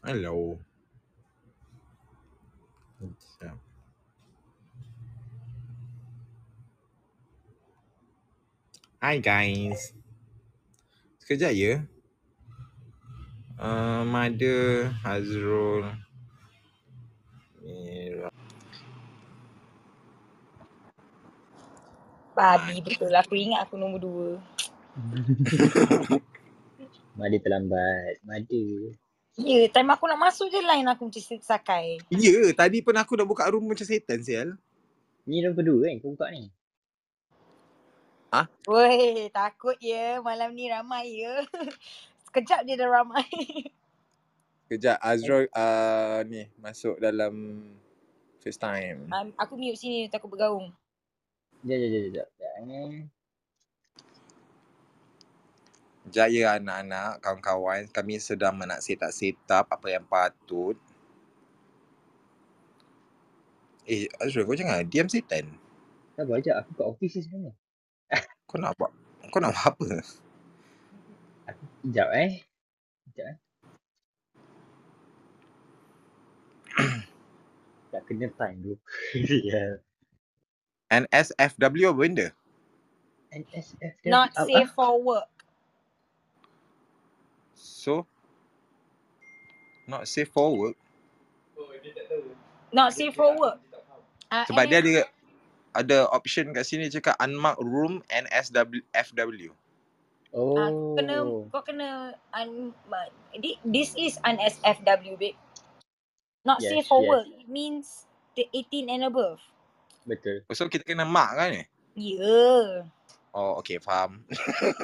Hello. Hi guys. Sekejap ya. Uh, Mother Hazrul Mira. Babi betul. Aku ingat aku nombor dua. Mada terlambat. Mada. Ya, time aku nak masuk je line aku macam sakai. Ya, tadi pun aku nak buka room macam setan sial. Ni nombor dua kan kau buka ni. Woi, takut ya. Malam ni ramai ya. Sekejap je dah ramai. Sekejap Azrul uh, ni masuk dalam FaceTime. Um, aku mute sini takut bergaung. Sekejap, sekejap, sekejap. sekejap. Jaya anak-anak, kawan-kawan, kami sedang nak set up set up apa yang patut. Eh, Azrul, kau jangan diam setan. Sabar je aku kat office ni sebenarnya. Kau nak buat kau nak buat apa? Sekejap eh. Sekejap eh. tak kena time tu. ya. NSFW apa benda? NSF Not safe for work. So, not safe for work. Not safe for work. Uh, Sebab dia ada ada option kat sini cakap unmarked room NSW FW. Oh. Uh, kena kau kena un, thi- this is an SFW babe. Not Yes, safe for yes. work. It means the 18 and above. Betul. So kita kena mark kan ni? Ya. Yeah. Oh, okay, faham.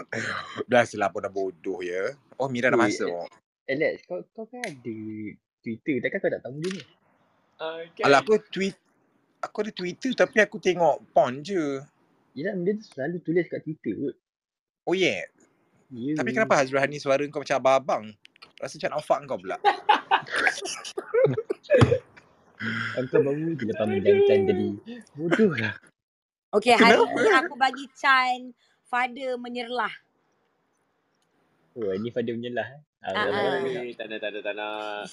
Biasalah pun dah bodoh ya. Oh, Mira dah Eh, masuk. Alex, kau kau kan ada Twitter. Takkan kau tak tahu benda ni? Alah, aku tweet aku ada Twitter tapi aku tengok porn je. Yelah, benda tu selalu tulis kat Twitter kot. Oh yeah. Ya. Tapi kenapa Hazrul Hani suara kau macam abang-abang? Rasa macam nak fuck kau pula. Kau baru je lepas menjantan tadi. Bodoh lah. Okay, hari Kenapa? ni aku bagi Chan Father menyerlah. Oh, ni pada menyelah. eh. Ah, Ah, ah. Tak nak, tak nak, tak nak.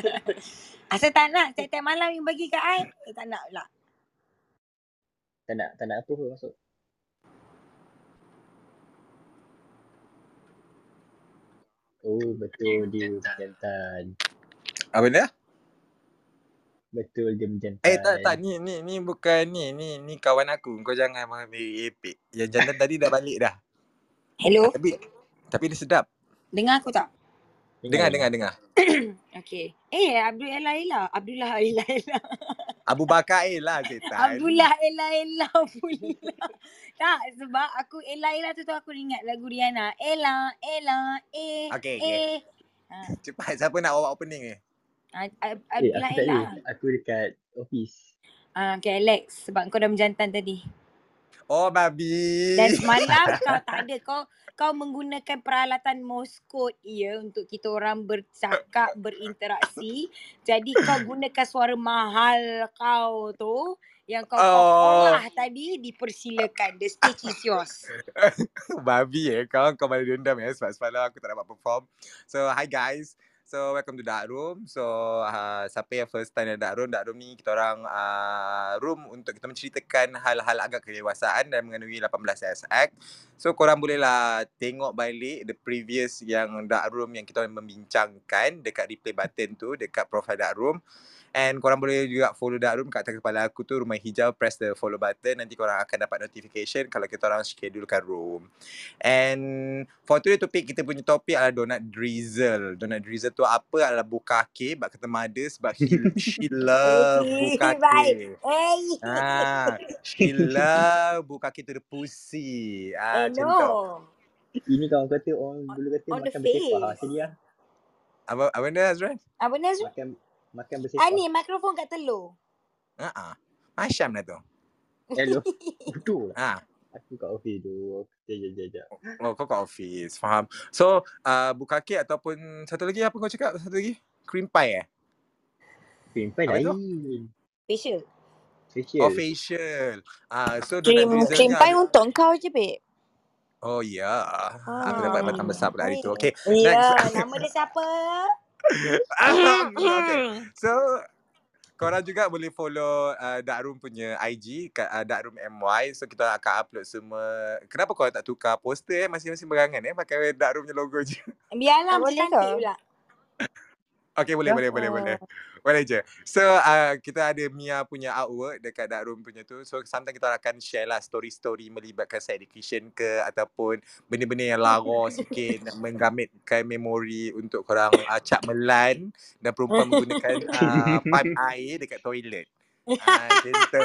Asal tak nak tiap-tiap malam yang bagi kat I, eh, tak nak pula. Tak nak, tak nak apa pun masuk. Oh, betul dia menjantan. Apa benda? Betul dia menjantan. Eh tak tak ni ni ni bukan ni ni ni kawan aku. Kau jangan mengambil epek. Yang jantan tadi dah balik dah. Hello, Tapi tapi dia sedap. dengar aku tak? Dengar dengar dengar. Okay. Eh, Abdul Ella Ella. Abdullah Ella Ella. Abu Bakar eh lah setan. Abdullah Ella Ella pula. tak, sebab aku Ella Ella tu tu aku ingat lagu Rihanna. Ella, Ella, eh, Okay, okay. eh. Ha, Cepat siapa nak bawa opening ni? Ab- Ab- Eh, Abdullah aku tak Ella. ada. Aku dekat office. Ah, okay, Alex. Sebab kau dah menjantan tadi. Oh babi. Dan semalam kau tak ada. Kau kau menggunakan peralatan Morse code ya untuk kita orang bercakap, berinteraksi. Jadi kau gunakan suara mahal kau tu yang kau, kau Oh. olah tadi dipersilakan. The stage is yours. babi eh kau kau malah dendam ya sebab semalam aku tak dapat perform. So hi guys. So welcome to Dark Room. So uh, siapa yang first time dalam Dark Room, Dark Room ni kita orang uh, room untuk kita menceritakan hal-hal agak kedewasaan dan mengenai 18 SX. So korang bolehlah tengok balik the previous yang Dark Room yang kita orang membincangkan dekat replay button tu dekat profile Dark Room. And korang boleh juga follow Dark Room kat atas kepala aku tu rumah hijau press the follow button nanti korang akan dapat notification kalau kita orang schedulekan room. And for today topik kita punya topik adalah donut drizzle. Donut drizzle tu apa adalah bukake bab kata mother sebab she, she love bukake. Hey. Ah, she love bukake to the pussy. Ah, eh macam tu. no. Ini kawan kata orang dulu kata on makan bersepah. face. Jadi lah. Apa apa benda Azran? Apa Nazri? Makan makan Ah bersepah. ni mikrofon kat telur. Ha ah. Macam lah tu. Hello. Bodoh lah. Ah. Aku kat office tu. Sekejap, sekejap, sekejap. Oh, kau kat office. Faham. So, uh, bukake ataupun satu lagi apa kau cakap? Satu lagi? Cream pie eh? Cream pie lain. Facial. Facial. Oh, facial. Ah, so donut Cream, cream pie ada- untuk kau je, babe. Oh ya. Yeah. Aku dapat Ah. batang besar pula hari tu. Okay. Ya, Next. nama dia siapa? okay. So korang juga boleh follow uh, Dark Room punya IG kat uh, Dark Room MY. So kita akan upload semua. Kenapa korang tak tukar poster eh masing-masing berangan eh pakai Dark Room punya logo je. Biarlah Tak boleh cantik pula. Okay boleh boleh boleh boleh. Boleh je. So uh, kita ada Mia punya artwork dekat Dark Room punya tu. So sometimes kita akan share lah story-story melibatkan sex education ke ataupun benda-benda yang lara sikit nak menggamitkan memori untuk korang uh, cap melan dan perempuan menggunakan uh, pipe air dekat toilet. Ah, macam tu.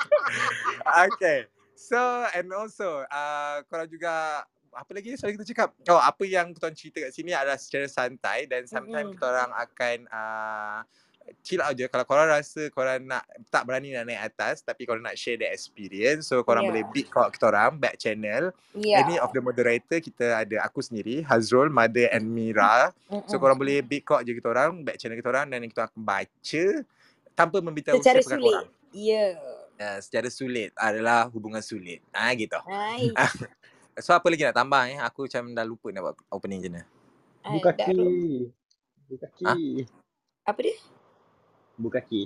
okay. So and also uh, korang juga apa lagi soalan kita cakap? Oh, apa yang kita cerita kat sini adalah secara santai dan sometimes Mm-mm. kita orang akan uh, chill out je. Kalau korang rasa korang nak tak berani nak naik atas tapi korang nak share the experience so korang Yeah. boleh beat call kita orang back channel. Ya. Any of the moderator kita ada aku sendiri, Hazrul, Mother and Mira. So Mm-mm. korang boleh beat call je kita orang, back channel kita orang dan kita akan baca tanpa memberitahu Secara siapa sulit. korang. Ya. Uh, secara sulit adalah hubungan sulit. Ah gitu. Hai. So apa lagi nak tambah eh? Aku macam dah lupa nak buat opening je ni. Hai, Buka kaki. Buka Ha? kaki. Apa dia? Buka kaki.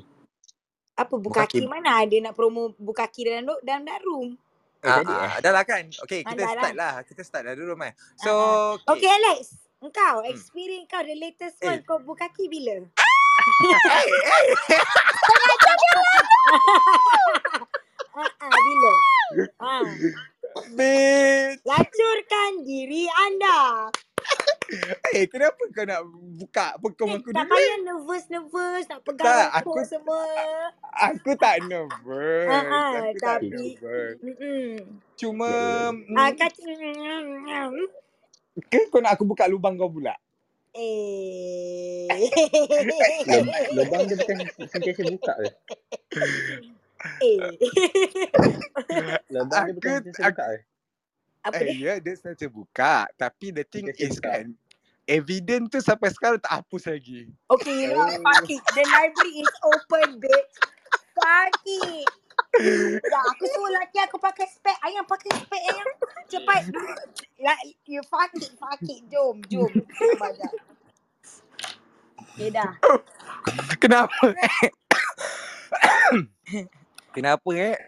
Apa bukaki? Bukaki. Mana ada nak promo bukaki dalam do- dalam dark room? Eh, Ah, eh. ah, dah lah kan. Okay, Ah, kita dah start lah. Kita start dah dulu mai. So, Ah, Okay, okay. Alex. Engkau, Hmm. experience kau the latest Eh. one kau bukaki bila? Ah, ah, bila? Ah, Bitch. lacurkan diri anda. Eh, kenapa kau nak buka pekong Eh, aku tak dulu? payah nervous-nervous nak pegang Tak, rokok aku- semua. Aku tak nervous. Ah, ah, aku tak tapi- nervous. Mm-mm. Cuma, Ah, mm, kata... ke kau nak aku buka lubang kau pula? Eh. Lub- Lubang dia bukan sentiasa buka ke? eh. Dia bukan Aku- aku- buka? Apa Eh, dia? ya, dia sengaja buka. Tapi the thing Sengaja is buka. kan, evidence tu sampai sekarang tak hapus lagi. Okay, you know, Oh. fuck it. The library is open, bitch. Fuck it. Ya, aku suruh lelaki aku pakai spek. Ayang pakai spek, ayang. Cepat. Like, you fuck it, fuck it. Jom, jom. Okay, dah. Kenapa? Kenapa eh?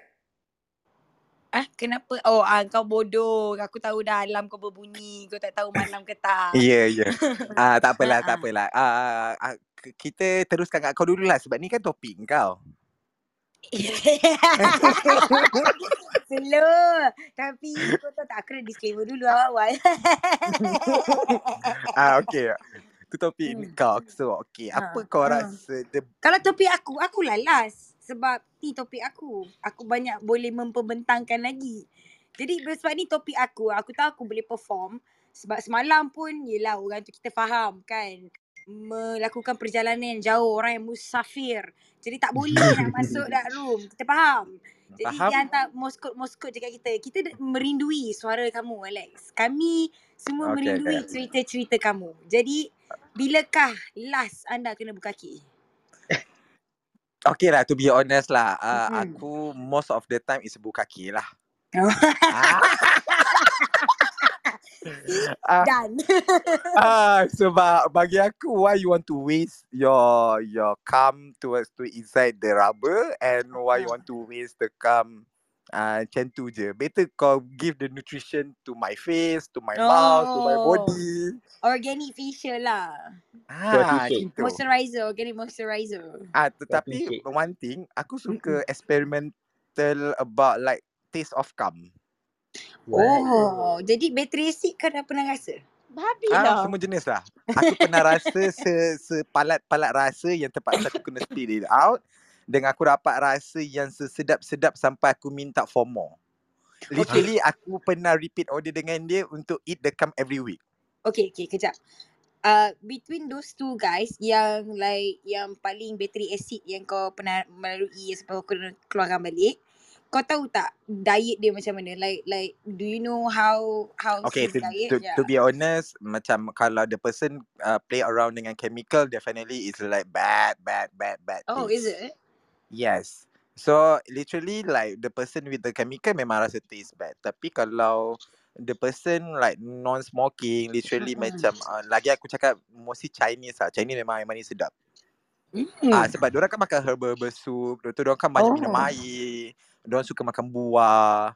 Ah, kenapa? Oh, ah, kau bodoh. Aku tahu dah alam kau berbunyi. Kau tak tahu malam ke tak. Ya, ya. Ah, tak apalah, Ah, tak ah. apalah. Ah, ah, k- kita teruskan kat kau dululah sebab ni kan topik kau. Slow. Tapi kau tahu tak, aku nak disclaimer dulu awal-awal. ah, okey. Tu topik Hmm. kau. So, okey. Ha, Apa kau ha. rasa the Kalau topik aku, akulah last. Sebab ni topik aku. Aku banyak boleh memperbentangkan lagi. Jadi sebab ni topik aku, aku tahu aku boleh perform. Sebab semalam pun, yelah orang tu kita faham kan. Melakukan perjalanan yang jauh, orang yang musafir. Jadi tak boleh nak masuk dark room. Kita faham. Jadi Faham? dia hantar moskot-moskot dekat kita. Kita merindui suara kamu Alex. Kami semua Okay, merindui okay. cerita-cerita kamu. Jadi bilakah last anda kena berkaki? Okay lah, to be honest lah. Uh, Mm-mm. Aku most of the time is bukaki lah. Oh. ah, ah, Dan. ah, sebab bagi aku, why you want to waste your your cum towards to inside the rubber and why you Ah. want to waste the cum Ah, macam tu je. Better kau give the nutrition to my face, to my mouth, to my Oh. body. Organic facial lah. Ah, gitu. Moisturizer, organic moisturizer. Ah, tetapi one thing, aku suka experimental about like taste of cum. Oh, jadi battery acid kau dah pernah rasa? Babi Ah, lah. semua jenis lah. Aku pernah rasa se sepalat-palat rasa yang terpaksa aku kena spit it out. Dan aku dapat rasa yang sesedap-sedap sampai aku minta for more. Literally aku pernah repeat order dengan dia untuk eat the cum every week. Okay, okay, kejap. Uh, between those two guys yang like yang paling battery acid yang kau pernah melalui sampai kau kena keluarkan balik kau tahu tak diet dia macam mana like like do you know how how Okay, to, diet to, yeah. to be honest, macam kalau the person uh, play around dengan chemical, definitely it's like bad, bad, bad, bad oh is taste. it Yes. So literally like the person with the chemical memang rasa taste bad. Tapi kalau the person like non-smoking literally Mm-mm. macam uh, lagi aku cakap mostly Chinese lah. Chinese memang air manis sedap. Hmm. Ah sebab diorang kan makan herbal herbal soup, lepas tu diorang kan banyak minum Oh. air, diorang suka makan buah.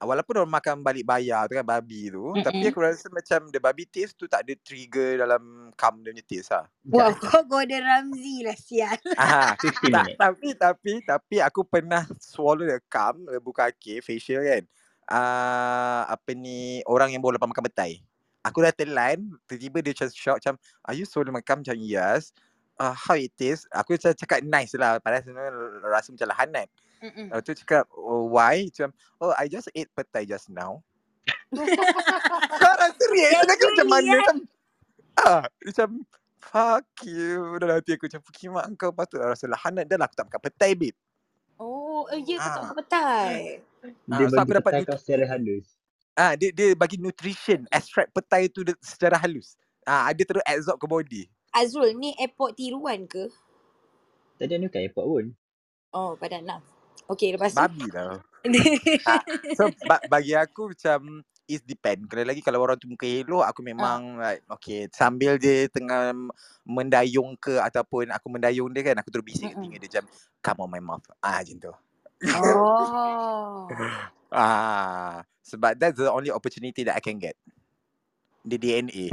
Ah, Walaupun diorang makan balik bayar tu kan babi tu, tapi Mm-mm. aku rasa macam the babi taste tu tak ada trigger dalam cum dia punya taste lah. Wah, kau Gordon Ramsay lah sial. Ah, 15 tak, tapi tapi tapi aku pernah swallow the cum lebu kaki facial kan. Ah apa ni orang yang baru lepas makan betai. Aku dah telan, tiba-tiba dia macam shock macam are you swallow my cum macam yes. Uh, how it taste? Aku macam cakap nice lah padahal sebenarnya rasa macam lahanat. Mm-mm. Lepas tu cakap oh, why? Macam oh I just ate petai just now. Kau rasa real kan? Aku macam mana macam ah, macam fuck you. Dalam hati aku macam Pukimak kau patut rasa lahanat dah lah aku tak makan petai babe. Oh, eh, ya kau tak Ah. makan petai. Dia Ah, so aku bagi dapat petai kau secara halus. Ah, dia dia bagi nutrition, extract petai tu secara halus. Ah, dia terus absorb ke body. Azrul, ni airport tiruan ke? Tadi ni bukan airport pun. Oh, Padang Nam. Okay, lepas tu. Babi lah. Ah, so ba- bagi aku macam it depend. Kalau lagi kalau orang tu muka elok, aku memang like okay sambil dia tengah mendayung ke ataupun aku mendayung dia kan, aku terus bising telinga dia macam come on my mouth. Ah macam tu. oh. Ah sebab that's the only opportunity that I can get. The DNA.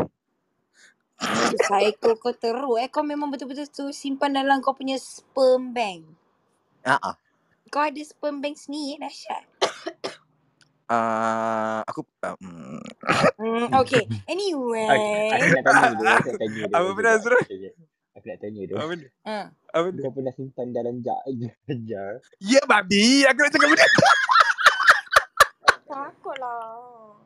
Psycho kau teruk eh. Kau memang betul-betul tu simpan dalam kau punya sperm bank. Ah ah. Kau ada sperm bank sendiri eh, dahsyat. Ah, aku uh, mm, Hmm, okay. Anyway. Aku nak tanya dia. Aku nak tanya dia. Apa benda? Aku nak tanya dia. apa ni? Hmm. Apa ni? Kau pernah simpan dalam jar, jar. Ya babi, aku nak cakap benda. Takutlah.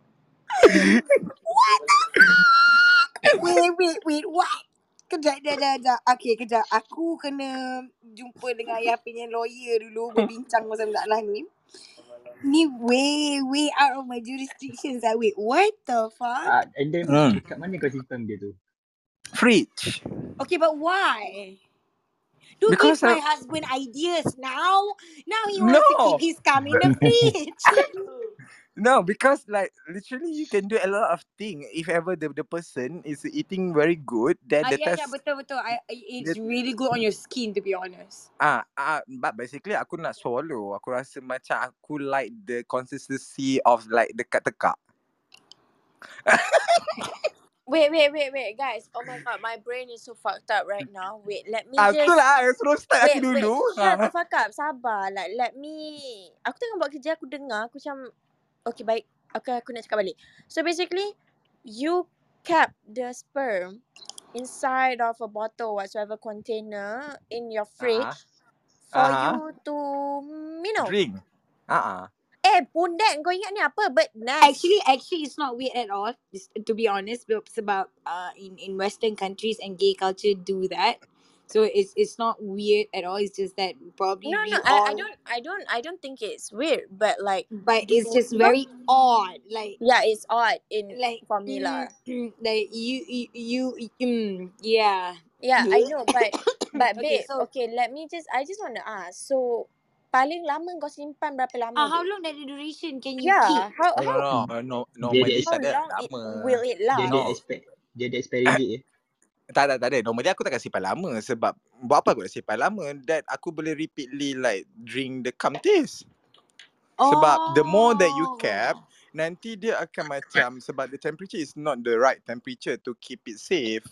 wait, wait, wait. What? Kejap, kejap, kejap, kejap. Okay, kejap. Aku kena jumpa dengan ayah punya lawyer dulu berbincang pasal masalah ni. Ni way, way out of my jurisdictions lah. Wait, what the fuck? Ah, and then Hmm. kat mana kau simpan dia tu? Fridge. Okay, but why? Don't Because give my I- husband ideas now. Now he wants to No. keep his cum in the fridge. No, because like literally you can do a lot of things. If ever the, the person is eating very good, then Ah, the yeah, test yeah, betul betul. I, it's The- really good on your skin to be honest. ah ah but basically aku nak swallow. Aku rasa macam aku like the consistency of like dekat tekak. Wait, wait, wait, wait, guys. Oh my god, my brain is so fucked up right now. Wait, let me Aku just. lah suruh start Wait, aku wait, dulu. shut the Ah. fuck up. Sabar. Like, let me... Aku tengah buat kerja, aku dengar. Aku macam... Okay, baik. Okay, aku nak cakap balik. So, basically, you kept the sperm inside of a bottle, whatsoever container in your fridge for Uh-huh. you to minum. Drink. Ah ah. Eh, pundak kau ingat ni apa? But nice. Actually, actually, it's not weird at all. just To be honest, sebab uh, in in Western countries and gay culture do that, so it's it's not weird at all. It's just that probably no, no, all, I, I don't, I don't, I don't think it's weird. But like, But do it's just you- very odd. Like yeah, it's odd in like for me lah. mm, like you you, you mm, yeah. Yeah, I know, but but Okay, babe, so- okay, let me just I just want to ask. So paling lama kau simpan berapa lama? Uh, how long that the duration can you Yeah, keep? how how no, no, no, Dia normally ada how tak ada long it lama. will it Dia last? ada No. expect dia ada expiry date eh. Tak tak tak ada. Normally aku takkan simpan lama sebab buat apa aku nak simpan lama that aku boleh repeatedly like drink the cum taste. Sebab the more that you kept, Oh. nanti dia akan macam sebab the temperature is not the right temperature to keep it safe.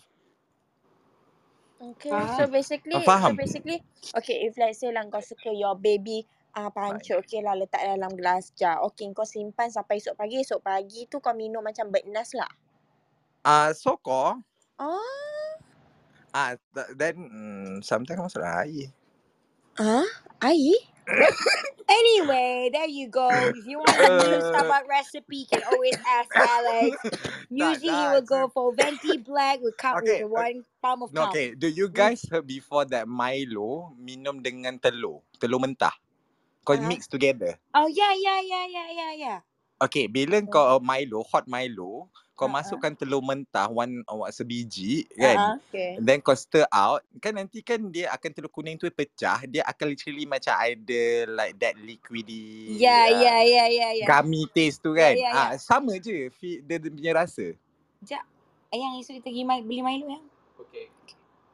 Okay, Ah. so basically, Ah, faham. so basically, okay, if let's say lah kau suka your baby ah uh, pancut, okay lah letak dalam gelas jar. Okay, kau simpan sampai esok pagi. Esok pagi tu kau minum macam bernas lah. Ah, uh, sokor. Oh, Ah, then mm, sometimes masuk air. ah, air? Anyway, there you go. If you want a new Starbucks recipe, you can always ask Alex. Usually he will go for venti black with cup Okay, with uh, one palm of No, palm. okay. Do you guys heard before that Milo minum dengan telur? Telur mentah. Kau Ah. mix together. Oh yeah, yeah, yeah, yeah, yeah, yeah. Okay, bila kau Milo, hot Milo, kau Ha, ha. masukkan telur mentah one uh, sebiji Ha, kan. ha. Okay. And then kau stir out, kan nanti kan dia akan telur kuning tu pecah, dia akan literally macam ada like that liquidy Ya, uh, ya, ya, ya, ya. gummy taste tu Ya, kan. ya, ya. Ah sama je dia, dia punya rasa. Sekejap. Yang esok kita pergi beli Milo yang.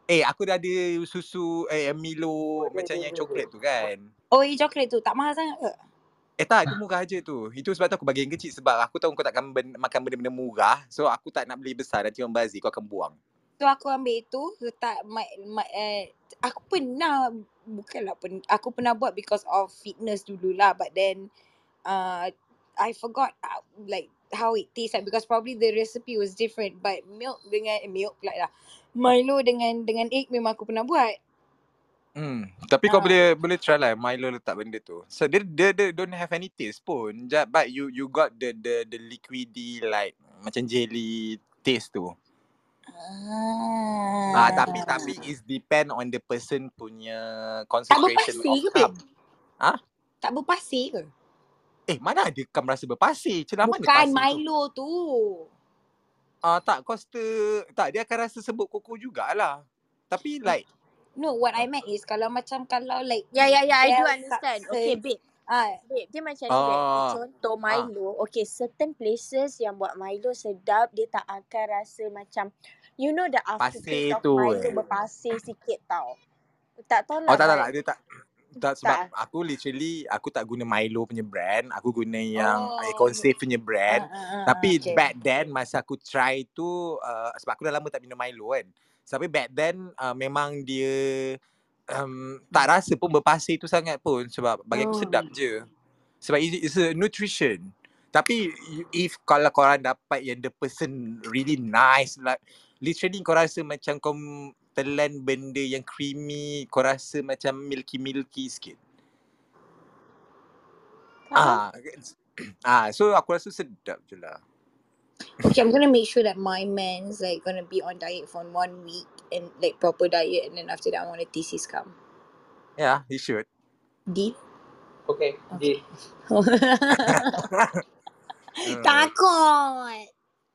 Eh aku dah ada susu eh Milo macam yang coklat tu kan. Oh, yang coklat tu. Tak mahal sangat ke? Eh tak, dia murah je tu. Itu sebab tu aku bagi yang kecil sebab aku tahu kau takkan ben- makan benda-benda murah. So aku tak nak beli besar nanti orang bazir kau akan buang. So aku ambil itu letak my, my, eh, aku pernah bukanlah pen, aku pernah buat because of fitness dululah but then uh, I forgot uh, like how it tastes like because probably the recipe was different but milk dengan eh, milk pula lah Milo dengan dengan egg memang aku pernah buat Hmm, tapi kau Ah. boleh boleh try lah Milo letak benda tu. So dia dia, dia don't have any taste pun. Just, but you you got the the the liquidy like macam jelly taste tu. Ah, tapi tapi is depend on the person punya tak concentration berpasir of ke babe? Ah? Tak berpasir ke? Eh, mana ada kam rasa berpasir? Celah mana Bukan pasir tu? Milo tu. Ah, tak, kau tak, dia akan rasa sebut koko jugalah. Tapi like, No, what I meant is kalau macam kalau like Ya, ya, ya. I do understand. Okay, success, babe. ah, Babe, dia macam ni. Ah. Contoh Milo. Okay, certain places yang buat Milo sedap, dia tak akan rasa macam, you know the aftertaste of tu, Milo eh. berpasir sikit tau. Tak tahu lah. oh tak tak tak, dia tak. Tak sebab aku literally aku tak guna Milo punya brand, aku guna yang Oh. oh. Econ Safe punya brand. ah, ah, ah, Tapi okay. back then masa aku try tu uh, sebab aku dah lama tak minum Milo kan. Tapi back then uh, memang dia um, tak rasa pun berpasir tu sangat pun sebab bagi aku Oh. sedap je. Sebab it- it's a nutrition. Tapi if kalau korang dapat yang the person really nice like literally kau rasa macam kau telan benda yang creamy, kau rasa macam milky-milky sikit. Ah, ah, so aku rasa sedap je lah. Okay, I'm gonna make sure that my man's like gonna be on diet for one week and like proper diet, and then after that I want a thesis come. Yeah, you should. Deal? Okay. Ji. Hmm. Takut.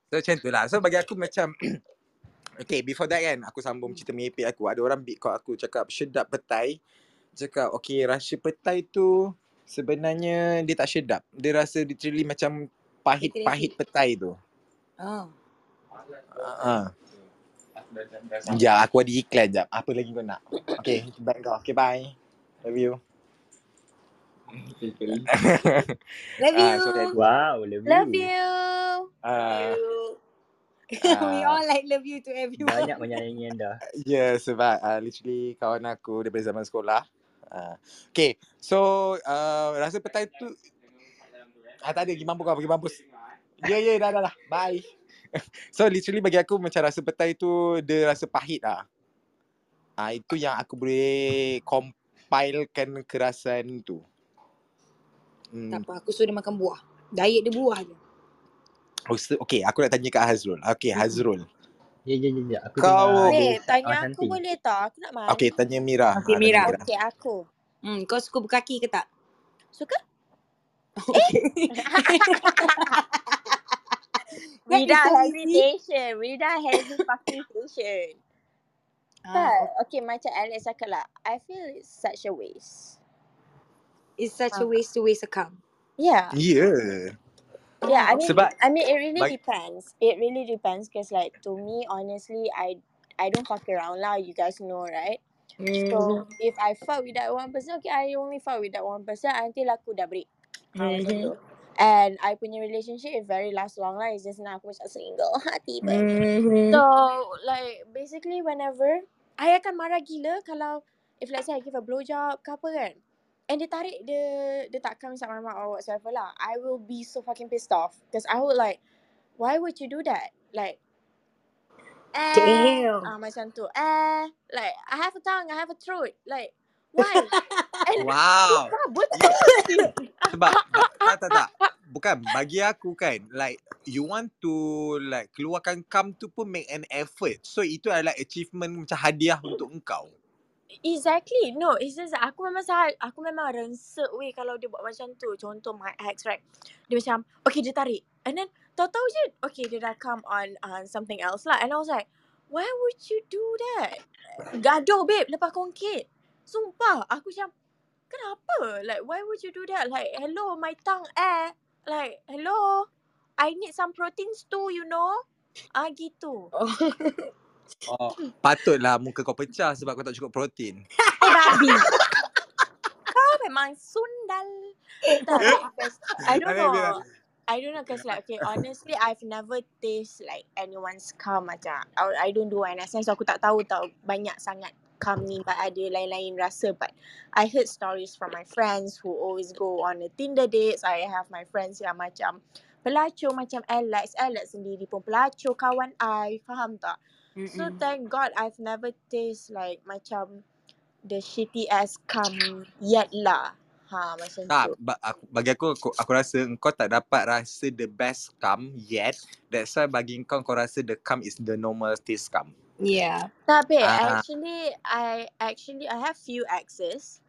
So macam tu lah. So bagi aku macam Okay before that kan Aku sambung cerita merepek aku Ada orang beat call aku Cakap sedap petai Cakap okay rasa petai tu Sebenarnya dia tak sedap Dia rasa literally macam Pahit-pahit petai tu Oh. uh, Sekejap aku ada iklan jap Apa lagi kau nak Okay back kau Okay bye Love you Love Ah, you. sorry. Wow, love you. Love you. uh, we Ah. all like love you to everyone. Banyak menyayangi anda. Ya yeah, sebab uh, literally kawan aku daripada zaman sekolah. Uh, okay, so uh, rasa petai tu ah, tak ada pergi mampus kau pergi mampus. Ya yeah, ya yeah, dah dah dah. Bye. so literally bagi aku macam rasa petai tu dia rasa pahit lah. Ah uh, itu yang aku boleh compilekan kerasan tu. Hmm. Tak apa, aku suruh dia makan buah. Diet dia buah je. Oh, se- okay, aku nak tanya kat Hazrul. Okay, Hazrul. Ya, ya, ya, ya. Aku Kau- ada tanya aku cantik. boleh tak? Aku nak main. Okay, tanya Mira. Okay, Ah, tanya Mira. Okay, aku. Hmm, kau suka berkaki ke tak? Suka? Okay. Without so easy. hesitation. Without hesitation. Ah, But, okay, macam Alex cakap lah. I feel it's such a waste. it's such a Ah. waste to waste a cum. Yeah. Yeah. Yeah, I mean, Sebab- I mean, it really Bag- depends. It really depends because, like, to me, honestly, I I don't fuck around lah. You guys know, right? Mm-hmm. So if I fuck with that one person, okay, I only fuck with that one person until aku dah break. Tu. And I punya relationship is very last long lah. It's just now aku macam single hati but Mhm. So like basically whenever I akan marah gila kalau if let's say I give a blowjob ke apa kan. And dia tarik dia dia tak come inside my mouth or whatsoever lah. I will be so fucking pissed off because I would like why would you do that? Like eh, Damn. ah macam tu. Eh, like I have a tongue, I have a throat. Like why? And Wow. Sebab tak tak tak. Bukan bagi aku kan like you want to like keluarkan cum tu pun make an effort. So itu adalah achievement macam hadiah untuk engkau. Exactly. No, it's just that aku memang sangat, aku memang rensek weh kalau dia buat macam tu. Contoh my ex, right? Dia macam, okay dia tarik. And then tahu-tahu je, okay, dia dah come on on something else lah. And I was like, why would you do that? Gaduh, babe, lepas kongkit. Sumpah, aku macam, kenapa? Like, why would you do that? Like, hello, my tongue air. Like, hello, I need some proteins too, you know? Ah, gitu. Oh, patutlah muka kau pecah sebab kau tak cukup protein. Eh, babi. Kau memang sundal. Tak, I don't know. I don't know because like, okay, honestly, I've never taste like anyone's cum macam. I, I don't do NSN so aku tak tahu tau banyak sangat cum ni but ada lain-lain rasa but I heard stories from my friends who always go on the Tinder dates. I have my friends yang macam pelacur macam Alex. Alex sendiri pun pelacur kawan I. Faham tak? So Mm-mm. thank God I've never taste like macam the shitty ass cum yet lah. Ha macam Tak, tu. ba- aku, bagi aku, aku aku rasa kau tak dapat rasa the best cum yet. That's why bagi kau kau rasa the cum is the normal taste cum. Yeah. Tapi Ah. actually I actually I have few exes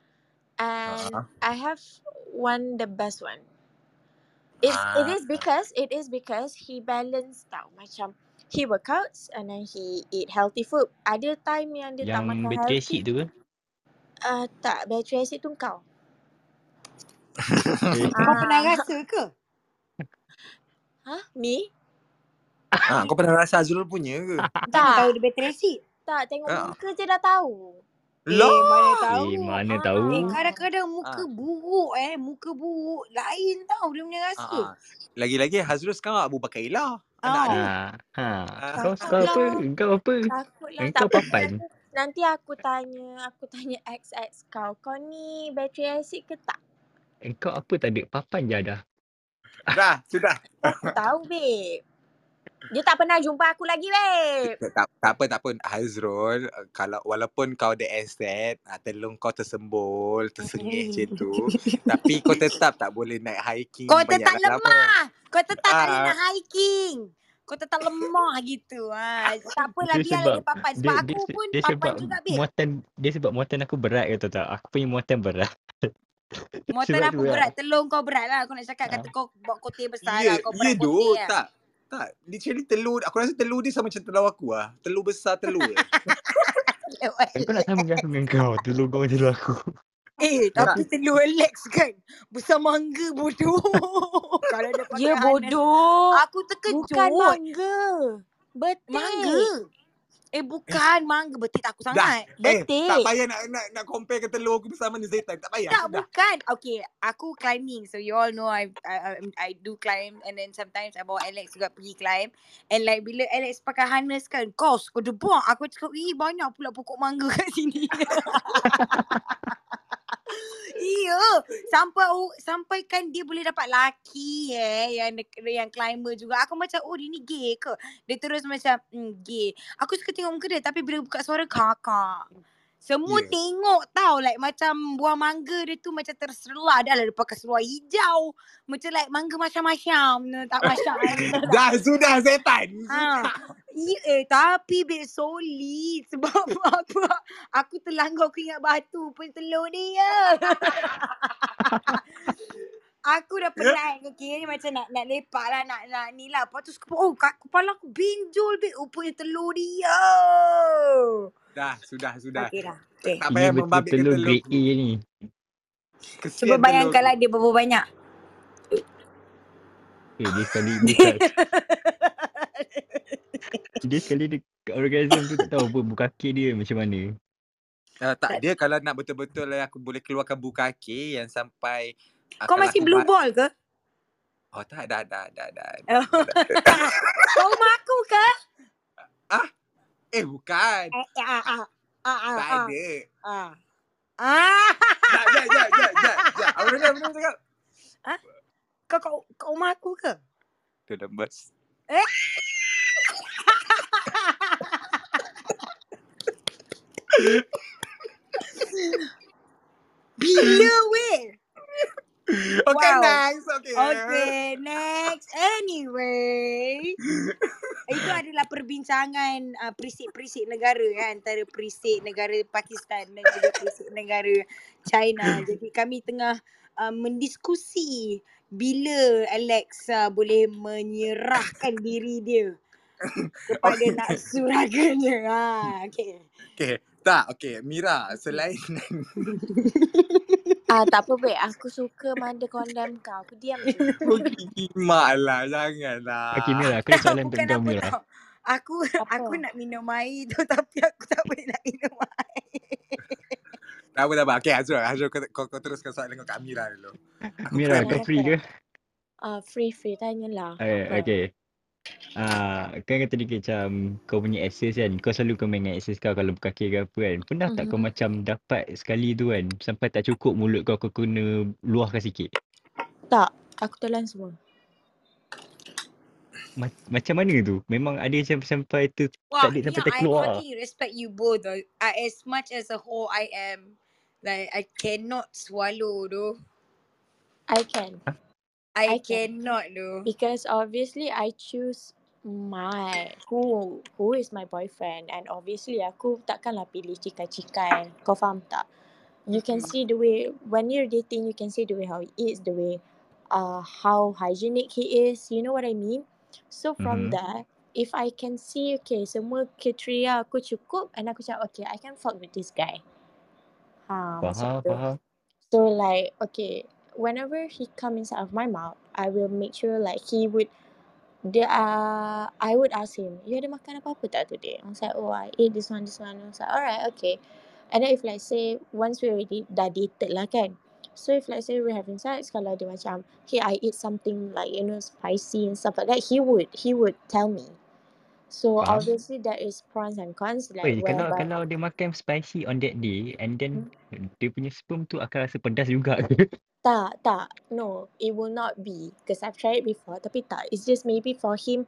and Ah. I have one the best one. It's it Ah. is because it is because he balanced tau macam he workouts and then he eat healthy food. Ada time yang dia tak Yang makan battery healthy. acid tu ke? Uh, tak, battery acid tu kau. Kau pernah Ah, rasa ke? ha? Me? Ha, kau pernah rasa Azrul punya ke? Mana tahu Tak, dia battery acid? tak. Tengok Ha. muka je dah tahu. Eh, Lah. mana tahu. Eh, mana Ah, tahu. Eh, kadang-kadang muka Ah. buruk eh. Muka buruk. Lain tau dia punya Ha, rasa. ha. Lagi-lagi Hazrul sekarang Abu Bakar Ilah. Anak Ah. dia. Ha, ha. Kau kau apa? Kau apa? Takutlah. Tak apa. papan. Nanti, aku tanya, aku tanya ex-ex kau. Kau ni battery acid ke tak? Engkau apa tak ada? Papan je dah. Dah, sudah. Aku tahu, babe. Dia tak pernah jumpa aku lagi, babe. Tak, tak, tak apa, tak apa. Hazrul, uh, kalau walaupun kau ada aset, uh, telung kau tersembul, tersengih macam tu, tapi kau tetap tak boleh naik hiking Kau tetap lama. lemah. Kau tetap tak boleh Ah. nak hiking. Kau tetap lemah gitu. Ha. Tak apalah Dia biarlah sebab dia papan. Sebab dia, aku dia, pun dia papan sebab juga, babe. muatan dia sebab muatan aku berat kata tak. Aku punya muatan berat. Muatan tu lah. berat? Telung kau berat lah. Aku nak cakap Ah. kata kau bawa kotir besar Ya, lah. Kau berat doh, kotir lah. tak. Tak, literally telur, aku rasa telur dia sama macam telur aku lah. Telur besar telur. Kau nak sama aku dengan kau. Tolong kau macam aku. Eh, tapi telur Alex kan. Besar mangga bodoh. Kalau dia pakai Ya, bodoh. Aku terkejut. Bukan mangga. Betik. Mangga. Eh, bukan mangga. Betik aku Dah. sangat. Eh, tak Betik. payah nak nak nak compare ke telur aku bersama ni Zaitan. Tak payah. Tak, Sudah. bukan. Okay, aku climbing. So, you all know I, I, I, I do climb. And then sometimes I bawa Alex juga pergi climb. And like, bila Alex pakai harness kan, kos, kau debak. Aku cakap, ih, banyak pula pokok mangga kat sini. iya. Sampai oh, sampai kan dia boleh dapat laki eh. Yang, yang climber juga. Aku macam, oh, dia ni gay ke? Dia terus macam, hmm, gay. Aku suka tengok muka dia. Tapi bila buka suara, kakak. Semua Ya. tengok tau like macam buah mangga dia tu macam terselah dah lah dia pakai seluar hijau. Macam like mangga macam-macam. Tak macam Dah, sudah Zaitan. Ha. Ya, eh, tapi babe solid sebab apa? Aku terlanggar aku ingat batu pun telur dia. aku dah penat okay, ni macam nak nak lepak lah nak nak ni lah. Lepas tu aku, oh kat kepala aku binjol babe rupanya telur dia. Dah, sudah, sudah. Okey dah. Okay. Tak Ini payah betul membabitkan telur telur. grade A ni. Kesian Cuba telur. bayangkanlah dia berapa banyak. Eh, dia sekali dia, kat, dia sekali dia orgasm tu tak tahu apa buka kaki dia macam mana. Uh, tak, dia kalau nak betul-betul lah aku boleh keluarkan buka kaki yang sampai uh, Kau masih aku blue ba- ball ke? Oh tak, dah, dah, dah, dah. Kau rumah aku ke? Eh bukan. Eh, ah, ah, ah, ah, Tak ah, ada. ah. Ah, Jap, jap, jap, jap, jap, jap. Apa benda, apa benda cakap? kau kau kau rumah aku ke? Tu numbers. Bila weh? Okay, Wow. next. Okay. Okay, next. Anyway, itu adalah perbincangan uh, perisik-perisik negara kan antara perisik negara Pakistan dan juga perisik negara China. Jadi kami tengah uh, mendiskusi bila Alexa boleh menyerahkan diri dia kepada Okay. nafsu raganya. Ha, okay. Okay. Tak, okay. Mira, selain Ah tak apa babe, aku suka Manda condemn kau. Aku diam je. Okey, mak lah. Janganlah. Okay Mira, aku ada soalan untuk kau Mira. tau. Aku Apa? aku nak minum air tu tapi aku tak boleh nak minum air. Tak apa, tak apa. Okay, Azrul. Azrul, kau, kau, kau teruskan soalan kau kat Mira dulu. Aku Mira, kau free ke? Ah free free tanyalah. Eh, Apa? okay. Ah, kan kata dia macam kau punya access kan, kau selalu kau main dengan access kau kalau berkaki ke apa kan. Pernah tak kau Mhm. macam dapat sekali tu kan, sampai tak cukup mulut kau, kau kena luahkan sikit? Tak, aku telan semua. Ma- macam mana tu? Memang ada macam sampai tu Wah, tak ada sampai yeah, I terkeluar. fucking respect you both. though. I, as much as a whole I am, like I cannot swallow though. I can. I, I can. cannot though. Because obviously I choose my who who is my boyfriend and obviously aku takkanlah pilih cikai-cikai. Kau faham tak? You can Mm. see the way when you're dating you can see the way how he is, the way uh how hygienic he is. You know what I mean? So from Mhm. there, if I can see okay semua kriteria aku cukup and aku cakap okay I can fuck with this guy. Ha Faham, faham. So like okay, whenever he come inside of my mouth, I will make sure like he would dia uh, I would ask him, you ada makan apa-apa tak today? I was like, oh I ate this one, this one. I was like, alright, okay. And then if like say once we already dah dated lah kan. So if like say we're having sex, kalau dia macam, hey I eat something like you know spicy and stuff like that, he would he would tell me. So Faham. obviously there is pros and cons like Weh, kalau whereby kalau dia makan spicy on that day and then Hmm? dia punya sperm tu akan rasa pedas juga ke? Tak, tak. No, it will not be. Because I've tried it before. Tapi tak. It's just maybe for him,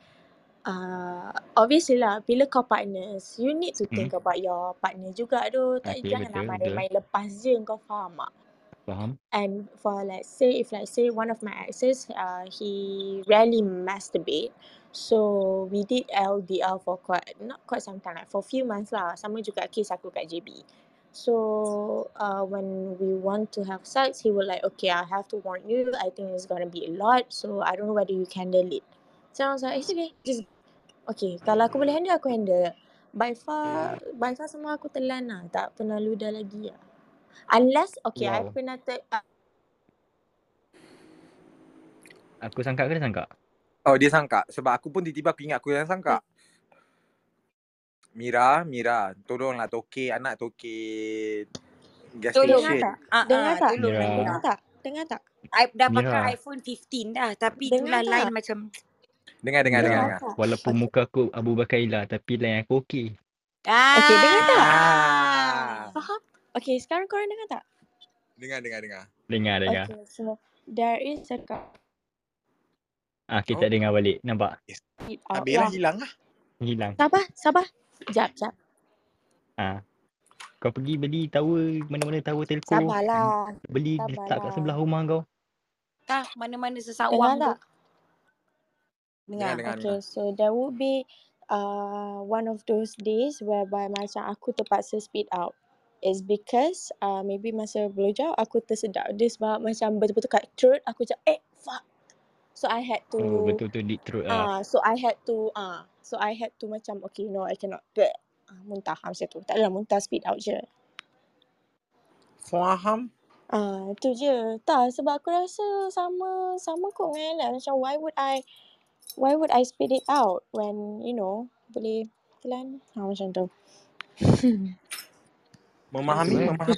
uh, obviously lah, bila kau partners, you need to Hmm. think about your partner juga tu. Tak, Okay, janganlah betul, main, betul. main lepas je, kau faham tak? Faham? And for let's say, if like say one of my exes, uh, he rarely masturbate. So we did LDL for quite, not quite some time, like for few months lah. Sama juga case aku kat JB. So uh, when we want to have sex, he will like, okay, I have to warn you. I think it's gonna be a lot. So I don't know whether you can handle it. So I was like, it's okay. Just okay. Kalau aku boleh handle, aku handle. By far, by far semua aku telan lah. Tak pernah ludah lagi lah. Unless, okay, I Wow. pernah te- uh, Aku sangka ke dia sangka? Oh, dia sangka. Sebab aku pun tiba-tiba aku ingat aku yang sangka. Mira, Mira, tolonglah toke anak toke gas Tolong station. tak? Ah, Dengar ah, tak? tolong lah Dengar tak? Dengar tak? I dah pakai Mira. iPhone 15 dah tapi Dengar itulah line tak? macam Dengar, dengar, dengar, dengar. tak? walaupun muka aku Abu Bakar Ila tapi lain aku okey. Okay, dengar tak? Ah. Faham? Okay, sekarang korang dengar tak? Dengar, dengar, dengar. Dengar, dengar. Okay, so there is a couple Ah, Oh. kita dengar balik. Nampak? it out Habis lah lah. hilang lah. Hilang. Sabar, sabar. Jap, jap. Ah. Kau pergi beli tower, mana-mana tower telco. Sabarlah. Beli letak kat Sabarlah. sebelah rumah kau. tah mana-mana Dengar sesawang tu. tak? Dengar, Dengar. dengar, Okay, dengar. so there would be uh, one of those days whereby macam aku terpaksa speed out. It's because uh, maybe masa blowjob aku tersedak dia sebab macam betul-betul kat throat aku macam eh fuck. So I had to Oh, betul-betul deep throat ah lah. so I had to ah so I had to macam okay no I cannot bleh. Ah, muntah macam tu. Tak adalah muntah speed out je. Faham? Ah tu je. Tak sebab aku rasa sama sama kot dengan Ella. Macam why would I why would I speed it out when you know boleh telan ha, macam tu. Memahami, eh. Memahami.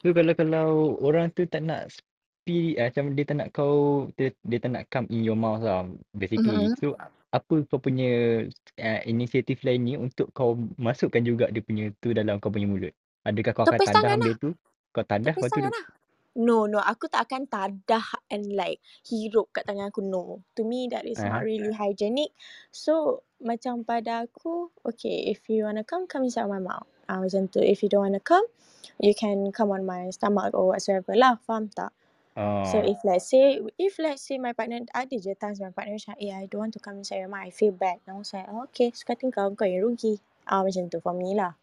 Tu kalau kalau orang tu tak nak speed ah, macam dia tak nak kau dia, dia tak nak come in your mouth lah basically. Mhm. So apa kau punya uh, inisiatif lain ni untuk kau masukkan juga dia punya tu dalam kau punya mulut? Adakah kau akan Tepis tangan lah. benda tu? Kau tadah Tepis lepas tu tangan lah. No, no. Aku tak akan tadah and like hirup kat tangan aku. No. To me, that is not uh, really hygienic. So, macam pada aku, okay, if you wanna come, come inside my mouth. Ah, macam tu. If you don't wanna come, you can come on my stomach or whatsoever lah. Faham tak? So, oh, if let's say, if let's say my partner, ada je times my partner macam, eh, I don't want to come inside your mouth. I feel bad. And I was like, oh, okay, suka hati kau, kau yang rugi. Ah, macam tu for me lah.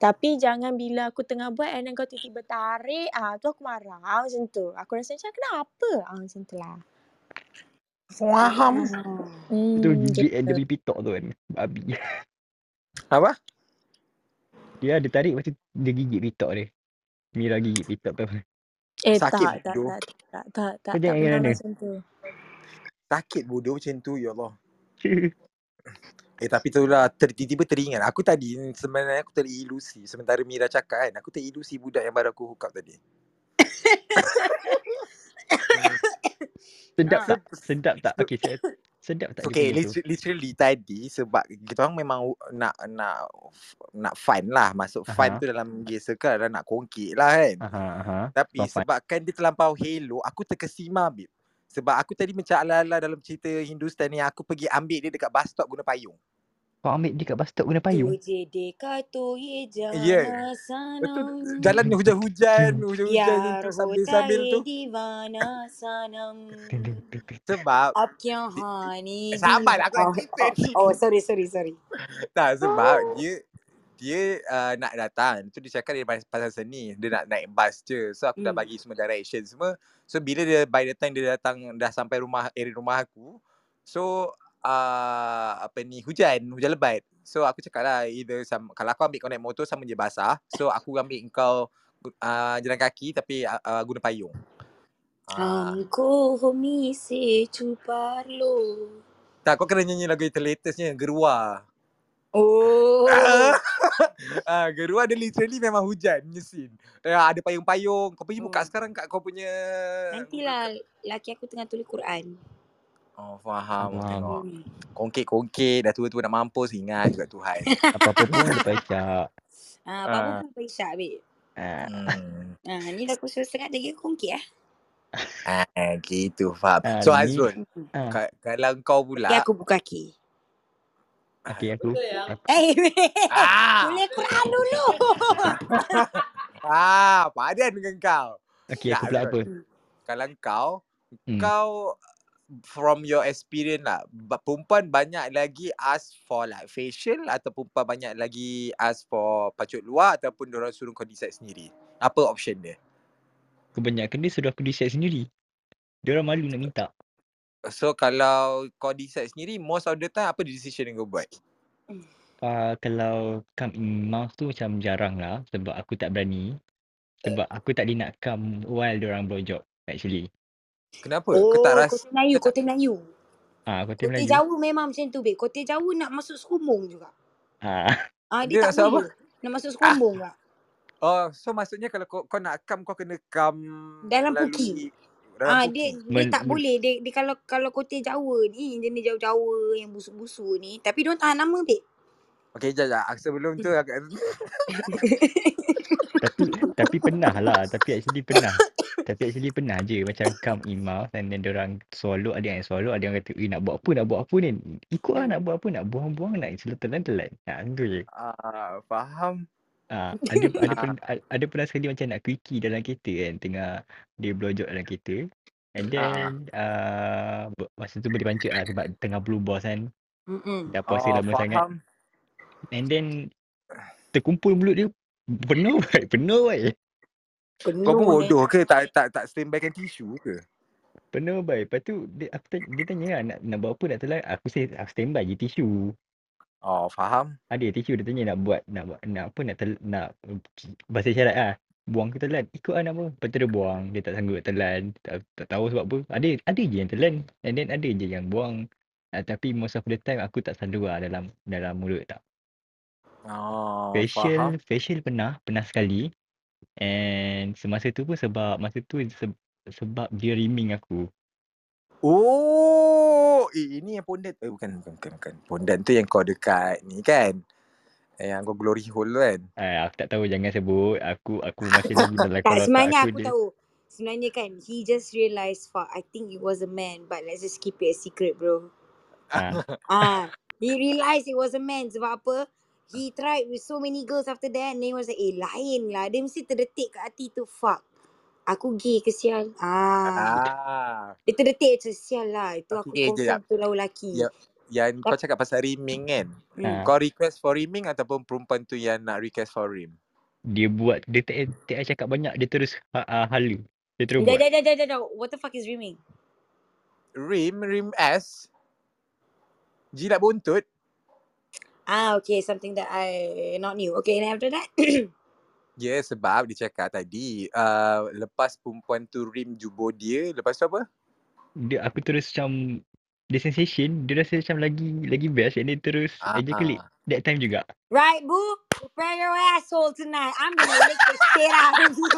Tapi jangan bila aku tengah buat and then kau tiba-tiba tarik, ah tu aku marah. Ah, macam tu. Aku rasa macam kenapa? Ah macam tu lah. Faham. Hmm, Tu gigit gitu. dia punya pitok tu kan. Babi. Apa? Dia ada tarik tu dia gigit pitok dia. Mira gigit pitok tu. Eh Sakit tak, tak, bodoh. tak, tak, tak, tak, Kau tak jangan pernah kena. macam tu. Sakit bodoh macam tu, ya Allah. Eh tapi tu lah ter, tiba-tiba teringat Aku tadi sebenarnya aku terilusi Sementara Mira cakap kan Aku terilusi budak yang baru aku hook up tadi Sedap Ah. tak? Sedap tak? Okay, saya, sedap tak Okay literally, literally tadi Sebab kita orang memang nak nak nak fun lah Masuk fun Aha. tu dalam gay circle adalah nak kongkit lah kan aha. Tapi fun. sebabkan dia terlampau hello Aku terkesima babe Sebab aku tadi macam ala-ala dalam cerita Hindustan ni Aku pergi ambil dia dekat bus stop guna payung kau ambil dekat bus stop guna payung. Yeah. Betul. Jalan ni hujan-hujan, hmm. hujan-hujan tu sambil-sambil tu. Sebab eh, Sabar aku Oh, sorry, sorry, sorry. Tak sebab dia dia uh, nak datang tu dia cakap dia pasal seni dia nak naik bus je so aku mm. dah bagi semua direction semua so bila dia by the time dia datang dah sampai rumah area rumah aku so uh, apa ni hujan hujan lebat so aku cakap lah either sama, kalau aku ambil kau naik motor sama je basah so aku ambil kau uh, jalan kaki tapi uh, guna payung Angko uh. homi se cuparlo. Tak, kau kena nyanyi lagu itu latestnya, Gerua. Oh. Ah, uh, Gerua dia literally memang hujan punya scene. Uh, ada payung-payung. Kau pergi oh. buka sekarang kat kau punya... Nantilah laki aku tengah tulis Quran. Oh, faham. Faham. Tengok. hmm. Kongkit-kongkit. Dah tua-tua nak mampus. Ingat juga Tuhan. Apa-apa pun dia baca. ah apa Ah. pun Isyak babe Ah, hmm. ah ni dah pukul setengah lagi kongki ah Ah, gitu, faham. Ah, So, Azrul, ah. ka- kalau kau pula... Kaki aku buka kaki Okay, aku. aku eh Ah, tulis Quran dulu ah, padan dengan kau. okay, aku pula Azrul. apa? Kalau kau, Hmm. kau from your experience lah, perempuan banyak lagi ask for like facial atau perempuan banyak lagi ask for pacut luar ataupun diorang suruh kau decide sendiri. Apa option dia? Kebanyakan dia sudah aku decide sendiri. Dia orang malu nak minta. So kalau kau decide sendiri, most of the time apa decision yang kau buat? Uh, kalau come in mouse tu macam jarang lah sebab aku tak berani. Sebab aku tak boleh nak come while diorang blowjob actually. Kenapa? oh kau tak rasa kote Melayu tak, kote Melayu Ah, aku tim kote Melayu. Jawa memang macam tu babe kote Jawa nak masuk serumbung juga Ah, ah dia dia tak sebab apa? boleh nak masuk serumbung juga Oh, so maksudnya kalau kau, kau nak come kau kena come dalam puki melalui dalam Ah puki. dia dia Men- tak men- boleh dia, dia kalau kalau kote Jawa ni jenis Jawa-Jawa yang busuk-busuk ni tapi dia tahan nama babe. Okay, jap, jap. Sebelum tu agak tapi tapi pernah lah. Tapi actually pernah. Tapi actually pernah je macam come in mouse and then diorang swallow ada yang swallow ada yang kata eh nak buat apa nak buat apa ni. Ikut lah nak buat apa nak buang-buang nak telan-telan. Ha, tu je. ah, faham. Ah, ada ada Ah. pernah ada pernah sekali macam nak quickie dalam kereta kan tengah dia blowjob dalam kereta. And Ah. then uh, masa tu boleh pancit lah sebab tengah blue boss kan. Hmm. Dah puasa Oh, lama sangat. faham. And then terkumpul mulut dia penuh baik, penuh baik. Penuh Kau pun bodoh ke? Tak tak tak standbykan tisu ke? Penuh baik. Lepas tu dia, aku tanya, dia tanya lah nak, nak buat apa nak telan. Aku say aku standby je tisu. Oh, faham. Ada tisu dia tanya nak buat nak buat nak apa nak tel, nak bahasa isyarat lah. Buang ke telan? Ikut lah nak apa. Lepas tu dia buang. Dia tak sanggup telan. Tak, tak tahu sebab apa. Ada ada je yang telan. And then ada je yang buang. Uh, tapi most of the time aku tak selalu lah dalam dalam mulut tak. Oh, Facial faham. facial pernah pernah sekali. And semasa tu pun sebab masa tu se, sebab dia rimming aku. Oh, eh, ini yang pondan. Eh, bukan, bukan, bukan, bukan. Pondan tu yang kau dekat ni kan? Eh, Yang kau glory hole tu kan? Eh, aku tak tahu jangan sebut. Aku aku masih lagi dalam tak sebenarnya aku aku dia. tahu. Sebenarnya kan he just realised fuck I think it was a man but let's just keep it a secret bro. Ah, Ah, he realised it was a man sebab apa? He tried with so many girls after that and then he was like eh lain lah. Dia mesti terdetik kat hati tu fuck. Aku gay ke sial? Ah. Ah. Dia terdetik macam sial lah. Itu aku Okay, confirm tu lah lelaki. Ya, yang kau cakap pasal rimming kan. Hmm. Ah. Kau request for rimming ataupun perempuan tu yang nak request for rim? Dia buat, dia tak, tak cakap banyak, dia terus ha, uh, halu. Dia terus Dah, buat. dah, dah, dah, dah, dah. What the fuck is rimming? Rim, rim S. Jilat buntut. Ah, okay. Something that I not knew. Okay, and after that? Ya yeah, sebab dia cakap tadi uh, lepas perempuan tu rim jubur dia, lepas tu apa? Dia, aku terus macam, dia sensation, dia rasa macam lagi lagi best and dia terus ejaculate. ah. That time juga. right, boo? Prepare your asshole tonight. I'm gonna lick the shit out of you.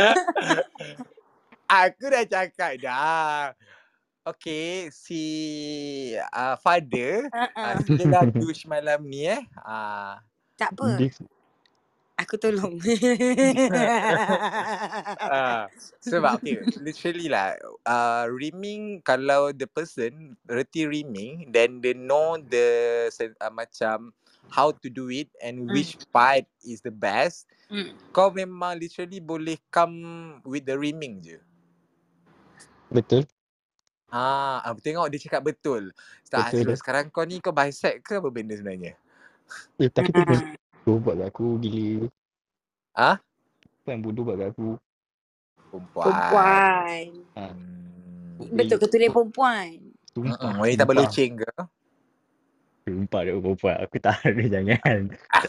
Aku dah cakap dah. Okay, si uh, father uh, uh-uh. sila dah douche malam ni eh. Uh, Tak apa. Dia, Aku tolong. uh, sebab okay, literally lah uh, rimming kalau the person reti rimming then they know the uh, macam how to do it and Hmm. which part is the best Hmm. kau memang literally boleh come with the rimming je. betul. Ah, ah, tengok dia cakap betul. Tak Betul dah. sekarang kau ni kau bisect ke apa benda sebenarnya? Eh, tapi tu bodoh buat kat aku gila. Ah? Apa yang bodoh buat kat aku? Perempuan. Perempuan. Ha, Hmm. Betul ke tulis perempuan? Mm-mm, wanita sumpah. berloceng ke? Sumpah dia perempuan. Aku tak ada jangan.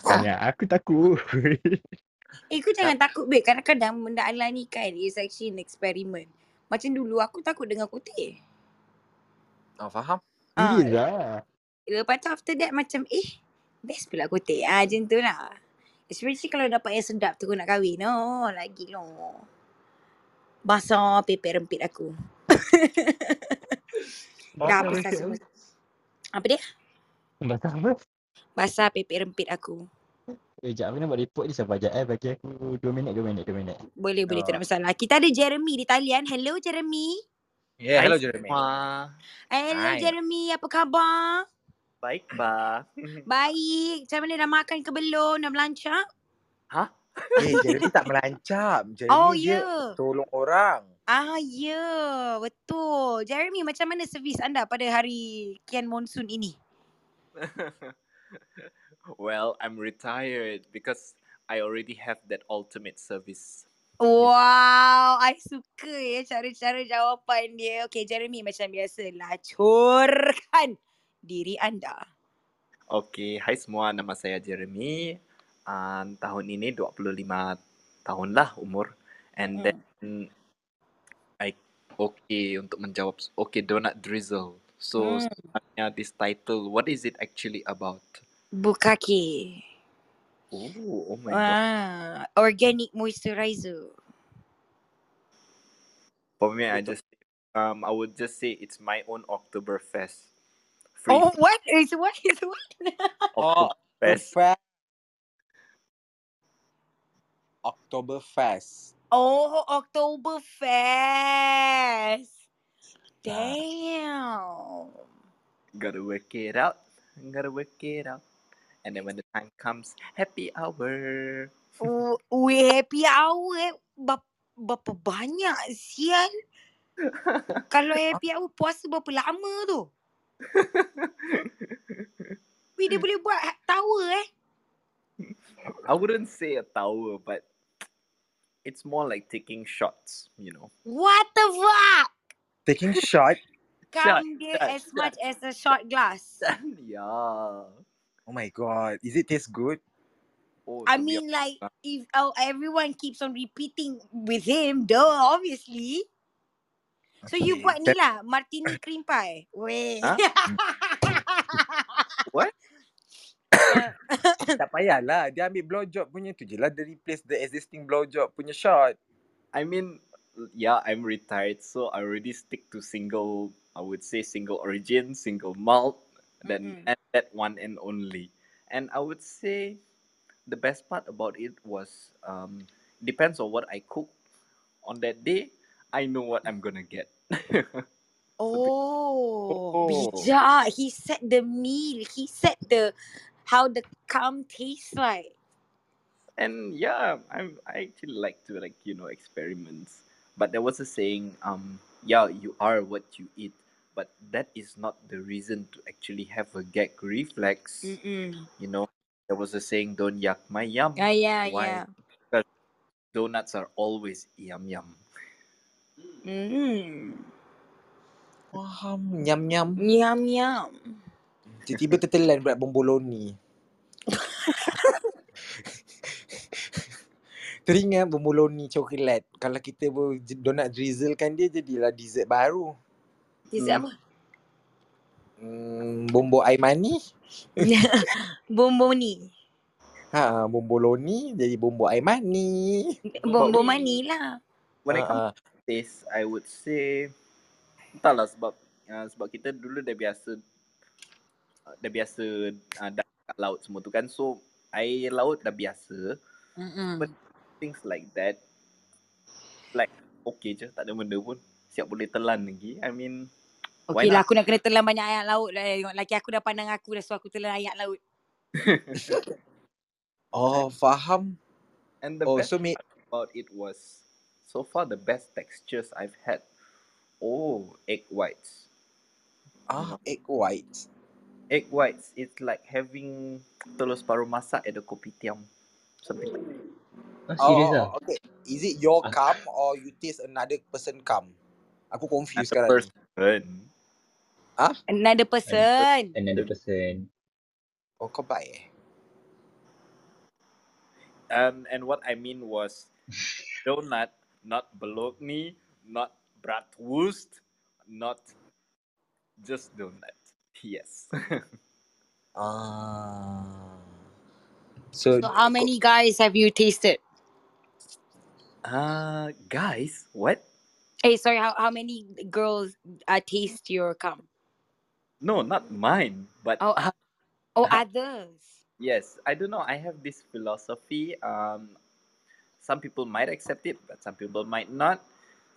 Jangan. Aku takut. Eh, kau jangan takut, babe. Kadang-kadang benda Allah ni kan is actually an experiment. Macam dulu aku takut dengan kutih. Oh, faham? Ah, Serius lah. lepas tu after that macam eh best pula kutih. Ah macam tu lah. Especially kalau dapat yang sedap tu aku nak kahwin. Oh, lagi loh. Basah pepek rempit aku. Dah Basah apa semua. apa? Dia? Basah apa? Basah pepek rempit aku. Eh, sekejap. Aku nak buat report ni sampai sekejap eh. Bagi aku 2 minit, 2 minit, 2 minit. Boleh, boleh. Tak Oh. ada masalah. Kita ada Jeremy di talian. Hello, Jeremy. Yeah, hello Jeremy. Hello, Hai. Jeremy. Apa khabar? Baik, ba. Baik. Macam mana dah makan ke belum? Dah melancap? Hah? Eh, Jeremy tak merancap. Jeremy Oh, dia ya. tolong orang. Ah, ya. Betul. Jeremy, macam mana servis anda pada hari Kian Monsoon ini? well, I'm retired because I already have that ultimate service. Wow, I suka ya cara-cara jawapan dia. Okay, Jeremy macam biasa lacurkan diri anda. Okay, hai semua. Nama saya Jeremy. Um, tahun ini 25 tahun lah umur. And Hmm. then I okay untuk menjawab. Okay, donut drizzle. So Hmm. sebenarnya this title, what is it actually about? Bukake. Oh, oh my god. Ah, organic moisturizer. For me, I just um I would just say it's my own Oktoberfest. Free Oh, what? Is what? Is what? Oh, Oktoberfest. Oktoberfest. Oktoberfest. Oh, Oktoberfest. Damn. Gotta work it out. Gotta work it out. And then when the time comes, happy hour. Oh, we happy hour eh. Bap, berapa banyak sial. Kalau happy hour puasa berapa lama tu? Weh, dia boleh buat ha- tower eh. I wouldn't say a tower, but it's more like taking shots, you know. What the fuck? Taking shot. Shot, Count dia shot, as much as a shot glass. yeah. Oh my god. Is it taste good? Oh, I mean like if oh, everyone keeps on repeating with him, duh, obviously. So you Okay. buat ni lah, martini cream pie. Weh. Huh? What? tak payahlah. Dia ambil blowjob punya tu je lah. Dia replace the existing blowjob punya shot. I mean, yeah, I'm retired, so I already stick to single. I would say single origin, single malt, then Mm-mm. and that one and only. And I would say the best part about it was um depends on what I cook on that day. I know what I'm gonna get. Oh, Oh. bijak. He set the meal. He set the how the cum tastes like. and yeah, I'm I actually like to like you know experiments. But there was a saying, um, yeah, you are what you eat. But that is not the reason to actually have a gag reflex. Mm-mm. You know, there was a saying, "Don't yuck my yum." Ah, yeah, Why? yeah. Because donuts are always yum yum. Mm. Faham. Nyam-nyam. Yum, yum. Tiba-tiba tertelan pula bomboloni. Teringat bomboloni coklat. Kalau kita donat drizzlekan dia jadilah dessert baru. Dessert Hmm. apa? Hmm, bombo air manis. Bomboni. Ha, bomboloni jadi bombo air manis. Bombo me, mani lah. When it Ha, comes to taste, I would say entahlah sebab uh, sebab kita dulu dah biasa uh, dah biasa uh, dah kat laut semua tu kan. So air laut dah biasa. Mm-mm. But things like that like okay je tak ada benda pun siap boleh telan lagi. I mean Okey lah aku nak kena telan banyak ayat laut lah. Tengok laki aku dah pandang aku dah suruh aku telan ayat laut. Oh, faham. And the Oh, best so me about it was so far the best textures I've had. Oh, egg whites. Ah egg whites. egg whites. It's like having telur separuh masak at the kopitiam. Something like that. Oh, Oh, serius oh, okay. Is it your Ah, cum or you taste another person cum? Aku confused sekarang ni. person. Ah? Another person. another person. Oh, kau baik eh? Um, and what I mean was donut, not bologna, not bratwurst, not just donut. Yes. Ah. So, So how many guys have you tasted? uh guys, what? Hey, sorry, how, how many girls uh, taste your cum? No, not mine, but Oh, uh, oh, others. yes, I don't know. I have this philosophy. Um, some people might accept it, but some people might not.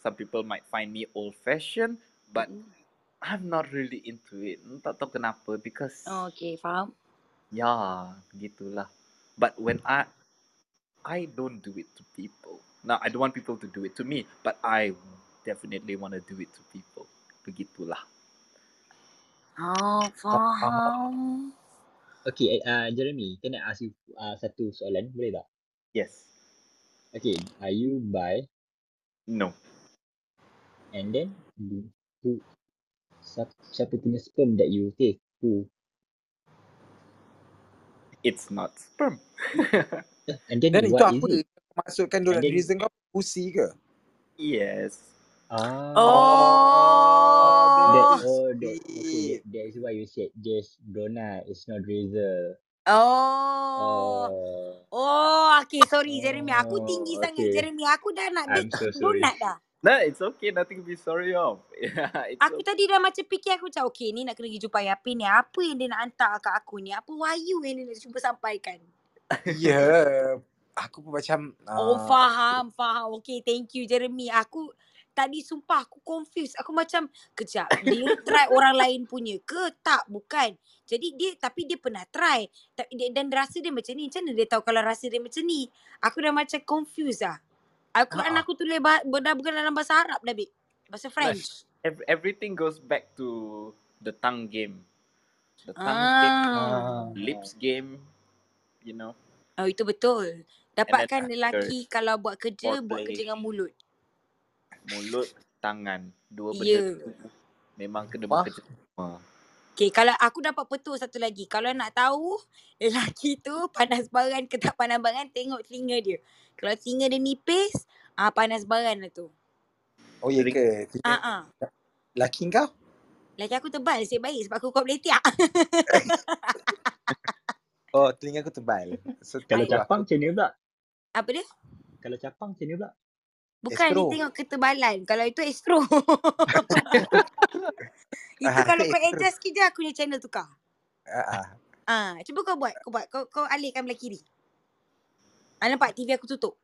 Some people might find me old-fashioned, but Mm-mm. I'm not really into it. Tak tahu kenapa because Oh, okay, faham. yeah, gitulah. But when I I don't do it to people. Now I don't want people to do it to me, but I definitely want to do it to people. Begitulah. Oh, faham. Okay, uh, Jeremy, can I ask you uh, satu soalan? Boleh tak? Yes. Okay, are you bi No. and then you, who, siapa, siapa punya sperm that you taste? Who? It's not sperm. Eh, And then itu what apa? is it? Maksudkan then, drizzle kau pussy ke? yes. ah, Oh, that, Oh, oh, that, okay, that, is why you said just donut, it's not drizzle. oh. Oh, Oh, okay, sorry Jeremy. Aku tinggi oh, sangat okay. Jeremy. Aku dah nak I'm so sorry. donat dah. No, it's okay. Nothing to be sorry of. Yeah, it's Aku okay. tadi dah macam fikir aku macam okay ni nak kena pergi jumpa Yapin ni. Apa yang dia nak hantar kat aku ni? Apa wahyu yang dia nak cuba sampaikan? Ya. Yeah. Aku pun macam Oh uh, faham, faham. Okay, thank you Jeremy. Aku tadi sumpah aku confused. Aku macam kejap. Dia try orang lain punya ke? Tak, bukan. Jadi dia tapi dia pernah try. Dan rasa dia macam ni. Macam mana dia tahu kalau rasa dia macam ni? Aku dah macam confused lah. Al-Quran uh, aku tulis bah- dah bukan dalam bahasa Arab dah, Bik. Bahasa French. ev- everything goes back to the tongue game. The tongue game, Ah. Ah, lips game, you know, Oh, itu betul. Dapatkan lelaki kalau buat kerja, buat kerja dengan mulut. Mulut, tangan, dua benda Ya. tu memang kena Fah. bekerja sama. Okay, kalau aku dapat petua satu lagi. Kalau nak tahu lelaki tu panas baran ke tak panas baran, tengok telinga dia. Kalau telinga dia nipis, ah panas baran lah tu. Oh ya ke? Ah ah. laki kau? Lelaki aku tebal, nasib baik sebab aku kuat boleh tiak. Oh, telinga aku tebal. So Kalau capang macam mana pula? apa dia? Kalau capang macam mana pula? Bukan, dia estro. tengok ketebalan. Kalau itu estro. itu Ah, kalau kau adjust sikit je, aku punya channel tukar. Ah, ah. Ah, cuba kau buat, kau buat. Kau kau alihkan belah kiri. Ah, nampak TV aku tutup.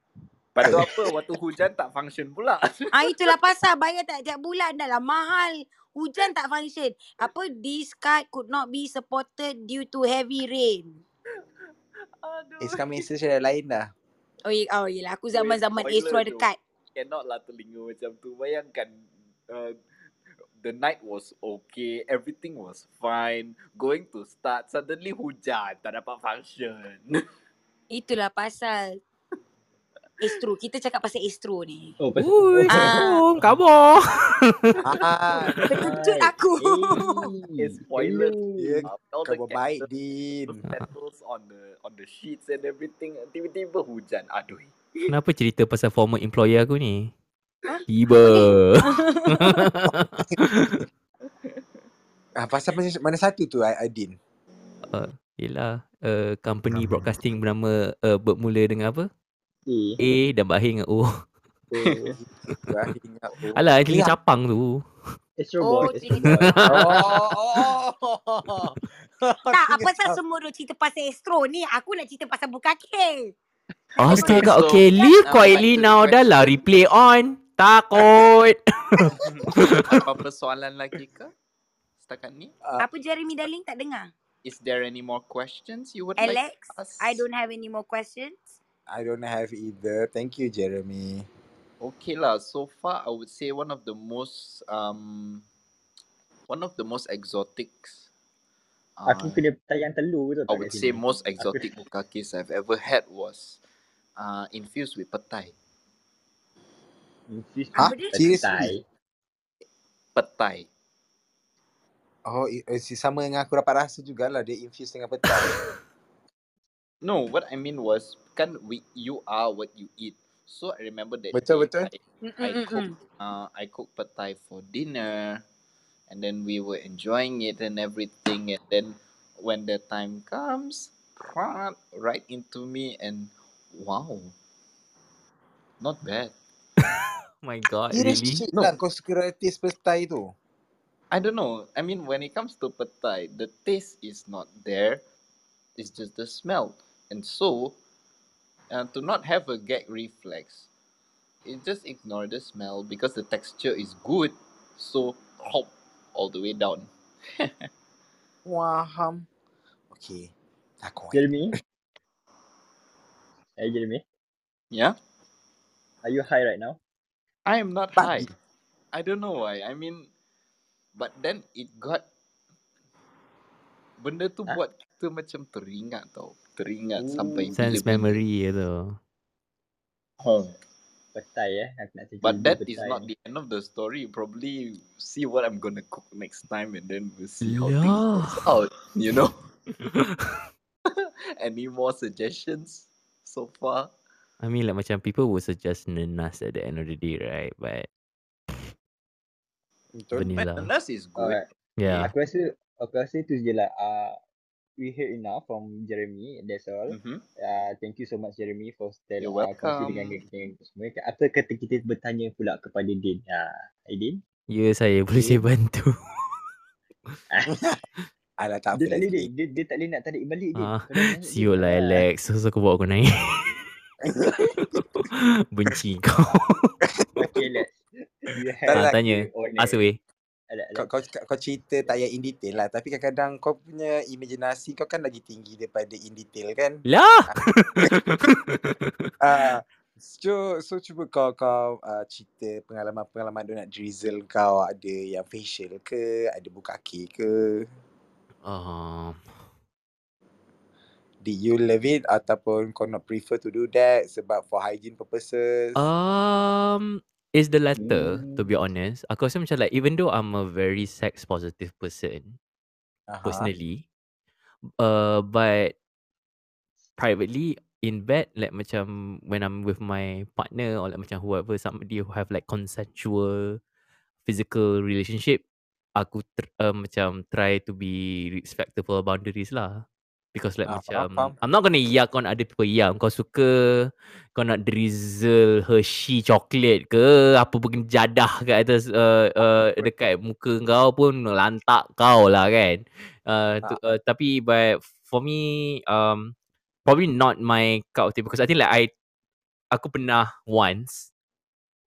Lepas tu apa? Waktu hujan tak function pula. Ah itulah pasal bayar tak tiap bulan dah lah mahal. Hujan tak function. Apa this card could not be supported due to heavy rain. Aduh. Eh, sekarang message dah lain dah. Oh oh yelah aku zaman-zaman Astro ada tu. Cannot lah telinga macam tu. Bayangkan uh, the night was okay, everything was fine. Going to start, suddenly hujan, tak dapat function. Itulah pasal Astro. Kita cakap pasal Astro ni. Oh, pasal Ui, oh, Ah. Ah, Terkejut aku. It's spoiler. All the kau baik, Din. petals on the on the sheets and everything. Tiba-tiba hujan. Aduh. Kenapa cerita pasal former employer aku ni? Hah? Tiba. Ah, pasal mana, mana satu tu, I- Adin? Yelah, uh, company broadcasting bernama uh, bermula dengan apa? Eh, A dan berakhir dengan O. oh. Alah, telinga Ni- capang tu. Astro Oh, Boy, Astro. Oh, oh. Tak, apa pasal semua duk cerita pasal Astro ni? Aku nak cerita pasal Bukake. Astaga, so- okay. Leave Now quietly now. Dah lah, replay on. Takut. Apa soalan lagi ke? Setakat ni? Apa Jeremy Darling tak dengar? Is there any more questions you would Alex, like to ask? I don't have any more questions. I don't have either. Thank you, Jeremy. Okay lah. So far, I would say one of the most um, one of the most exotics. Uh, Aku kena tayang telur tu I would say sini. most exotic bukakis I've ever had was uh, infused with petai. Infused Seriously? petai. Petai. Oh, i- eh, sama dengan aku dapat rasa jugalah dia infuse dengan petai. No, what I mean was, kan we you are what you eat. So I remember that Betul, day betul. I, I cooked uh, I cooked pad thai for dinner, and then we were enjoying it and everything. And then when the time comes, prat, right into me, and wow, not bad. Oh my god, really? shit No. lah kau suka taste petai tu. I don't know. I mean, when it comes to pad thai, the taste is not there. It's just the smell. And so, uh, to not have a gag reflex, you just ignore the smell because the texture is good. So, hop all the way down. Waham. Okay. Aku. Jeremy? Hey Jeremy, Yeah? are you high right now? I am not But- high. I don't know why. I mean, but then it got... Benda tu Huh? buat kita macam teringat tau. Teringat sampai Sense memory tu. Oh. Petai eh. Aku nak cakap But that petai. is not the end of the story. You probably see what I'm gonna cook next time, and then we'll see how Yeah. things out. You know. Any more suggestions so far? I mean like macam people would suggest nenas at the end of the day, right? But Betul. Vanilla. nurse is good. Alright. Yeah. Aku rasa aku rasa tu je lah. Uh, we heard enough from Jeremy. That's all. Mm-hmm. Uh, thank you so much Jeremy for tell You're uh, dengan, dengan semua. Apa kata kita bertanya pula kepada Din? Ah, uh, Din? Ya saya boleh saya bantu. Alah tak Dia tak boleh. Din. Dia, dia tak boleh nak tarik balik Din. Ah, Siul Din. lah Ah. Alex. Terus aku bawa aku naik. Benci kau. Okay, let's. Ah, lah. tanya. honor. Kau, kau, kau cerita tak payah in detail lah. Tapi kadang-kadang kau punya imaginasi kau kan lagi tinggi daripada in detail kan? Lah. Ah, so, so cuba kau kau uh, cerita pengalaman-pengalaman donat drizzle kau. Ada yang facial ke, ada buka kaki ke? Um, Did you love it? Ataupun kau not prefer to do that sebab for hygiene purposes? um, is the latter to be Hmm. honest. Aku rasa macam like even though I'm a very sex positive person Aha. personally, uh, but privately in bed like macam when I'm with my partner or like macam whoever somebody who have like consensual physical relationship, aku tr- uh, macam try to be respectful boundaries lah. Because like Ah, macam faham. I'm not gonna yak on other people yam. Kau suka kau nak drizzle Hershey chocolate ke apa pun jadah kat atas uh, uh, dekat muka kau pun lantak kau lah kan. Uh, tu, uh, tapi but for me um probably not my cup of tea because I think like I aku pernah once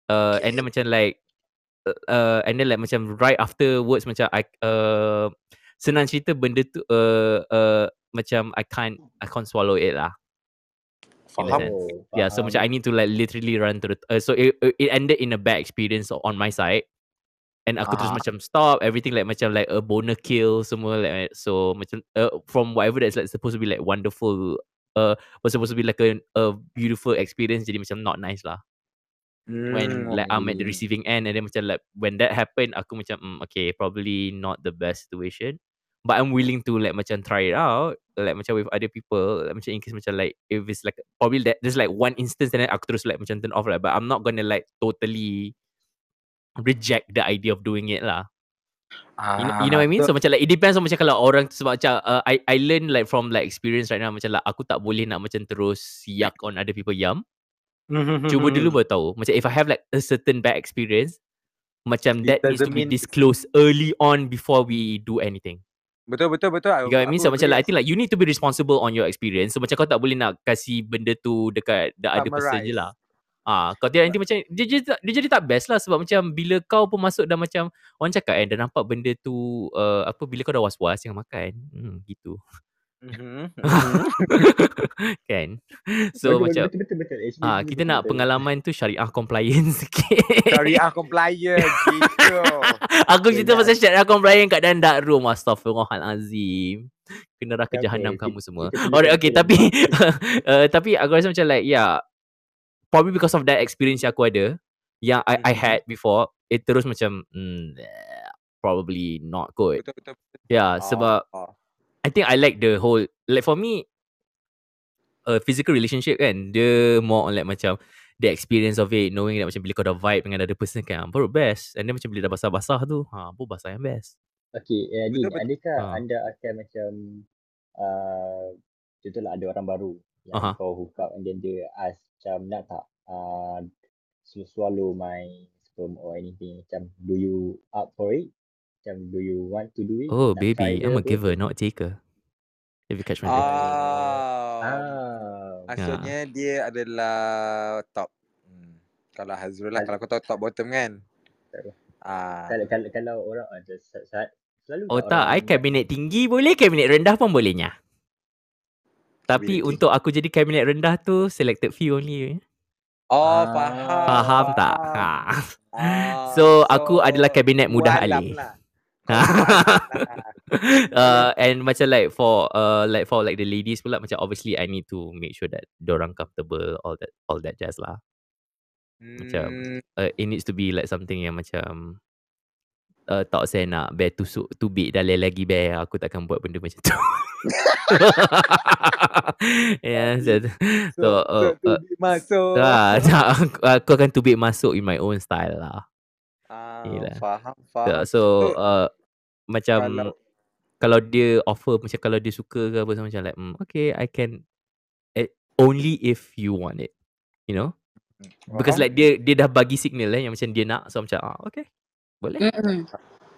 uh, and then macam like uh, uh, and then like macam right afterwards macam I uh, senang cerita benda tu uh, uh, macam I can't I can't swallow it lah. Faham. Oh, Yeah, so macam I need to like literally run through. Uh, so it it ended in a bad experience on my side. And aku terus Ah. macam stop everything like macam like a boner kill semua like so macam uh, from whatever that's like supposed to be like wonderful uh was supposed to be like a, a beautiful experience jadi macam not nice lah when Hmm, like I'm at the receiving end and then macam like when that happened aku macam mm, okay probably not the best situation but I'm willing to like macam try it out like macam with other people like macam in case macam like if it's like probably that there's like one instance and then aku terus like macam turn off like but I'm not gonna like totally reject the idea of doing it lah You know, you know what I mean? So macam like it depends on macam kalau orang tu sebab macam uh, I I learn like from like experience right now macam like aku tak boleh nak macam terus yak on other people yam. Cuba dulu baru tahu. Macam if I have like a certain bad experience macam It that needs to be disclosed early on before we do anything. Betul betul betul. You I mean? So macam like I think like you need to be responsible on your experience. So macam kau tak boleh nak kasih benda tu dekat the other person je lah. Ah, kau tidak nanti macam dia, dia, dia jadi tak best lah sebab macam bila kau pun masuk dah macam orang cakap kan dah nampak benda tu uh, apa bila kau dah was-was jangan makan. Hmm, gitu. Mhm, kan? So Betul, macam betul, betul, betul. Ah betul, kita betul, nak betul. pengalaman tu syariah compliance sikit. Syariah compliance gitu. Aku cerita Yelah. pasal syariah compliance kat dalam dark room. Astaghfirullahalazim. Kena neraka Okay, jahanam kita- kamu semua. Alright, okay. betul. Tapi uh, tapi aku rasa macam like yeah, probably because of that experience yang aku ada, yang I, I Mhm. had before, it terus macam mm, probably not good. Betul betul. betul. Yeah, sebab Oh, I think I like the whole like for me a physical relationship kan dia more on like macam the experience of it knowing that macam bila kau dah vibe dengan other person kan baru best and then macam bila dah basah-basah tu ha pun basah yang best Okay, eh, Adin, Betul, betul. adakah Ha. anda akan macam uh, contohlah ada orang baru yang Aha. kau hook up and then dia ask macam nak tak uh, sw- swallow my sperm or anything macam do you up for it? Macam do you want to do it? oh Nak try baby I'm a giver not a taker if you catch my drift Ah. Ah. Maksudnya dia adalah top. Hmm. Kalau Hazrul lah, Haz- kalau kau tahu top bottom kan. Tak. Ah. Kalau, kalau, kalau orang uh, just, saat, selalu oh tak I kabinet tinggi boleh kabinet rendah pun bolehnya tapi Kabinet untuk aku jadi kabinet rendah tu selected few only Oh, Ah. faham. faham tak ha Ah, so aku adalah kabinet mudah walam alih lah. Uh, and macam like for uh like for like the ladies pula macam obviously I need to make sure that dorang comfortable all that all that jazz lah. Macam Hmm, uh, it needs to be like something yang macam uh, tak saya nak bear tusuk tubik dah lagi bear aku takkan buat benda macam tu. yeah, so, so uh, so, uh, masuk. tak, aku, aku akan tubik masuk in my own style lah. Ah, Yelah. faham, So, faham. so uh, macam kalau- kalau dia offer macam kalau dia suka ke apa macam like mm, okay I can eh, only if you want it you know? Because Faham? like dia dia dah bagi signal eh yang macam dia nak so macam ah okay boleh.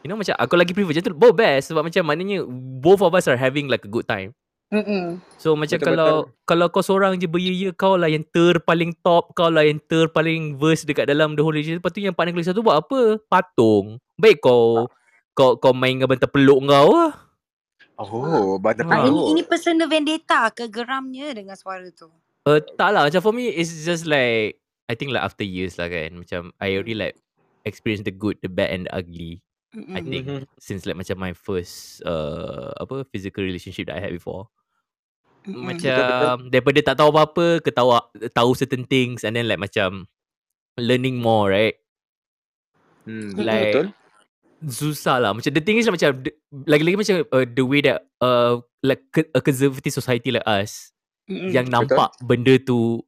You know macam aku lagi prefer macam tu both best sebab macam maknanya both of us are having like a good time. Mm-mm. so macam Betul, kalau kalau kau seorang je beria kau lah yang ter paling top kau lah yang ter paling verse dekat dalam the whole relationship lepas tu yang partner kau lagi satu buat apa? Patung. Baik kau kau kau main dengan bantal peluk kau lah Oh, banyak Ah, Ah, ini peluk. ini personal vendetta ke geramnya dengan suara tu? Uh, tak lah macam for me it's just like I think like after years lah kan macam I already like experience the good the bad and the ugly I Mm-mm. think since like macam my first uh, apa physical relationship that I had before Mm-mm. macam daripada tak tahu apa-apa ke tahu tahu certain things and then like macam learning more right Hmm, Like- betul. Susah lah. Macam the thing is macam the- lagi-lagi macam uh, the way that uh, like ke- a conservative society like us Mm-mm. yang Betul. nampak benda tu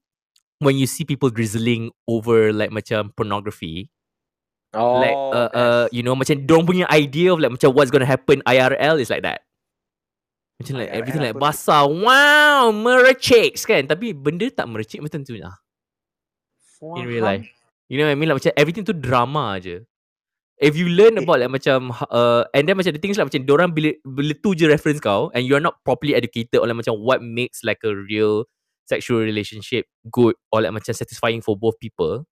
when you see people drizzling over like macam pornography Oh, like uh, uh you know macam dong punya idea of like macam what's gonna happen IRL is like that. Macam like IRL everything like basah. Wow mereciks kan. Tapi benda tak merecik macam tu lah in real life. You know what I mean? Like macam everything tu drama je if you learn about like macam uh, and then macam the things like macam orang bila bila tu je reference kau and you're not properly educated on like macam what makes like a real sexual relationship good or like macam satisfying for both people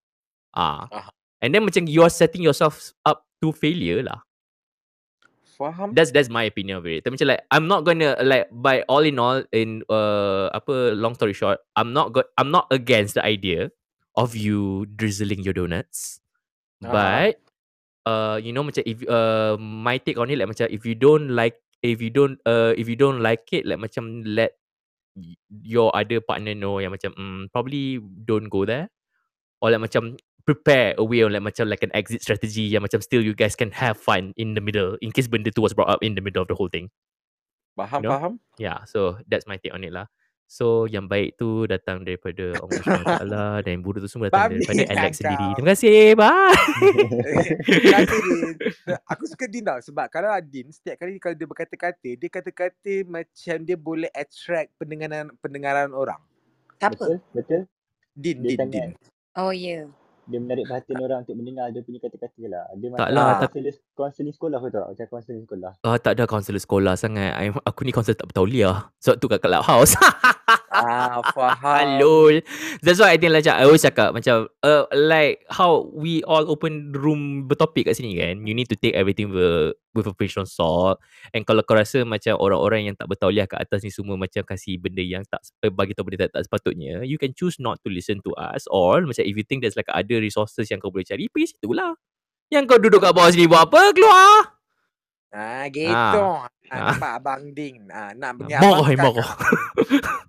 ah Aha. and then macam you're setting yourself up to failure lah Faham? that's that's my opinion of it. Tapi macam like I'm not gonna like by all in all in uh apa long story short, I'm not go- I'm not against the idea of you drizzling your donuts. Ah. But uh, you know macam if uh, my take on it like macam if you don't like if you don't uh, if you don't like it like macam let your other partner know yang macam mm, probably don't go there or like macam prepare a way or like macam like an exit strategy yang macam still you guys can have fun in the middle in case benda tu was brought up in the middle of the whole thing. Faham, You know? faham. Yeah, so that's my take on it lah. So yang baik tu datang daripada Allah SWT dan yang buruk tu semua datang Babi daripada Alex kau. sendiri. Terima kasih. Bye. Terima kasih Din. Aku suka Din tau sebab kalau Din setiap kali kalau dia berkata-kata, dia kata-kata macam dia boleh attract pendengaran pendengaran orang. Siapa? Betul, betul. Din, Dia Din, Din. Oh ya. Yeah. Dia menarik perhatian orang untuk mendengar dia punya kata-kata lah. Dia Tak macam lah, Ah. tak, konseling sekolah kau tahu macam konseling sekolah. uh, tak ada kaunselor sekolah sangat. I, aku ni kaunselor tak bertauliah. Sebab tu kat clubhouse. Ah, faham. Lol. That's why I think like, macam I always cakap macam uh, like how we all open room bertopik kat sini kan. You need to take everything with with a pinch of salt. And kalau kau rasa macam orang-orang yang tak bertauliah kat atas ni semua macam kasih benda yang tak eh, bagi tahu benda tak, tak sepatutnya, you can choose not to listen to us or macam if you think there's like other resources yang kau boleh cari, pergi situ lah. Yang kau duduk kat bawah sini buat apa? Keluar. Ah, gitu. Ah. Ah, Ah. nampak abang Din. Ah, nak punya Marah, abang ke kakak?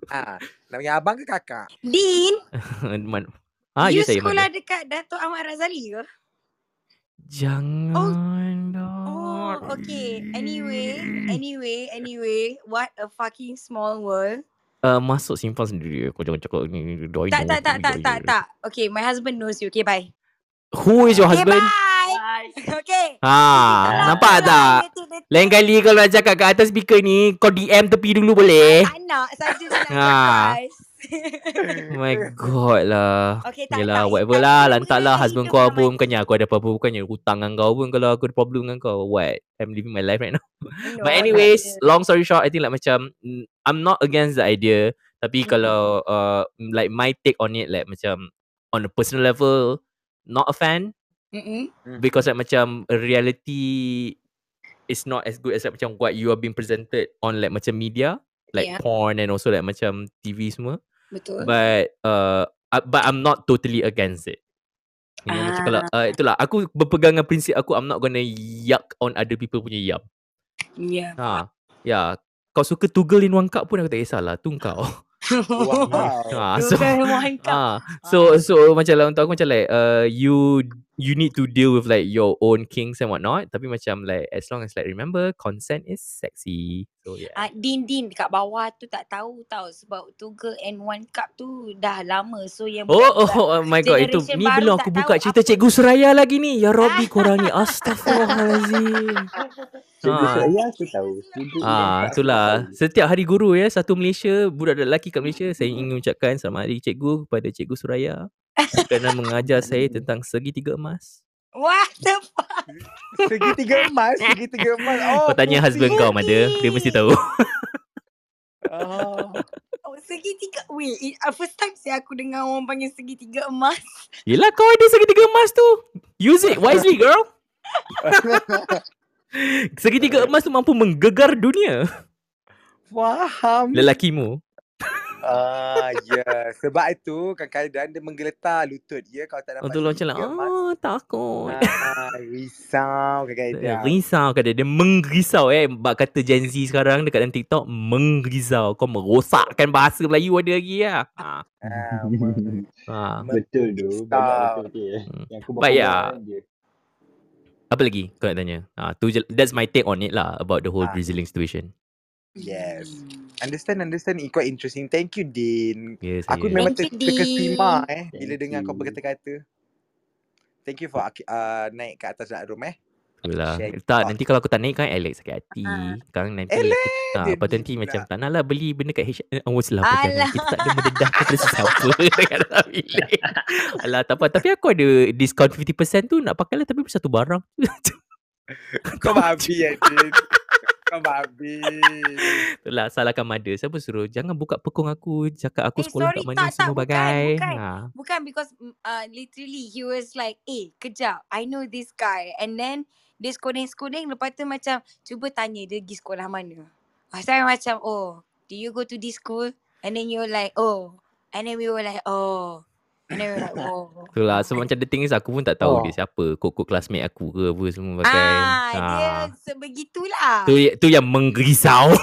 Ah, nak punya abang ke kakak? Din, ah, you ya saya sekolah mana? dekat Dato' Ahmad Razali ke? Jangan Oh, dah. okay. Anyway, anyway, anyway, what a fucking small world. Uh, masuk simpan sendiri. Kau jangan cakap ni. Tak, tak, tak, tak, tak, tak. Okay, my husband knows you. Okay, bye. Who is your Okay, husband? bye. Okay. Ha, nampak tak? Lain kali kalau nak cakap kat atas speaker ni, kau DM tepi dulu boleh? Tak nak saja nak Ha. guys. Oh my god lah. Okay, tak, Yelah, tak. whatever Tak, lah. Lantak lah husband kau apa. mati. Bukannya aku ada apa-apa. Bukannya hutang dengan kau pun kalau aku ada problem dengan kau. What? I'm living my life right now. No, But tak anyways, long story short, I think like macam mm, I'm not against the idea. Tapi Mm. kalau uh, like my take on it like macam on a personal level, not a fan Mm-mm. because like macam reality is not as good as like macam what you are being presented on like macam media, like Yeah. porn and also like macam TV semua. Betul. But uh, uh, but I'm not totally against it. You know, macam kalau uh, itulah aku berpegang dengan prinsip aku I'm not gonna yuck on other people punya yum. Yeah. Ha. Ya, kau suka tuggle in one cup pun aku tak kisahlah. Tu kau. Wow. ha, so Bukan one cup. ah so so macam lah untuk aku macam like uh, you you need to deal with like your own kinks and whatnot tapi macam like as long as like remember consent is sexy so yeah Ah, Din Din dekat bawah tu tak tahu tau sebab Tuggle and One Cup tu dah lama so yang Oh, budak-budak oh, oh my god itu ni belum aku buka cerita apa cikgu. Suraya lagi ni ya Rabbi korang ni astaghfirullahalazim Cikgu Ah. aku tahu. Ah, aku itulah. Setiap hari guru ya, satu Malaysia, budak lelaki kat Malaysia, saya ingin ucapkan selamat hari cikgu kepada cikgu Suraya kerana mengajar saya tentang segitiga emas. What the fuck? Segitiga emas, segitiga emas. Oh, Kau tanya husband kau ada, dia mesti tahu. Oh. Oh, segitiga. Wait, it, uh, first time saya aku dengar orang panggil segitiga emas. Yelah kau ada segitiga emas tu. Use it wisely girl. segitiga emas tu mampu menggegar dunia. Faham. Lelakimu. Ah, ya. Yeah. Sebab itu kadang-kadang dia menggeletar lutut dia kalau tak Oh dapat tu lah macam like, segitiga emas. ah takut. Ah, risau kadang-kadang. Risau kata dia mengrisau eh bab kata Gen Z sekarang dekat dalam TikTok mengrisau kau merosakkan bahasa Melayu ada lagi lah. Ha. Ah, meng- Ha. Betul tu. Banyak Risau. betul dia. Hmm. Yang aku But bawa yeah. dia. Apa lagi kau nak tanya? Ha, tu je, that's my take on it lah about the whole Ah. drizzling situation. Yes. Understand, understand. It quite interesting. Thank you, Din. Yes, Aku yes. memang Thank ter- you, terkesima eh Thank bila dengar kau you. berkata-kata. Thank you for uh, naik ke atas nak room eh. Itulah. Tak, nanti kalau aku tak naik kan Alex sakit hati. Ah. Sekarang nanti Alex, kita, ha, dia lepas tu nanti macam tak nak lah beli benda kat H eh, Oh lah apa jangan Alah. Kita tak ada mendedah kepada sesiapa Dekat dalam bilik Alah tak apa Tapi aku ada Diskaun 50% tu Nak pakai lah Tapi satu barang Kau babi ya. Kau babi. Itulah salahkan mother Siapa suruh Jangan buka pekong aku Cakap aku Eh, sekolah sorry, kat mana tak, tak, Semua bukan, bagai bukan. ha. Bukan because mm, uh, literally he was like, eh kejap, I know this guy. And then dia skodeng-skodeng lepas tu macam cuba tanya dia pergi sekolah mana. Ah, saya macam, oh, do you go to this school? And then you were like, oh. And then we were like, oh. And then we're like, oh. Tu lah. So macam the thing is aku pun tak tahu Oh. dia siapa. Kok-kok classmate aku ke apa semua pakai. Ah, dia Ah. sebegitulah. Tu tu yang menggerisau.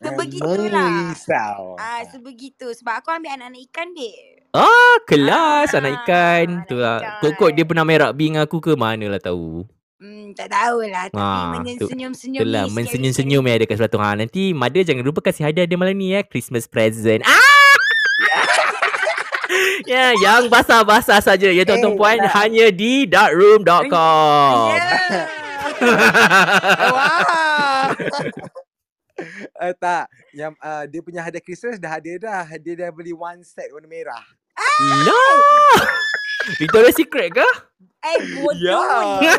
Sebegitulah. Merisau. Ah, sebegitu. Sebab aku ambil anak-anak ikan, dek. Ah, kelas anak Ah, ikan. Tu anak lah. ikan. Kok-kok dia pernah main rugby dengan aku ke mana lah tahu. Hmm, tak tahulah. Tapi Ah, ah, menyenyum-senyum Tu lah ni mensenyum-senyum yang ada kat sebelah tu. Ha, nanti mother jangan lupa kasih hadiah dia malam ni ya. Christmas present. Ah! Ya, yang basah-basah saja ya tuan-tuan Eh, puan tak. hanya di darkroom.com. Ya. Wah. Eh tak, yang uh, dia punya hadiah Christmas dah ada dah. Dia dah beli one set warna merah. Lah. Victoria's Secret ke? Eh, bodoh. Ya.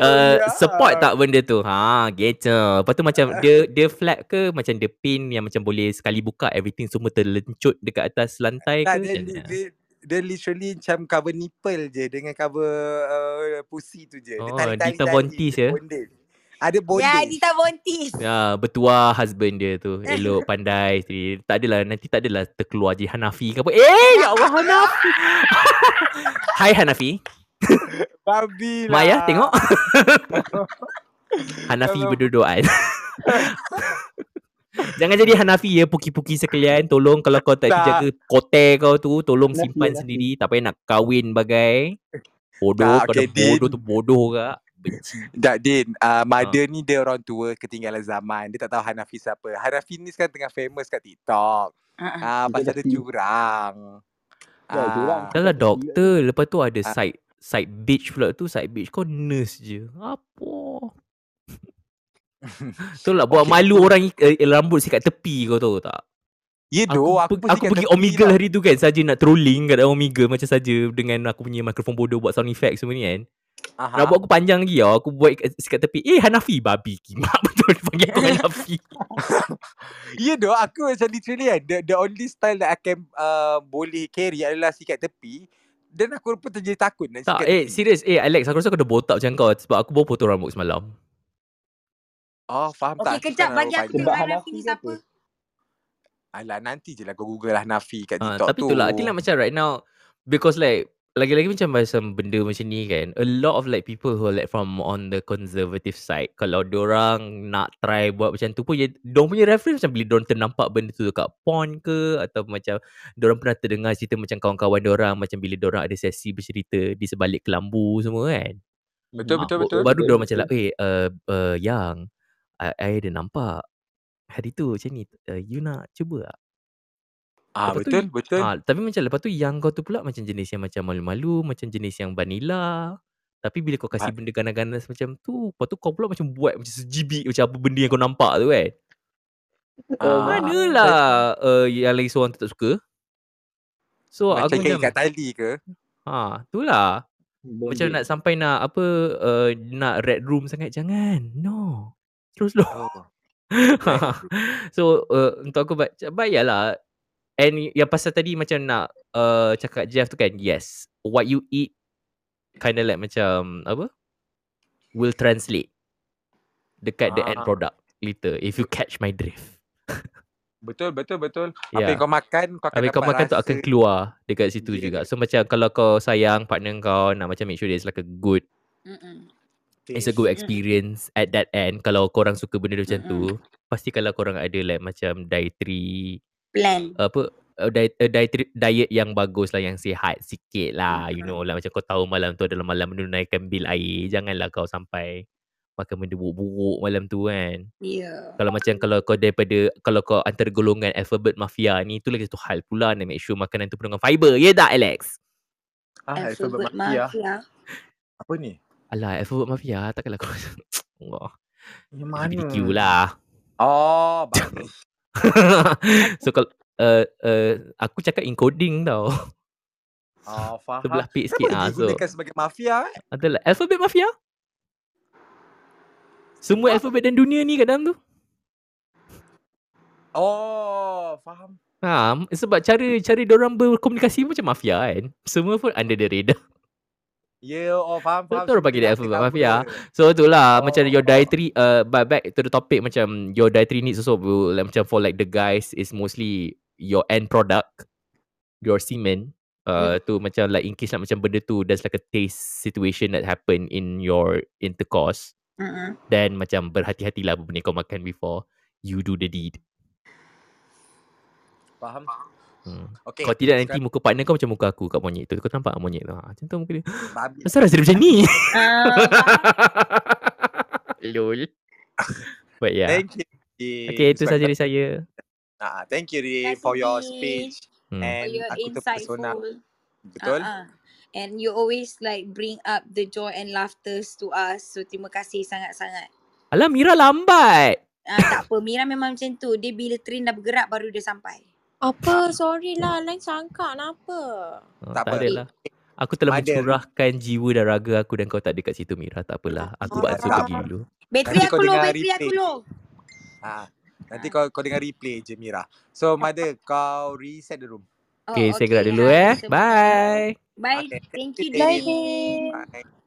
Uh, Ya. support tak benda tu? Ha, gitu. Lepas tu macam dia dia flat ke macam dia pin yang macam boleh sekali buka everything semua terlencut dekat atas lantai Tak, ke? dia, Macam dia, mana? dia, dia literally macam cover nipple je dengan cover uh, pussy tu je. Dia Oh, tali-tali Dita Bontis ya? Bondage. Ada Ya, bondage. Dita Bontis. Ya, bertuah husband dia tu. Elok, pandai. Jadi, tak adalah, nanti tak adalah terkeluar je Hanafi ke apa. Eh, ya Allah Hanafi. Hai Hanafi. Babi lah. Maya, tengok. Hanafi Kalau- berduduan. Jangan jadi Hanafi ya, puki-puki sekalian. Tolong kalau kau tak, Tak. jaga kote kau tu, tolong Hanafi, simpan Hanafi. sendiri. Tak payah nak kahwin bagai. Bodoh, Tak, kau dah okay, Din. bodoh tu bodoh kak. Benci. Tak Din, uh, Ha. mother ni dia orang tua ketinggalan zaman. Dia tak tahu Hanafi siapa. Hanafi ni sekarang tengah famous kat TikTok. Ah. Ah, Dia pasal dia curang. Ya. Ah, Dah lah doktor. Lepas tu ada Ah. side side bitch pula tu. Side bitch kau nurse je. Apa? tu lah buat Okay. malu orang eh, rambut sikat tepi kau tahu tak? Ya doh, aku, aku, aku pergi Omegle lah. hari tu kan saja nak trolling kat Omegle macam saja dengan aku punya mikrofon bodoh buat sound effect semua ni kan. Aha. Rambut aku panjang lagi tau. Aku buat kat- sikat tepi. Eh Hanafi babi kimak betul dia panggil aku Hanafi. Ya doh, aku macam literally kan, the, the only style that I can uh, boleh carry adalah sikat tepi. Dan aku pun terjadi takut nak tak eh serius eh Alex aku rasa aku dah botak macam kau sebab aku baru potong rambut semalam. Oh, faham Okey, tak? Aku kejap bagi aku tengok Hanafi Hanafi ni siapa. apa? Alah, nanti je lah kau google lah Nafi kat Ah, TikTok tapi tu. tu lah I think like macam right now because like lagi-lagi macam macam benda macam ni kan a lot of like people who are like from on the conservative side kalau orang nak try buat macam tu pun ya diorang punya reference macam bila diorang ternampak benda tu dekat porn ke atau macam diorang pernah terdengar cerita macam kawan-kawan diorang macam bila diorang ada sesi bercerita di sebalik kelambu semua kan Betul, Ah, betul, betul. baru Betul, diorang betul. macam like eh uh, uh, yang I, I ada nampak hari tu macam ni uh, you nak cuba tak Ah, Lepas tu betul, betul. Ah, tapi macam lepas tu yang kau tu pula macam jenis yang macam malu-malu, macam jenis yang vanilla. Tapi bila kau kasih Ah. benda ganas-ganas macam tu, lepas tu kau pula macam buat macam sejibik macam apa benda yang kau nampak tu kan. Ah, Manalah uh, yang lagi seorang tu tak suka. So Macam aku macam kat tali ke? ha, itulah. Macam nak sampai nak apa uh, nak red room sangat jangan. No. Terus lo. Oh. so uh, untuk aku baca bayarlah and yang pasal tadi macam nak uh, cakap Jeff tu kan yes what you eat kind of like macam apa will translate dekat the end Ah. product later if you catch my drift Betul, betul, betul. Apa yeah yang kau makan, kau akan Habis kau makan tu rasa. akan keluar dekat situ Yeah. juga. So macam kalau kau sayang partner kau nak macam make sure there's like a good Mm-mm. It's a good Mm. experience at that end kalau korang suka benda macam tu. Pasti kalau korang ada like macam dietary Plan. apa uh, diet, uh, dietary, diet yang bagus lah yang sihat sikit lah you know lah macam kau tahu malam tu adalah malam menunaikan bil air janganlah kau sampai makan benda buruk-buruk malam tu kan Ya. kalau macam kalau kau daripada kalau kau antara golongan alphabet mafia ni tu lagi satu hal pula nak make sure makanan tu penuh dengan fiber ya tak Alex Ah, alphabet Alphabet mafia. Mafia. Apa ni? alah alphabet mafia takkanlah kau Allah Yang mana? LGBTQ lah Oh, bagus. so kalau uh, uh, aku cakap encoding tau Oh, faham. sebelah page sikit Kenapa ah so digunakan sebagai mafia eh? adalah alphabet mafia semua alphabet dan dunia ni kat dalam tu Oh, faham. Ha, sebab cara cara orang berkomunikasi macam mafia kan. Semua pun under the radar. Ya, yeah, oh faham, faham. Betul bagi dia alphabet nak mafia. cover. So itulah oh. macam your dietary uh but back to the topic macam your dietary needs also will, like, macam for like the guys is mostly your end product, your semen. Uh, tu macam like in case like macam benda tu there's like a taste situation that happen in your intercourse Mm-mm. then macam berhati-hatilah apa benda kau makan before you do the deed. Faham? Hmm. Okay. Kalau tidak nanti muka partner kau macam muka aku kat monyet tu. Kau nampak monyet tu? Ha, macam tu muka dia. Babi. Asal rasa dia macam ni? Ah, Lol. But yeah. Thank you. Okay, itu saja dari saya. Ah, thank you Ri Terima for your speech Hmm. for and your aku terpesona. insightful. Betul? Ah, ah. And you always like bring up the joy and laughter to us. So terima kasih sangat-sangat. Alah, Mira lambat. Ah, tak apa, Mira memang macam tu. Dia bila train dah bergerak baru dia sampai. Apa? Sorry lah. Lain sangka. Kenapa? Oh, Tak tak, apa. ada lah. Aku telah Ada. mencurahkan jiwa dan raga aku dan kau tak ada kat situ Mira. Tak apalah. Aku Oh. bakso pergi dulu. Bateri aku low, bateri aku low. Ah, nanti kau kau dengar replay je Mira. So Mother, kau reset the room. Oh, Okay, saya gerak dulu hai eh. Bye. Bye. Okay, Thank you, Bye, babe. Bye.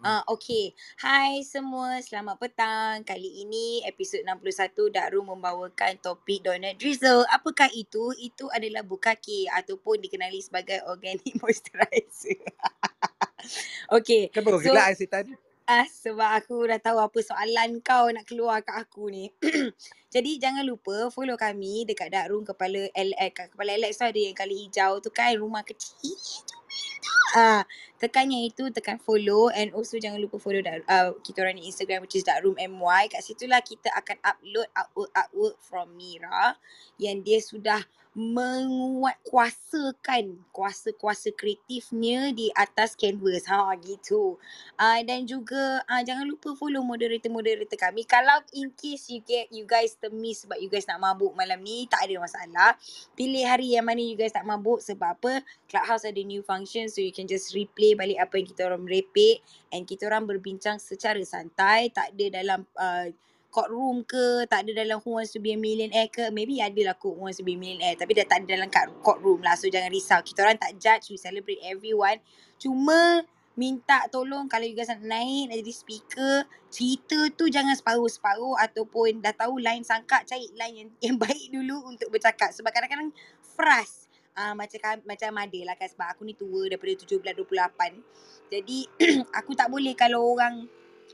Ah, okay. Hai semua, selamat petang. Kali ini episod 61 Darul membawakan topik donut drizzle. Apakah itu? Itu adalah bukake ataupun dikenali sebagai organic moisturizer. okay. Kenapa kau So- gelak setan? Ah, sebab aku dah tahu apa soalan kau nak keluar kat aku ni. Jadi jangan lupa follow kami dekat dark room kepala. Kat kepala Alex tu ada yang kali hijau tu kan rumah kecil tu. Ah, tekan yang itu, tekan follow and also jangan lupa follow dark, uh, kita orang di Instagram which is dark room MY. Kat situlah kita akan upload artwork artwork from Mira yang dia sudah menguat kuasakan kuasa-kuasa kreatifnya di atas canvas. Ha gitu. Uh, dan juga uh, jangan lupa follow moderator-moderator kami. Kalau in case you get you guys termiss sebab you guys nak mabuk malam ni, tak ada masalah. Pilih hari yang mana you guys tak mabuk sebab apa? Clubhouse ada new function so you can just replay balik apa yang kita orang merepek and kita orang berbincang secara santai, tak ada dalam uh, courtroom ke, tak ada dalam Who Wants to be a Millionaire ke. Maybe ada lah Who Wants to be a Millionaire tapi dah tak ada dalam kat courtroom lah. So jangan risau. Kita orang tak judge, we celebrate everyone. Cuma minta tolong kalau you guys nak naik, nak jadi speaker, cerita tu jangan separuh-separuh ataupun dah tahu line sangka, cari line yang, yang baik dulu untuk bercakap. Sebab kadang-kadang frust. Uh, macam macam ada lah kan sebab aku ni tua daripada 17-28. Jadi aku tak boleh kalau orang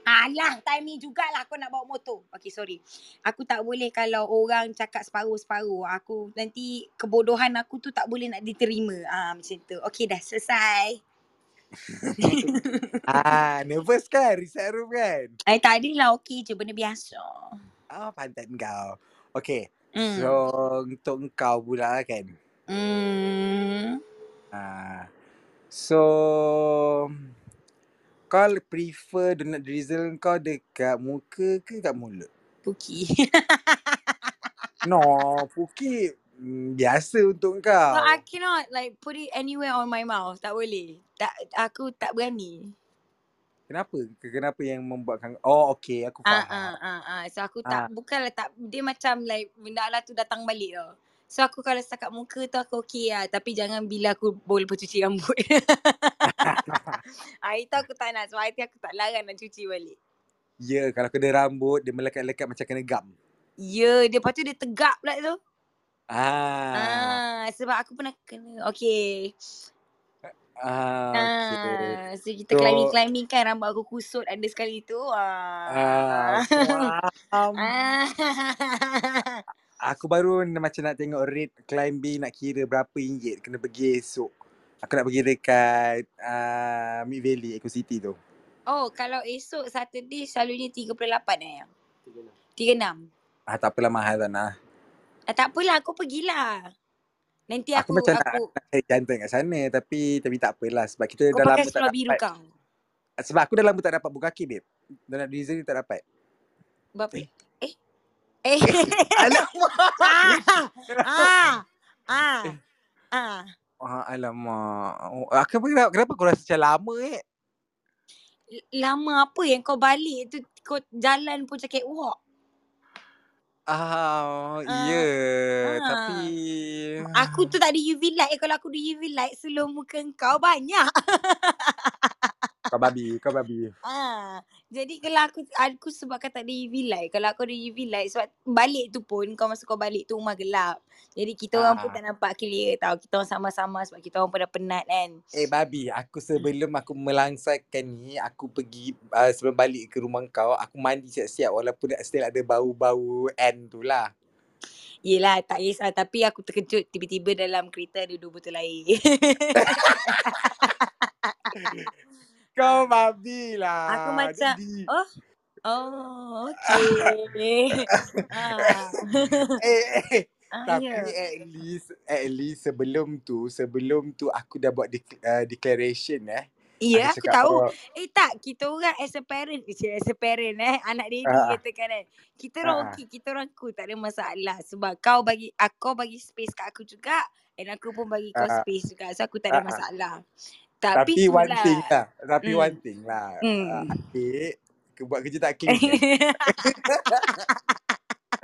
Alah, time ni jugalah aku nak bawa motor. Okay, sorry. Aku tak boleh kalau orang cakap separuh-separuh. Aku nanti kebodohan aku tu tak boleh nak diterima. Ah macam tu. Okay, dah selesai. Ah, nervous kan reset room kan? Eh, tak adalah. Okay je. Benda biasa. Ah, pantat kau. Okay. Hmm. So, untuk kau pula kan. Hmm. Ah. So, kau prefer donut drizzle kau dekat muka ke kat mulut? Puki. No, Puki mm, biasa untuk kau. But I cannot like put it anywhere on my mouth. Tak boleh. Tak, aku tak berani. Kenapa? Kenapa yang membuatkan Oh, okay, aku Ah, faham. ah, ah, ah. So aku Ah. tak, bukanlah tak, dia macam like benda lah tu datang balik tau. So aku kalau setakat muka tu aku okay lah. Tapi jangan bila aku boleh cuci rambut. ah, itu aku tak nak. Sebab itu aku tak larang nak cuci balik. Ya, kalau kena rambut, dia melekat-lekat macam kena gam. Ya, dia lepas tu dia tegak pula tu. Ah. Ah, sebab aku pernah kena. Okay. Ah, okay. Ah, so kita So- climbing-climbing kan rambut aku kusut ada sekali tu. Ah, Ah. faham. ah. Aku baru macam nak tengok rate climbing nak kira berapa ringgit kena pergi esok. Aku nak pergi dekat uh, Mid Valley Eco City tu. Oh, kalau esok Saturday selalunya 38 eh. 36. Ah tak apalah mahal tak nak. Ah, tak apalah, aku pergilah. Nanti Aku, aku, macam aku, nak, nak cari jantan kat sana tapi tapi tak apalah sebab kita kau dah lama tak biru dapat. kau. Sebab aku dah lama tak dapat buka babe. Donut drizzle ni tak dapat. Berapa? Eh. Eh? Eh? Alamak. ah! Ah! Ah! Ah! Ah, alamak. Oh, kenapa, kenapa kau rasa macam lama eh? Lama apa yang kau balik tu kau jalan pun cakap walk. Ah, Ah, ya. ah. Tapi Aku tu tak ada UV light. Kalau aku ada UV light seluruh muka kau banyak. Kau babi, kau babi. Ah, jadi kalau aku aku sebabkan tak ada UV light. Kalau aku ada UV light sebab balik tu pun kau masa kau balik tu rumah gelap. Jadi kita orang pun Ah. tak nampak clear tau. Kita orang sama-sama sebab kita orang pun dah penat kan. Eh babi, aku sebelum aku melangsaikan ni, aku pergi uh, sebelum balik ke rumah kau, aku mandi siap-siap walaupun still ada bau-bau end tu lah. Yelah tak kisah tapi aku terkejut tiba-tiba dalam kereta ada dua botol air. Kau babi lah. Aku macam, Jadi, oh Oh, okay. ah. eh, eh, ah, tapi ya. at least, at least sebelum tu, sebelum tu aku dah buat dec- uh, declaration eh. Ya, Aku aku cakap, tahu. oh, Eh tak, kita orang as a parent, eh, as a parent eh, anak daddy Ah. katakan kan. Kita orang Ah. okey, kita orang cool, tak ada masalah. Sebab kau bagi, aku bagi space kat aku juga. And aku pun bagi kau Ah. space juga. So aku tak ada ah. masalah. Tapi, tapi one itulah. thing lah. Tapi Hmm. one thing lah. Uh, Hmm. adik, ke buat kerja tak clean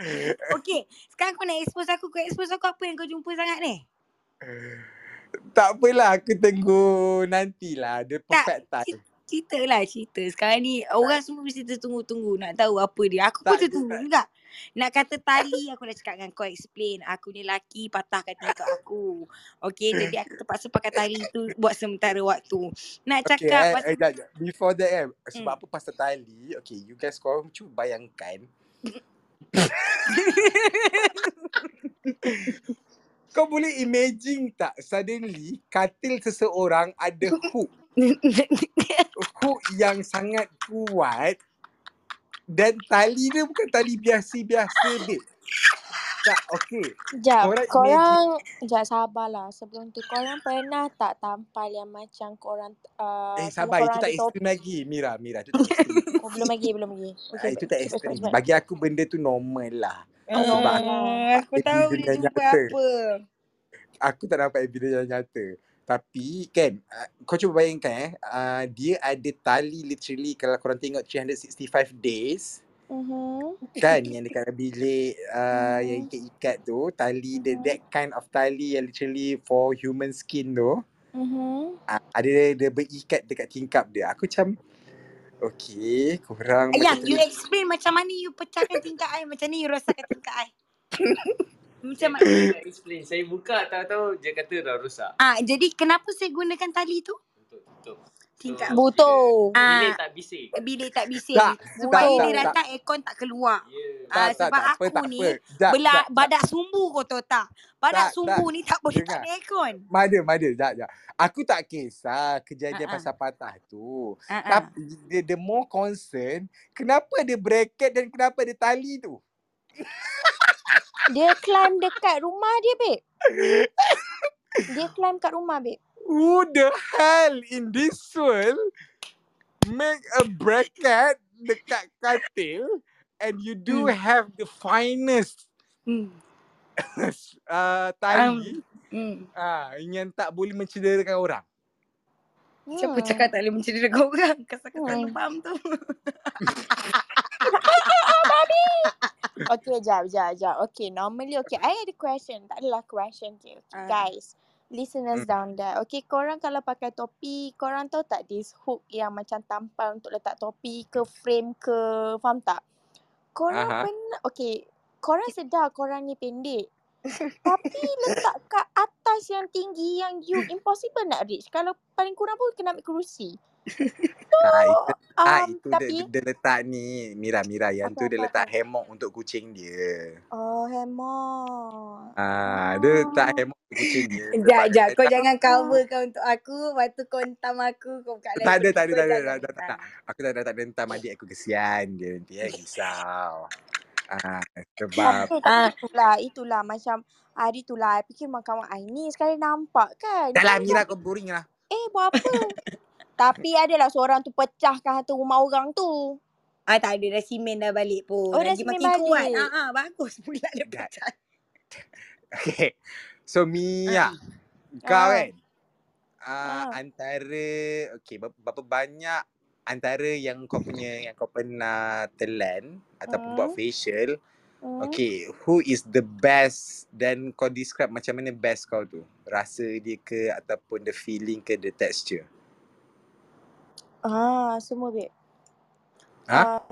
okay, sekarang kau nak expose aku. Kau expose aku apa yang kau jumpa sangat ni? tak apalah, aku tunggu nantilah. The perfect Tak, time. cerita lah cerita. Sekarang ni orang semua mesti tertunggu-tunggu nak tahu apa dia. Aku pun Tak, tertunggu tak. juga. Nak kata tali aku dah cakap dengan kau explain. Aku ni laki patahkan tingkap aku. Okay jadi aku terpaksa pakai tali tu buat sementara waktu. Nak Okay, cakap eh, pasal eh, jap. before that eh, sebab Hmm. apa pasal tali, okay, you guys korang cuba bayangkan. Kau boleh imagine tak suddenly katil seseorang ada hook. Hook yang sangat kuat dan tali dia bukan tali biasa-biasa babe. Tak, okay. Sekejap, Korang korang, sekejap sabarlah. Sebelum tu, korang pernah tak tampal yang macam korang, uh, Eh sabar, itu korang tak ada topi? ekstrim lagi. Mira, Mira, itu tak ekstrim. Oh, belum lagi, belum lagi. Ah, Okay, itu tak ekstrim. Bagi aku benda tu normal lah. Oh, Sebab normal aku. Ah, aku tahu dia jumpa nyata. apa. Aku tak nampak evidence yang nyata. Tapi kan, uh, kau cuba bayangkan eh, uh, dia ada tali literally kalau korang tengok 365 days, Mhm, kan yang dekat bilik uh, yang mhm, ikat-ikat tu, tali the mhm, that kind of tali yang literally for human skin tu, mhm. uh, ada dia berikat dekat tingkap dia. Aku macam, okay, korang macam Yang you explain macam mana you pecahkan tingkap I. Macam ni you rosakkan tingkap I. Macam mana? Saya explain. Saya buka tahu-tahu dia kata dah rosak. Ah, jadi kenapa saya gunakan tali tu? Tutup. Tingkap. So, Butuh. bila bilik Ah, tak bising. bilik tak bising. Tak, tak, tak, dia tak. datang aircon tak keluar. Yeah. Tak, Ah, tak, sebab tak aku tak ni. Jap, bela, jap. badak sumbu kau tahu tak? Badak Tak, tak. sumbu ni tak boleh tak ada aircon. Mada, mada. Jap, jap. Aku tak kisah kejadian ah. pasal patah tu. Ah. Tapi the, the more concern, kenapa ada bracket dan kenapa ada tali tu? Dia climb dekat rumah dia, babe. Dia climb kat rumah, babe. Who the hell in this world make a bracket dekat katil and you do Hmm. have the finest Hmm. uh, Um, tali hmm. ah yang tak boleh mencederakan orang? Siapa Hmm. cakap tak boleh mencederakan orang? Kasar-kasar Hmm. tu. Okay, jap, jap, jap. Okay, normally, okay. I ada question. Tak adalah question. Okay, okay. Ah. Guys, listeners Hmm. down there. Okay, korang kalau pakai topi, korang tahu tak this hook yang macam tampal untuk letak topi ke frame ke, faham tak? Korang Aha. pernah, okay, korang sedar korang ni pendek. Tapi letak kat atas yang tinggi yang you impossible nak reach. Kalau paling kurang pun kena ambil kerusi. Ah, itu, ah, Um, itu tapi, dia, dia letak ni Mira Mira yang tu apa, dia apa, letak apa. hammock untuk kucing dia. Oh, hemok. Ah, dia letak Oh. hammock untuk kucing dia sekejap. dia Kau tak jangan Oh. cover kau untuk aku. Lepas tu kau hentam aku. Kau buka tak live ada, tak ada, tak ada, jangan. tak, tak, tak, Ah. tak. Aku tak ada, tak ada hentam adik aku kesian dia nanti eh, risau. Ah, sebab Ah. itulah, itulah macam hari tu lah, I fikir kawan I ni sekali nampak kan. dah lah Mira kau boring lah. eh buat apa? Tapi adalah seorang tu pecahkan harta rumah orang tu. Ah tak ada dah simen dah balik pun. Oh, dah Lagi simen makin kuat. balik. Ah, ah bagus pula dia pecah. Okay. So Mia, Ah. kau Ah. kan uh, Ah. antara okay berapa, banyak antara yang kau punya yang kau pernah telan ataupun buat Hmm. facial Hmm. Okay, who is the best dan kau describe macam mana best kau tu? Rasa dia ke ataupun the feeling ke the texture? Ah, semua babe. Ha? Uh,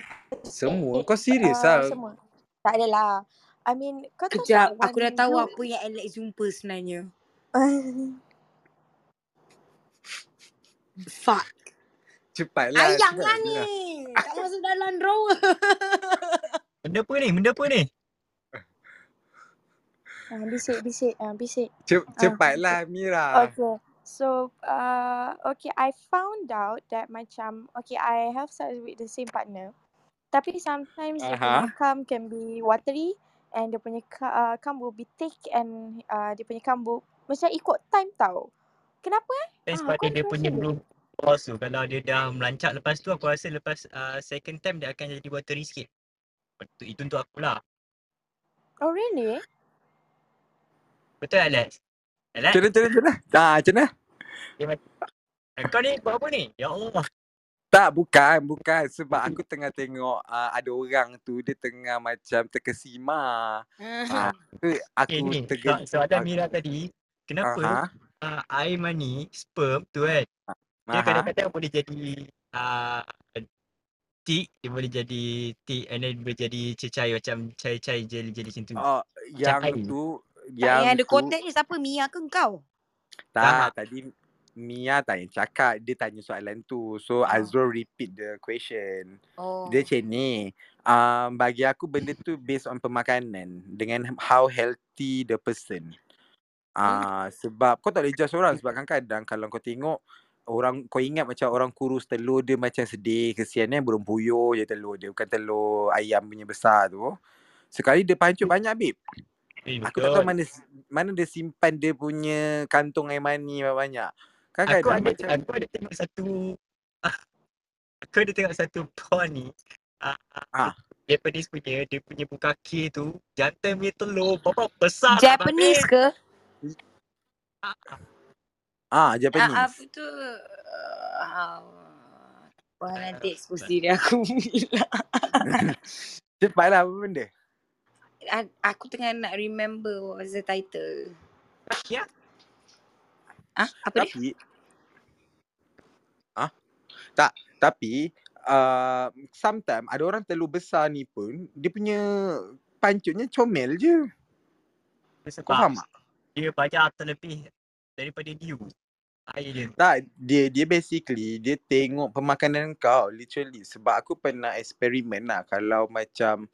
Semua? Kau serius uh, lah? semua. Tak adalah. I mean, kau tahu Kejap, tak aku dah tahu group apa yang Alex jumpa sebenarnya. Fuck. Cepatlah. Ayang cepat, lah ni. Tak masuk dalam drawer. Benda apa ni? Benda apa ni? Ah, bisik, bisik, ah, bisik. Cep- Ah. Cepatlah Mira. Okay. So, uh, okay, I found out that macam, okay, I have sex with the same partner. Tapi sometimes dia punya Aha. cum can be watery and dia punya uh, cum will be thick and uh, dia punya cum will macam ikut time tau. Kenapa eh? Depends Ah, pada kau dia punya belum pause tu. Kalau dia dah melancap lepas tu aku rasa lepas uh, second time dia akan jadi watery sikit. Itu, itu untuk aku lah. Oh, really? Betul Alex? Macam mana, macam mana, macam mana? Ah, macam mana? Dia macam, "Eh, kau ni buat apa ni? Ya Allah. Tak, bukan, bukan. Sebab aku tengah tengok uh, ada orang tu dia tengah macam terkesima. Tu Eh aku ni, terge so, soalan aku, Mira tadi, kenapa aha, uh, air mani, sperm tu kan, dia aha. kadang-kadang boleh jadi uh, thick, dia boleh jadi thick and then boleh jadi cecair macam cair-cair jelly-jelly macam tu. Oh, yang air. tu yang yang ada kontak ni siapa? Mia ke kau? tak tadi Mia tak yang cakap dia tanya soalan tu. So Oh. Azrul repeat the question. Oh. Dia macam ni. Um, bagi aku benda tu based on pemakanan dengan how healthy the person. Ah uh, sebab kau tak boleh judge orang sebab kadang-kadang kalau kau tengok orang kau ingat macam orang kurus telur dia macam sedih kesian eh burung puyuh je telur dia bukan telur ayam punya besar tu. Sekali dia pancuk banyak babe. Eh, Aku tak tahu mana mana dia simpan dia punya kantung air mani banyak. Aku Kadang-kadang ada, macam aku ada tengok satu, aku ada tengok satu porn ni. Uh, Ah. Japanese punya, dia punya buka kaki tu, jantan punya telur, berapa besar Japanese ke? Ah, ah Ah, Japanese. apa tu? Uh, Wah nanti expose diri aku. Cepatlah apa benda? Aku tengah nak remember what's the title. Ya, Ah, apa dia? Tapi ah tak tapi uh, sometimes ada orang telur besar ni pun dia punya pancutnya comel je. Kau sebab faham tak? dia banyak terlebih daripada you. Air dia. Tak, dia dia basically dia tengok pemakanan kau literally sebab aku pernah eksperimen lah kalau macam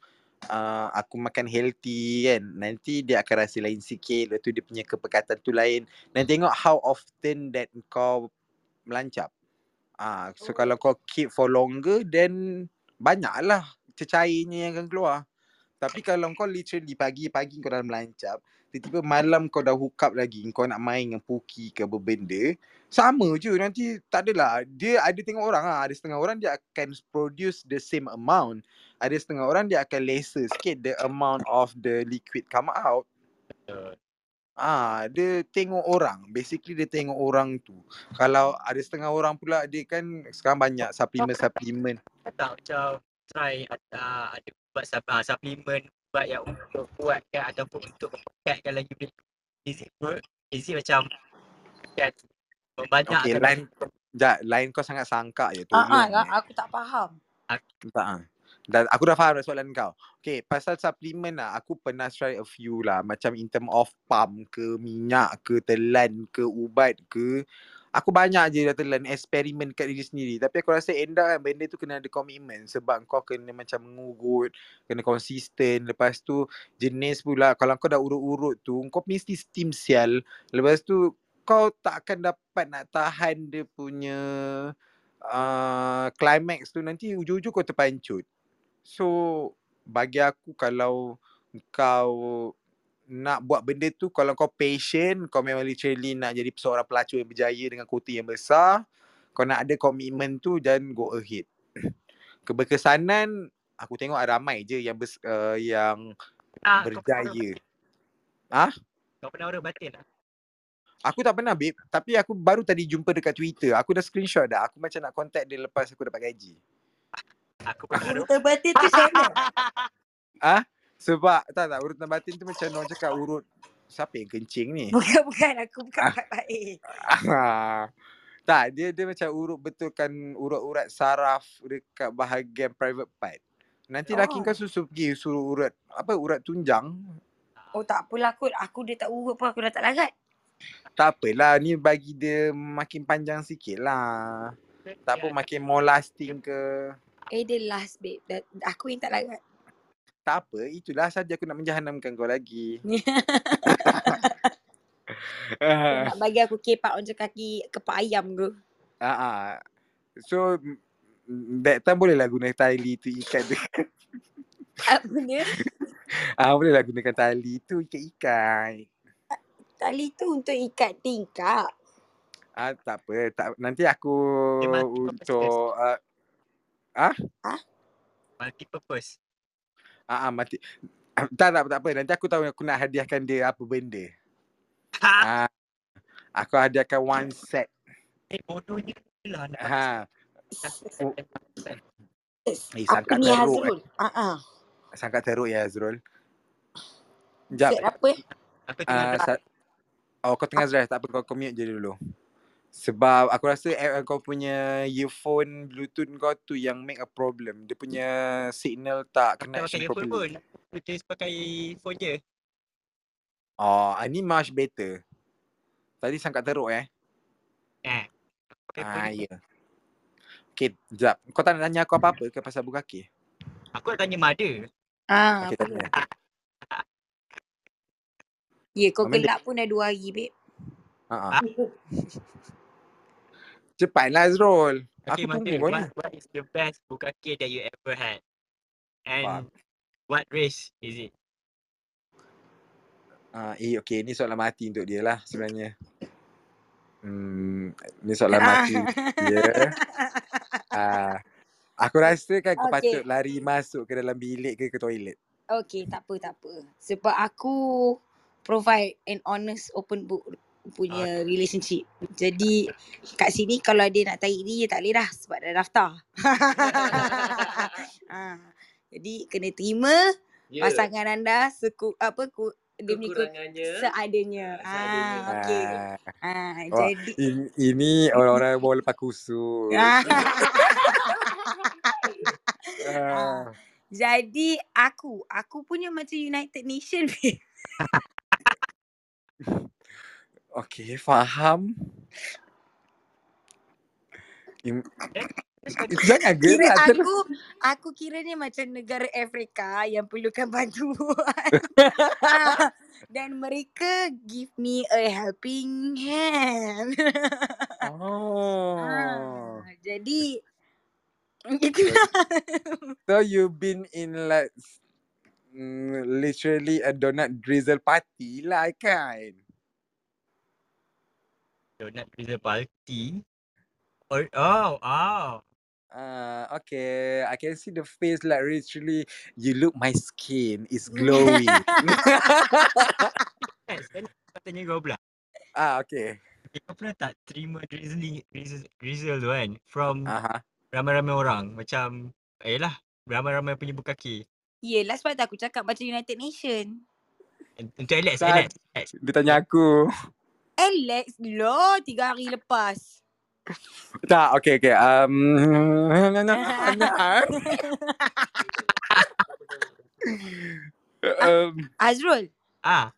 uh, aku makan healthy kan nanti dia akan rasa lain sikit lepas tu dia punya kepekatan tu lain dan tengok how often that kau melancap. Ah, so kalau kau keep for longer then banyaklah cecairnya yang akan keluar. Tapi kalau kau literally pagi-pagi kau dah melancap, tiba-tiba malam kau dah hook up lagi, kau nak main dengan Puki ke apa benda, sama je nanti tak adalah. Dia ada tengok orang ah, ada setengah orang dia akan produce the same amount. Ada setengah orang dia akan lesser sikit the amount of the liquid come out. Ah, dia tengok orang. Basically dia tengok orang tu. Kalau ada setengah orang pula dia kan sekarang banyak suplemen-suplemen. Kau tak macam try ada ada buat sup, uh, suplemen buat yang untuk kuatkan ataupun untuk mengekatkan lagi tu. Is it macam kan membanyak Okay, line Jat, line kau sangat sangka je. Ah, ah, Tolong. aku tak faham. Tak ah. Dan aku dah faham dah soalan kau. Okay, pasal suplemen lah, aku pernah try a few lah. Macam in term of pump ke, minyak ke, telan ke, ubat ke. Aku banyak je dah telan eksperimen kat diri sendiri. Tapi aku rasa end up kan benda tu kena ada komitmen. Sebab kau kena macam mengugut, kena konsisten. Lepas tu jenis pula, kalau kau dah urut-urut tu, kau mesti steam sial. Lepas tu kau tak akan dapat nak tahan dia punya uh, climax tu nanti ujung-ujung kau terpancut. So bagi aku kalau kau nak buat benda tu kalau kau patient kau memang literally nak jadi seorang pelacur yang berjaya dengan kota yang besar kau nak ada komitmen tu dan go ahead keberkesanan aku tengok ramai je yang bers, uh, yang Ah, berjaya? Ah? Kau pernah orang batin tak? Aku tak pernah babe Tapi aku baru tadi jumpa dekat Twitter Aku dah screenshot dah Aku macam nak contact dia lepas aku dapat gaji Aku pernah orang batin tu macam mana? Ah, Sebab tak tak urutan batin tu macam orang cakap urut Siapa yang kencing ni Bukan, bukan. Aku bukan baik. Ah, Tak, dia dia macam urut betulkan urat-urat saraf dekat bahagian private part. Nanti laki Oh. kau susu pergi suruh urat apa urat tunjang. Oh tak apalah kot. Aku dia tak urut pun aku dah tak larat. Tak apalah ni bagi dia makin panjang sikit lah. Tak apa makin more lasting ke. Eh dia last babe. Aku yang tak larat. Tak apa, itulah saja aku nak menjahanamkan kau lagi. Nak bagi aku kepak macam kaki kepak ayam ke? Ah, ah. So that time bolehlah guna tali tu ikat dekat. Apa dia? Ah bolehlah gunakan tali tu ikat-ikat. Tali tu untuk ikat tingkap. Ah tak apa, tak nanti aku Dia multi-purpose untuk uh, Multi purpose. Ah, ah mati. tak tak tak apa, nanti aku tahu aku nak hadiahkan dia apa benda. Ha! Ah aku hadiahkan one set. Eh bodohnya lah nak Ha. Oh. Eh Apa sangka ni teruk. Hazrul? Ah ah. Eh. Sangka teruk ya Azrul. Jap. Set apa? Aku tengah Ah, uh, sa- oh kau tengah drive tak apa kau, kau mute je dulu. Sebab aku rasa eh, kau punya earphone bluetooth kau tu yang make a problem. Dia punya signal tak tak pakai earphone pun. Aku just pakai phone je. Oh, ini much better. Tadi sangka teruk eh. Eh. Ah, ya. Okay, sekejap. Kau tak nak tanya aku apa-apa ke pasal buka kaki? Aku nak tanya Mada. Ah, Okay, tanya. Ya, kau Amin, gelap pun dah dua hari, babe. Ha Cepatlah Azrul. Okay, Aku tunggu what, what is the best bukake that you ever had? And Fuck. what race is it? Ah, eh, okay. Ni soalan mati untuk dia lah sebenarnya. Hmm, ni soalan mati dia. Ah, aku rasa kan kau Okay. patut lari masuk ke dalam bilik ke ke toilet. Okay, tak apa, tak apa. Sebab aku provide an honest open book punya relationship. Jadi kat sini kalau dia nak tarik ni, dia tak boleh dah sebab dah daftar. ha. Jadi kena terima Ya. pasangan anda seku, apa ku, dia punya ku, Kekurangannya. seadanya. Ah, Ah, seadanya. okey. Ah, Ah, Wah, jadi ini, ini orang-orang yang bawa lepas kusut. Ah. Ah. Jadi aku, aku punya macam United Nation. Okay, faham. Im- Jangan Kira gerak terus. aku, aku kira ni macam negara Afrika yang perlukan bantuan. Dan mereka give me a helping hand. Oh. Ah, Jadi itulah. So you've been in like mm, literally a donut drizzle party lah kan? Donut pizza party. Or, oh, oh. Uh, okay, I can see the face like literally you look my skin is glowing. Aku tanya kau pula. ah, okay. Kau pernah tak terima drizzling, drizzle, drizzle tu kan? From Aha. ramai-ramai orang. Macam, eh lah, ramai-ramai punya bukake. Yelah sebab tu aku cakap macam United Nation. Untuk Alex, Tak. Alex, Alex. Dia tanya aku. Alex lo tiga hari lepas. Tak, okay, okay. Um, um, Azrul, Ah,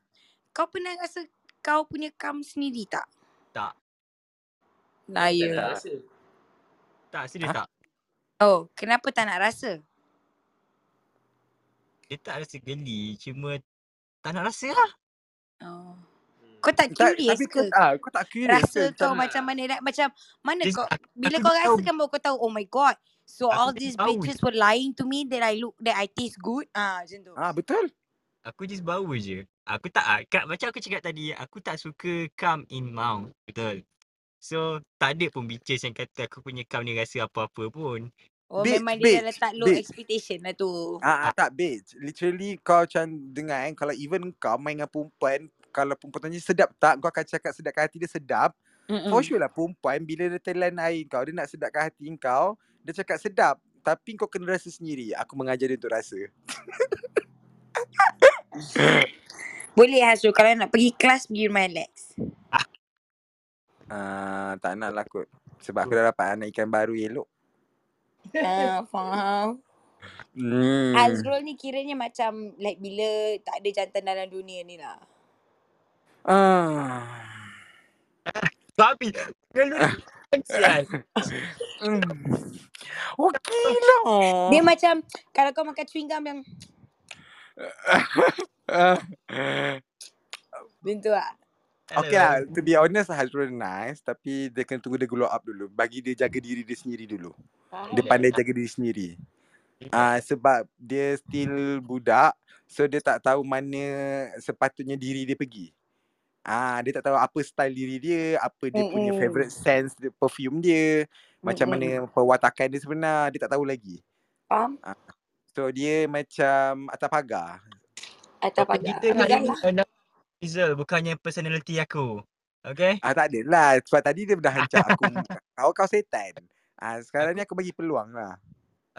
kau pernah rasa kau punya kam sendiri tak? tak. Nah, Tak ya. rasa. Tak, serius Ha? tak? Oh, kenapa tak nak rasa? Dia tak rasa geli. Cuma tak nak rasa lah. Oh. Kau tak tak, curious tapi ke? kau, ah, kau tak curious Rasa ke? kau tak. macam mana dah macam mana This, kau bila kau rasa kan baru kau tahu oh my god. So Aku all these bitches je. were lying to me that I look that I taste good. Ah macam tu. Ah, betul. Aku just bau je. Aku tak, ah, kat, macam aku cakap tadi, aku tak suka come in mouth. Betul. So, tak ada pun bitches yang kata aku punya cum ni rasa apa-apa pun. Oh Bitch, memang dia dah bitch, letak low bitch. expectation lah tu. Ah, ah, tak bitch. Literally kau macam dengar kan kalau even kau main dengan perempuan, kalau perempuan tanya sedap tak, kau akan cakap sedapkan hati dia sedap. Mm-mm. For sure lah perempuan bila dia telan air kau, dia nak sedapkan hati kau, dia cakap sedap. Tapi kau kena rasa sendiri. Aku mengajar dia untuk rasa. Boleh Hasrul kalau nak pergi kelas pergi rumah Alex. Ah, tak nak lah kot. Sebab aku dah dapat anak ikan baru elok. Ah, faham. Hmm. Azrul ni kiranya macam like bila tak ada jantan dalam dunia ni lah. Ah. Babi. Okey lah. Dia macam kalau kau makan chewing gum yang Ah. macam tu lah. Okay lah, to be honest Hazrul nice Tapi dia kena tunggu dia grow up dulu Bagi dia jaga diri dia sendiri dulu Dia pandai jaga diri sendiri Ah uh, Sebab dia still budak So dia tak tahu mana sepatutnya diri dia pergi Ah, dia tak tahu apa style diri dia, apa dia punya Mm-mm. favorite sense dia, perfume dia, macam Mm-mm. mana perwatakan dia sebenar, dia tak tahu lagi. Faham? So dia macam atas pagar. Topik pagar. kita ni adalah Rizal bukannya personality aku. Okay? Ah tak ada lah sebab tadi dia dah hancur aku kau kau setan. Ah sekarang ni aku bagi peluang lah.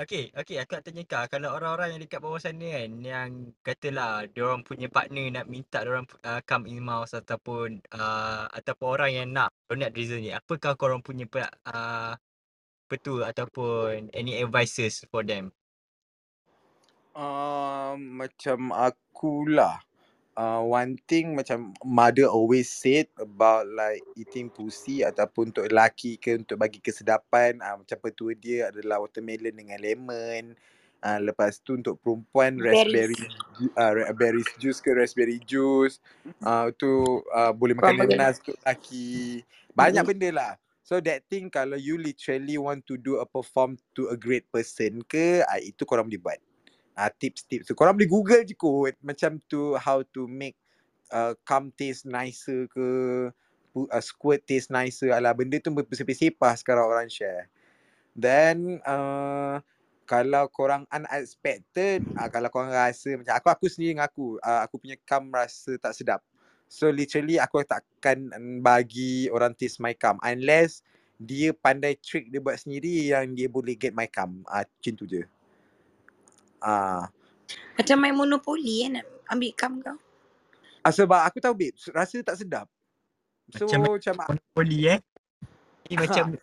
Okay, okay. Aku nak tanya kau. Kalau orang-orang yang dekat bawah sana kan, yang katalah diorang punya partner nak minta diorang uh, come in mouse ataupun uh, ataupun orang yang nak donat Rizal ni, apakah korang punya pe- uh, apa tu ataupun any advices for them? Uh, macam akulah. Uh, one thing macam mother always said about like eating pussy ataupun untuk lelaki ke untuk bagi kesedapan uh, macam petua dia adalah watermelon dengan lemon. Uh, lepas tu untuk perempuan raspberry Berries. uh, berries juice ke raspberry juice. Uh, tu uh, boleh makan nanas untuk lelaki. Banyak Mm-mm. benda lah. So that thing kalau you literally want to do a perform to a great person ke uh, itu korang boleh buat uh, tips-tips tu. Korang boleh google je kot macam tu how to make uh, cum taste nicer ke uh, squirt taste nicer alah benda tu bersepah-sepah sekarang orang share. Then uh, kalau korang unexpected uh, kalau korang rasa macam aku aku sendiri ngaku uh, aku punya cum rasa tak sedap. So literally aku takkan bagi orang taste my cum unless dia pandai trick dia buat sendiri yang dia boleh get my cum. Ah uh, macam tu je. Ah Macam main Monopoly eh nak ambil kam kau. Ah, sebab aku tahu babe, rasa tak sedap. So Macam macam, Monopoli eh. Ni Ha. macam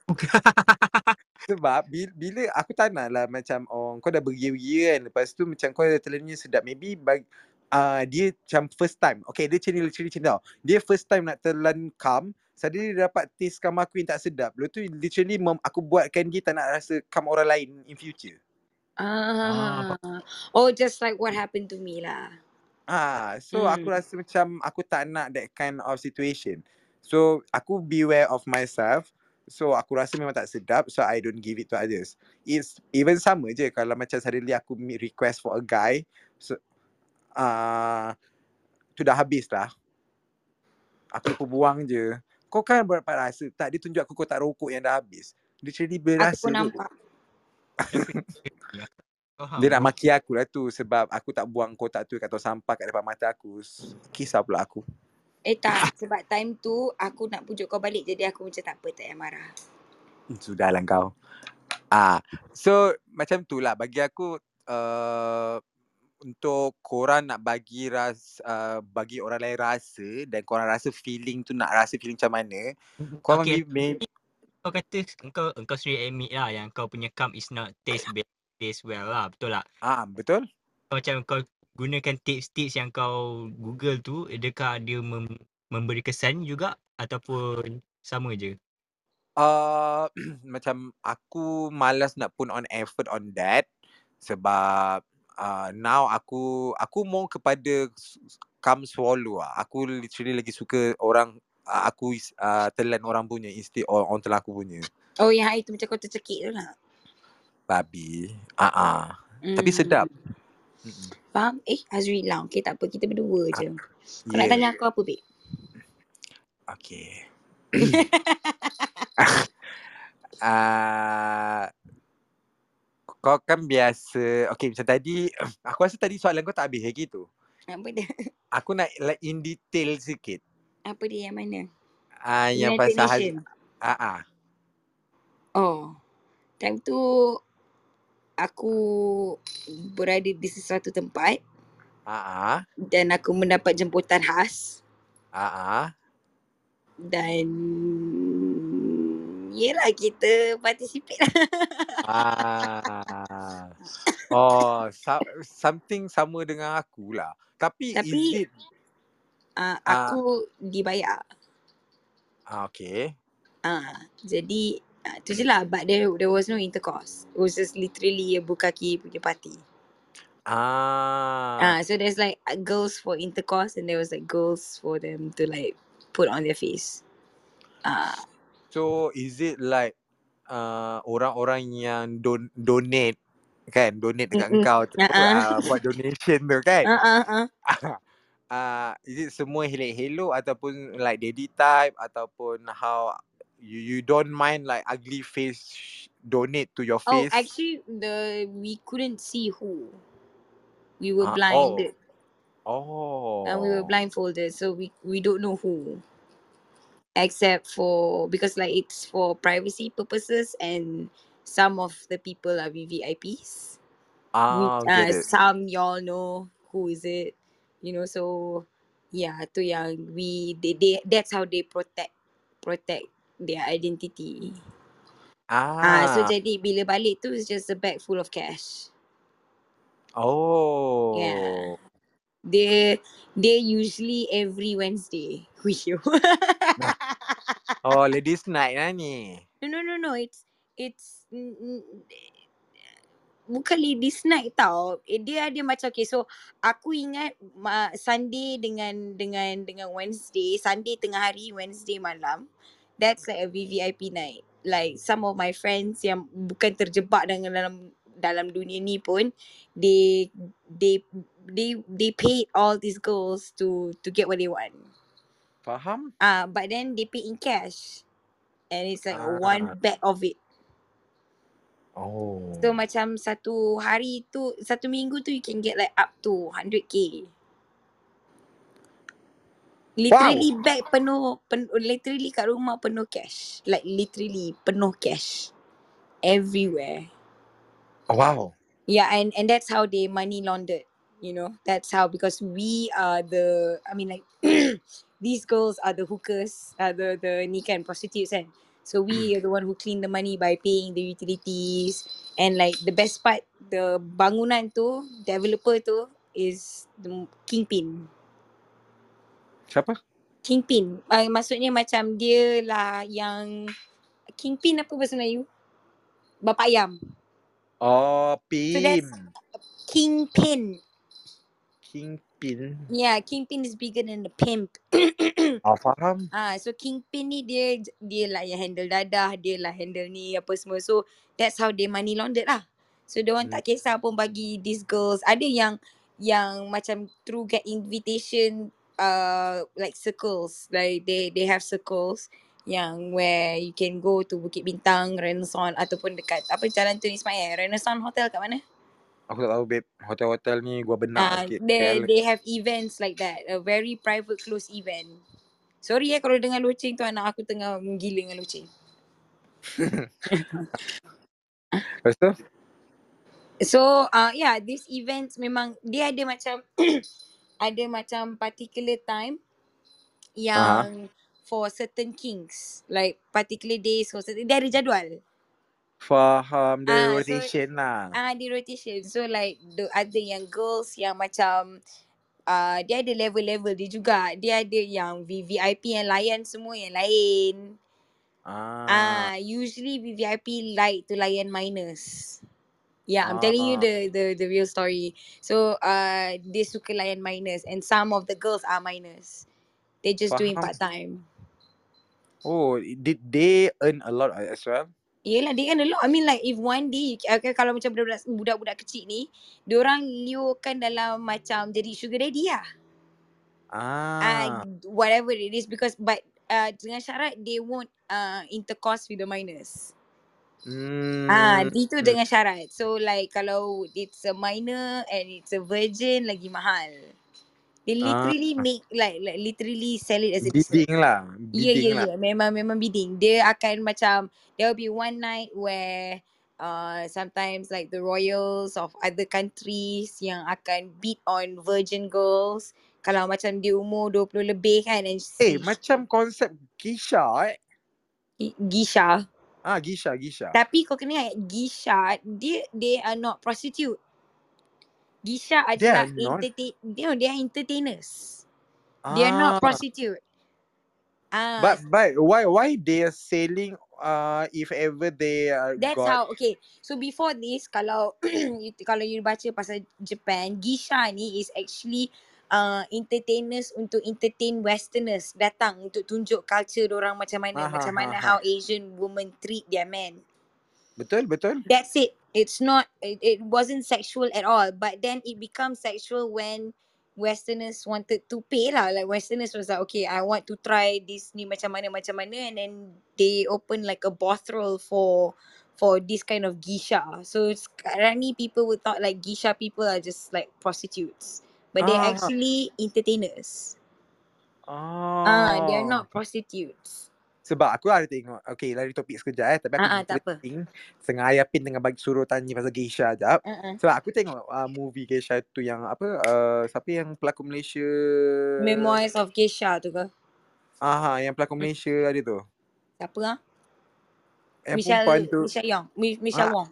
sebab bila, bila aku tak nak lah macam oh kau dah beria-beria kan. Lepas tu macam kau dah telannya sedap. Maybe bag, uh, dia macam first time. Okay dia macam ni literally macam tau. Dia first time nak telan kam. Suddenly dia dapat taste kam aku yang tak sedap. Lepas tu literally mem, aku buatkan dia tak nak rasa kam orang lain in future. Ah, Ah. Oh just like what happened to me lah. Ah, so aku Hmm. rasa macam aku tak nak that kind of situation. So aku beware of myself. So aku rasa memang tak sedap so I don't give it to others. It's even sama je kalau macam suddenly aku request for a guy so ah uh, tu dah habis lah. Aku lupa buang je. Kau kan berapa rasa tak dia tunjuk aku kotak rokok yang dah habis. Literally Aku berasa pun tu. nampak. faham. Dia nak maki aku lah tu sebab aku tak buang kotak tu kat tong sampah kat depan mata aku. Kisah pula aku. Eh tak, sebab time tu aku nak pujuk kau balik jadi aku macam tak apa, tak payah marah. Hmm, Sudahlah kau. Ah, so macam tu lah bagi aku uh, untuk korang nak bagi ras uh, bagi orang lain rasa dan korang rasa feeling tu nak rasa feeling macam mana, korang Okay, okay. may, kau kata kau kau straight admit lah yang kau punya cum is not taste bad, taste well lah. Betul tak? ah betul? Kau macam kau gunakan tips-tips yang kau Google tu, adakah dia mem- memberi kesan juga ataupun sama je? Uh, macam aku malas nak put on effort on that sebab uh, now aku aku mau kepada come swallow lah. Aku literally lagi suka orang uh, aku is- uh, telan orang punya instead orang telan aku punya. Oh yang hari tu macam kau tercekik tu lah. Babi. Ah uh-uh. Tapi sedap. Mm-mm. Faham? Eh Azri hilang. Okay tak apa, kita berdua je. Kau nak Yeah. tanya aku apa, babe? Okay. uh, kau kan biasa Okay macam tadi Aku rasa tadi soalan kau tak habis lagi tu Apa dia? Aku nak like in detail sikit Apa dia yang mana? uh, Yang United pasal hal Nation. ah, ah. Oh. Time tu aku berada di sesuatu tempat ah. dan aku mendapat jemputan khas ah. dan Yelah kita participate Ah. Oh, so, something sama dengan aku lah. Tapi, Tapi is it uh, aku dibayar. ah okay. Ah, jadi uh, tu je lah. But there there was no intercourse. It was just literally a bukaki punya party. Ah. Ah, so there's like uh, girls for intercourse and there was like girls for them to like put on their face. Ah, So is it like uh, orang-orang yang don donate kan donate dekat mm-mm. tu Uh-uh. uh, buat donation tu kan Uh-uh. Uh. uh, is it semua hello ataupun like daddy type ataupun how you you don't mind like ugly face donate to your face? Oh, face actually the we couldn't see who. We were Ah, oh blinded. oh And we were blindfolded, so we we don't know who. Except for because like it's for privacy purposes and some of the people are VVIPs. We, ah uh, get it some y'all know who is it, you know. So yeah, tu yang we they, they that's how they protect protect their identity. Ah, so ah jadi bila balik tu it's just a bag full of cash. Yeah. oh They they usually every Wednesday. Wih. oh ladies night lah ni no no no no it's it's mm, mm, bukan ladies night tau. Eh, Dia ada macam okay so aku ingat ma, Sunday dengan dengan dengan Wednesday, Sunday tengah hari, Wednesday malam. That's like a VVIP night. Like some of my friends yang bukan terjebak dengan dalam dalam dunia ni pun they they they they paid all these girls to to get what they want. faham Ah, uh, but then they pay in cash. And it's like one ah bag of it. oh So macam satu hari tu, satu minggu tu you can get like up to 100k. Literally wow bag penuh, pen, literally kat rumah penuh cash. Like literally penuh cash. Everywhere. wow Yeah, and and that's how they money laundered. You know, that's how because we are the, I mean like, these girls are the hookers, are the the ni kan prostitutes kan. So we are the one who clean the money by paying the utilities and like the best part, the bangunan tu, developer tu is the kingpin. Siapa Kingpin. Uh, maksudnya macam dia lah yang kingpin apa bahasa Melayu? Bapa ayam. oh So that's pim kingpin. kingpin Yeah, kingpin is bigger than the pimp. oh faham Ah, so kingpin ni dia dia lah yang handle dadah, dia lah handle ni apa semua. So that's how they money laundered lah. So dia orang Hmm. tak kisah pun bagi these girls. Ada yang yang macam through get invitation uh like circles. Like they they have circles yang where you can go to Bukit Bintang, Renaissance ataupun dekat apa jalan Tun Ismail. Renaissance Hotel kat mana? Aku tak tahu babe Hotel-hotel ni gua benak Ah, sikit they KL they have events like that. A very private close event. Sorry eh kalau dengar loceng tu anak aku tengah menggila dengan loceng. Lepas tu So uh, yeah, this events memang dia ada macam ada macam particular time yang for certain kings. Like particular days for certain dia ada jadual. Faham the Ah, so rotation lah ah di rotation. So like the ada yang girls yang macam uh, dia ada level-level dia juga. Dia ada yang VVIP yang layan semua yang lain. Ah Ah, usually VVIP like to layan minors. Yeah, I'm telling you Ah the the the real story. So uh dia suka layan minors and some of the girls are minors. They just doing Faham part time. Oh did they earn a lot as well Yelah they earn a lot. I mean like if one day okay, kalau macam budak-budak budak-budak kecil ni, diorang liurkan dalam macam jadi sugar daddy lah. Ah Ah whatever it is because but uh dengan syarat they won't uh intercourse with the minors. Ah, Hmm itu dengan syarat. So like kalau it's a minor and it's a virgin lagi mahal. They Ah literally make like like literally sell it as a business. Bidding lah Ya Bidding ya lah ya memang memang bidding. Dia akan macam there will be one night where uh sometimes like the royals of other countries yang akan bid on virgin girls kalau macam dia umur 20 lebih kan and Eh she, macam konsep Kisha eh Gisha Ah, Gisha, Gisha. Tapi kau kena ingat Gisha dia they are not prostitute. Gisha adalah are not. entertain they are, are entertainers. They are not Ah, prostitute. Ah, but but why why they are selling uh if ever they uh, That's got how okay. So before this kalau you, kalau you baca pasal Japan, Gisha ni is actually uh, entertainers untuk entertain westerners datang untuk tunjuk culture orang macam mana ha macam mana ha. how Asian women treat their men. Betul betul. That's it. It's not it, it wasn't sexual at all but then it becomes sexual when westerners wanted to pay lah like westerners was like okay I want to try this ni macam mana macam mana and then they open like a brothel for for this kind of geisha so sekarang ni people would thought like geisha people are just like prostitutes but they're Ah. actually entertainers. Ah. Ah. they are not prostitutes. Sebab aku ada tengok Okay lari topik sekejap eh Tapi aku ah tak apa. Sengaja Pin tengah bagi suruh tanya pasal geisha jap ah ah. Sebab aku tengok uh, movie geisha tu yang apa uh, Siapa yang pelakon Malaysia? Memoirs of geisha tu ke? Aha, yang pelakon Malaysia ada tu. Siapa ah? Yang Michelle perempuan tu. Michelle Yeong Mi- Michelle ah, Wong.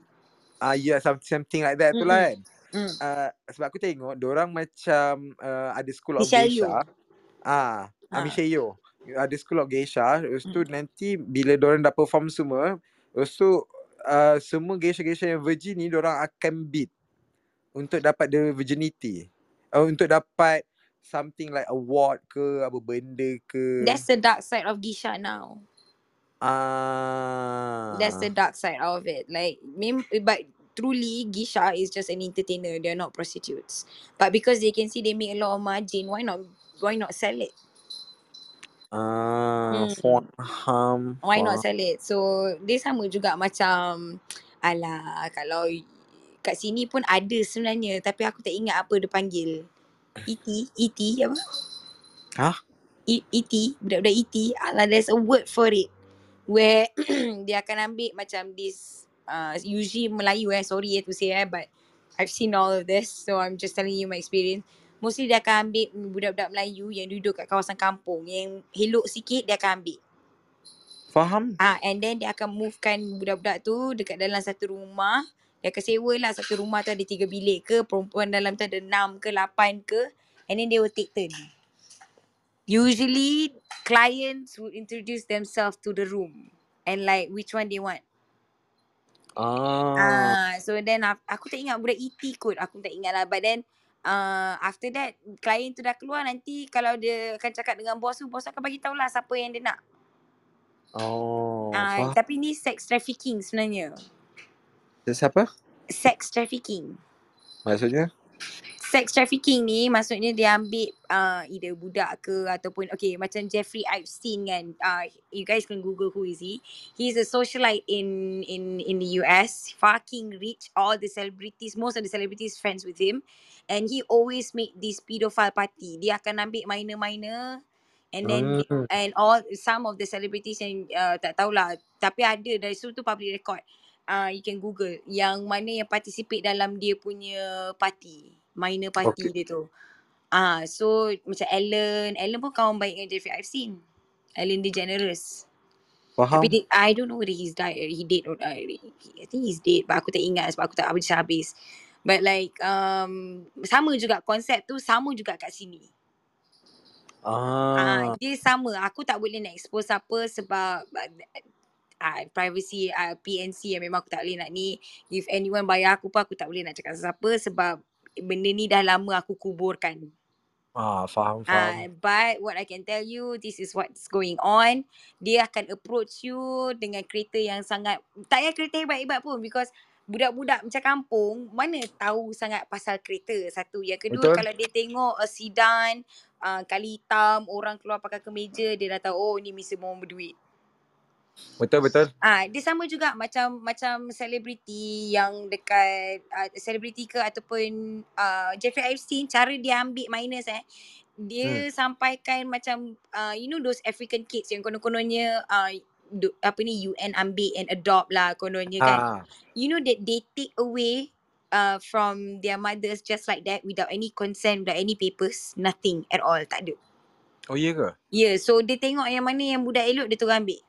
Ah yeah, some- something like that tu lah kan Mm. uh, Sebab aku tengok Diorang macam uh, Ada school of Michelle geisha Ah, ah Ha. Michelle Yeoh Ada school of geisha Lepas tu nanti Bila diorang dah perform semua Lepas tu uh, Semua geisha-geisha yang virgin ni Diorang akan beat Untuk dapat the virginity uh, Untuk dapat Something like award ke Apa benda ke That's the dark side of geisha now. Ah, That's the dark side of it. Like, mem- but truly, geisha is just an entertainer. They're not prostitutes. But because they can see they make a lot of margin, why not? Why not sell it? Ah, Hmm. faham, Why not sell it? So dia sama juga macam, alah kalau kat sini pun ada sebenarnya, tapi aku tak ingat apa dia panggil. ET, ET apa? Hah? E- ET, budak-budak ET. Alah, there's a word for it. Where dia akan ambil macam this, uh, usually Melayu eh, sorry eh to say eh, but I've seen all of this, so I'm just telling you my experience. Mostly dia akan ambil budak-budak Melayu yang duduk kat kawasan kampung, yang elok sikit dia akan ambil. Faham? Ah, and then dia akan movekan budak-budak tu dekat dalam satu rumah. Dia akan sewa lah satu rumah tu ada tiga bilik ke, perempuan dalam tu ada enam ke, lapan ke. And then they will take turn. Usually, clients would introduce themselves to the room. And like, which one they want. Ah, Ah, so then aku tak ingat budak ET kot. Aku tak ingat lah. But then, uh, after that, klien tu dah keluar nanti kalau dia akan cakap dengan bos tu, bos akan bagi tahu lah siapa yang dia nak. oh, Ah, faham. tapi ni sex trafficking sebenarnya. Siapa? Sex trafficking. Maksudnya? Sex trafficking ni maksudnya dia ambil uh, either budak ke ataupun okay macam Jeffrey Epstein kan. Uh, you guys can google who is he. He's a socialite in in in the US. Fucking rich. All the celebrities, most of the celebrities friends with him. And he always make this pedophile party. Dia akan ambil minor-minor and then Hmm. and all some of the celebrities yang uh, tak tahulah tapi ada dari situ tu public record. Uh, you can google yang mana yang participate dalam dia punya party minor party Okay. dia tu. Ah, so macam Ellen, Ellen pun kawan baik dengan Jeffrey Epstein. Ellen DeGeneres. Faham? Tapi dia, I don't know whether he's died or he dead or uh, I think he's dead but aku tak ingat sebab aku tak habis-habis. But like um sama juga konsep tu sama juga kat sini. Ah, Ah, dia sama. Aku tak boleh nak expose apa sebab uh, privacy uh, PNC yang memang aku tak boleh nak ni. If anyone bayar aku pun aku tak boleh nak cakap siapa sebab benda ni dah lama aku kuburkan. ah, faham, Ah, faham. but what I can tell you, this is what's going on. Dia akan approach you dengan kereta yang sangat, tak payah kereta hebat-hebat pun because budak-budak macam kampung, mana tahu sangat pasal kereta. Satu. Yang kedua, Betul. kalau dia tengok a sedan, uh, kali hitam, orang keluar pakai kemeja, dia dah tahu, oh ni mesti mau berduit. Betul, betul. Ah, dia sama juga macam macam selebriti yang dekat uh, selebriti ke ataupun uh, Jeffrey Epstein cara dia ambil minus eh dia Hmm. sampaikan macam uh, you know those African kids yang konon-kononnya uh, do, apa ni UN ambil and adopt lah kononnya kan Ah, you know that they take away uh, from their mothers just like that without any consent without any papers nothing at all tak ada oh iya ke? yeah so dia tengok yang mana yang budak elok dia terus ambil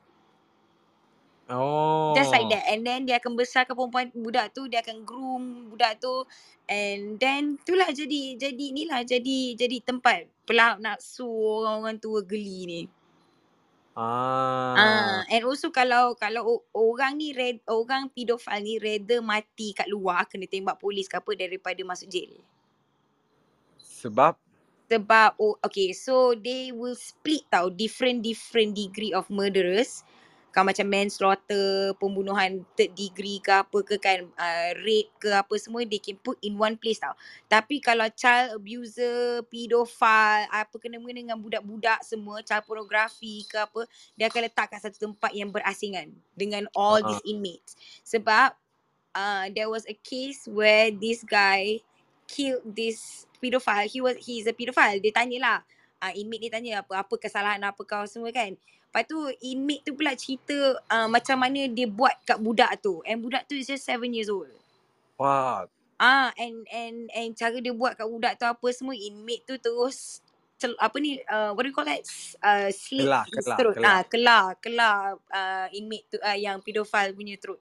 Oh. Just like that. And then dia akan besarkan perempuan budak tu, dia akan groom budak tu and then itulah jadi jadi inilah jadi jadi tempat pelahap nafsu orang-orang tua geli ni. Ah. Ah, and also kalau kalau orang ni red, orang pedofile ni rather mati kat luar kena tembak polis ke apa daripada masuk jail. Sebab Sebab oh okay so they will split tau different different degree of murderers. Kan macam manslaughter, pembunuhan third degree ke apa ke kan uh, rape ke apa semua they can put in one place tau. Tapi kalau child abuser, pedophile, apa kena mengena dengan budak-budak semua, child pornography ke apa, dia akan letak kat satu tempat yang berasingan dengan all Ah. these inmates. Sebab uh, there was a case where this guy killed this pedophile. He was he's a pedophile. Dia tanyalah. Uh, inmate dia tanya apa apa kesalahan apa kau semua kan. Lepas tu inmate tu pula cerita uh, macam mana dia buat kat budak tu. And budak tu is just 7 years old. wah, Ah and and and cara dia buat kat budak tu apa semua inmate tu terus cel, apa ni uh, what do you call that? Uh, slit Kelah, kelah, throat. kelah. ah kelah kelah uh, inmate tu uh, yang pedophile punya throat.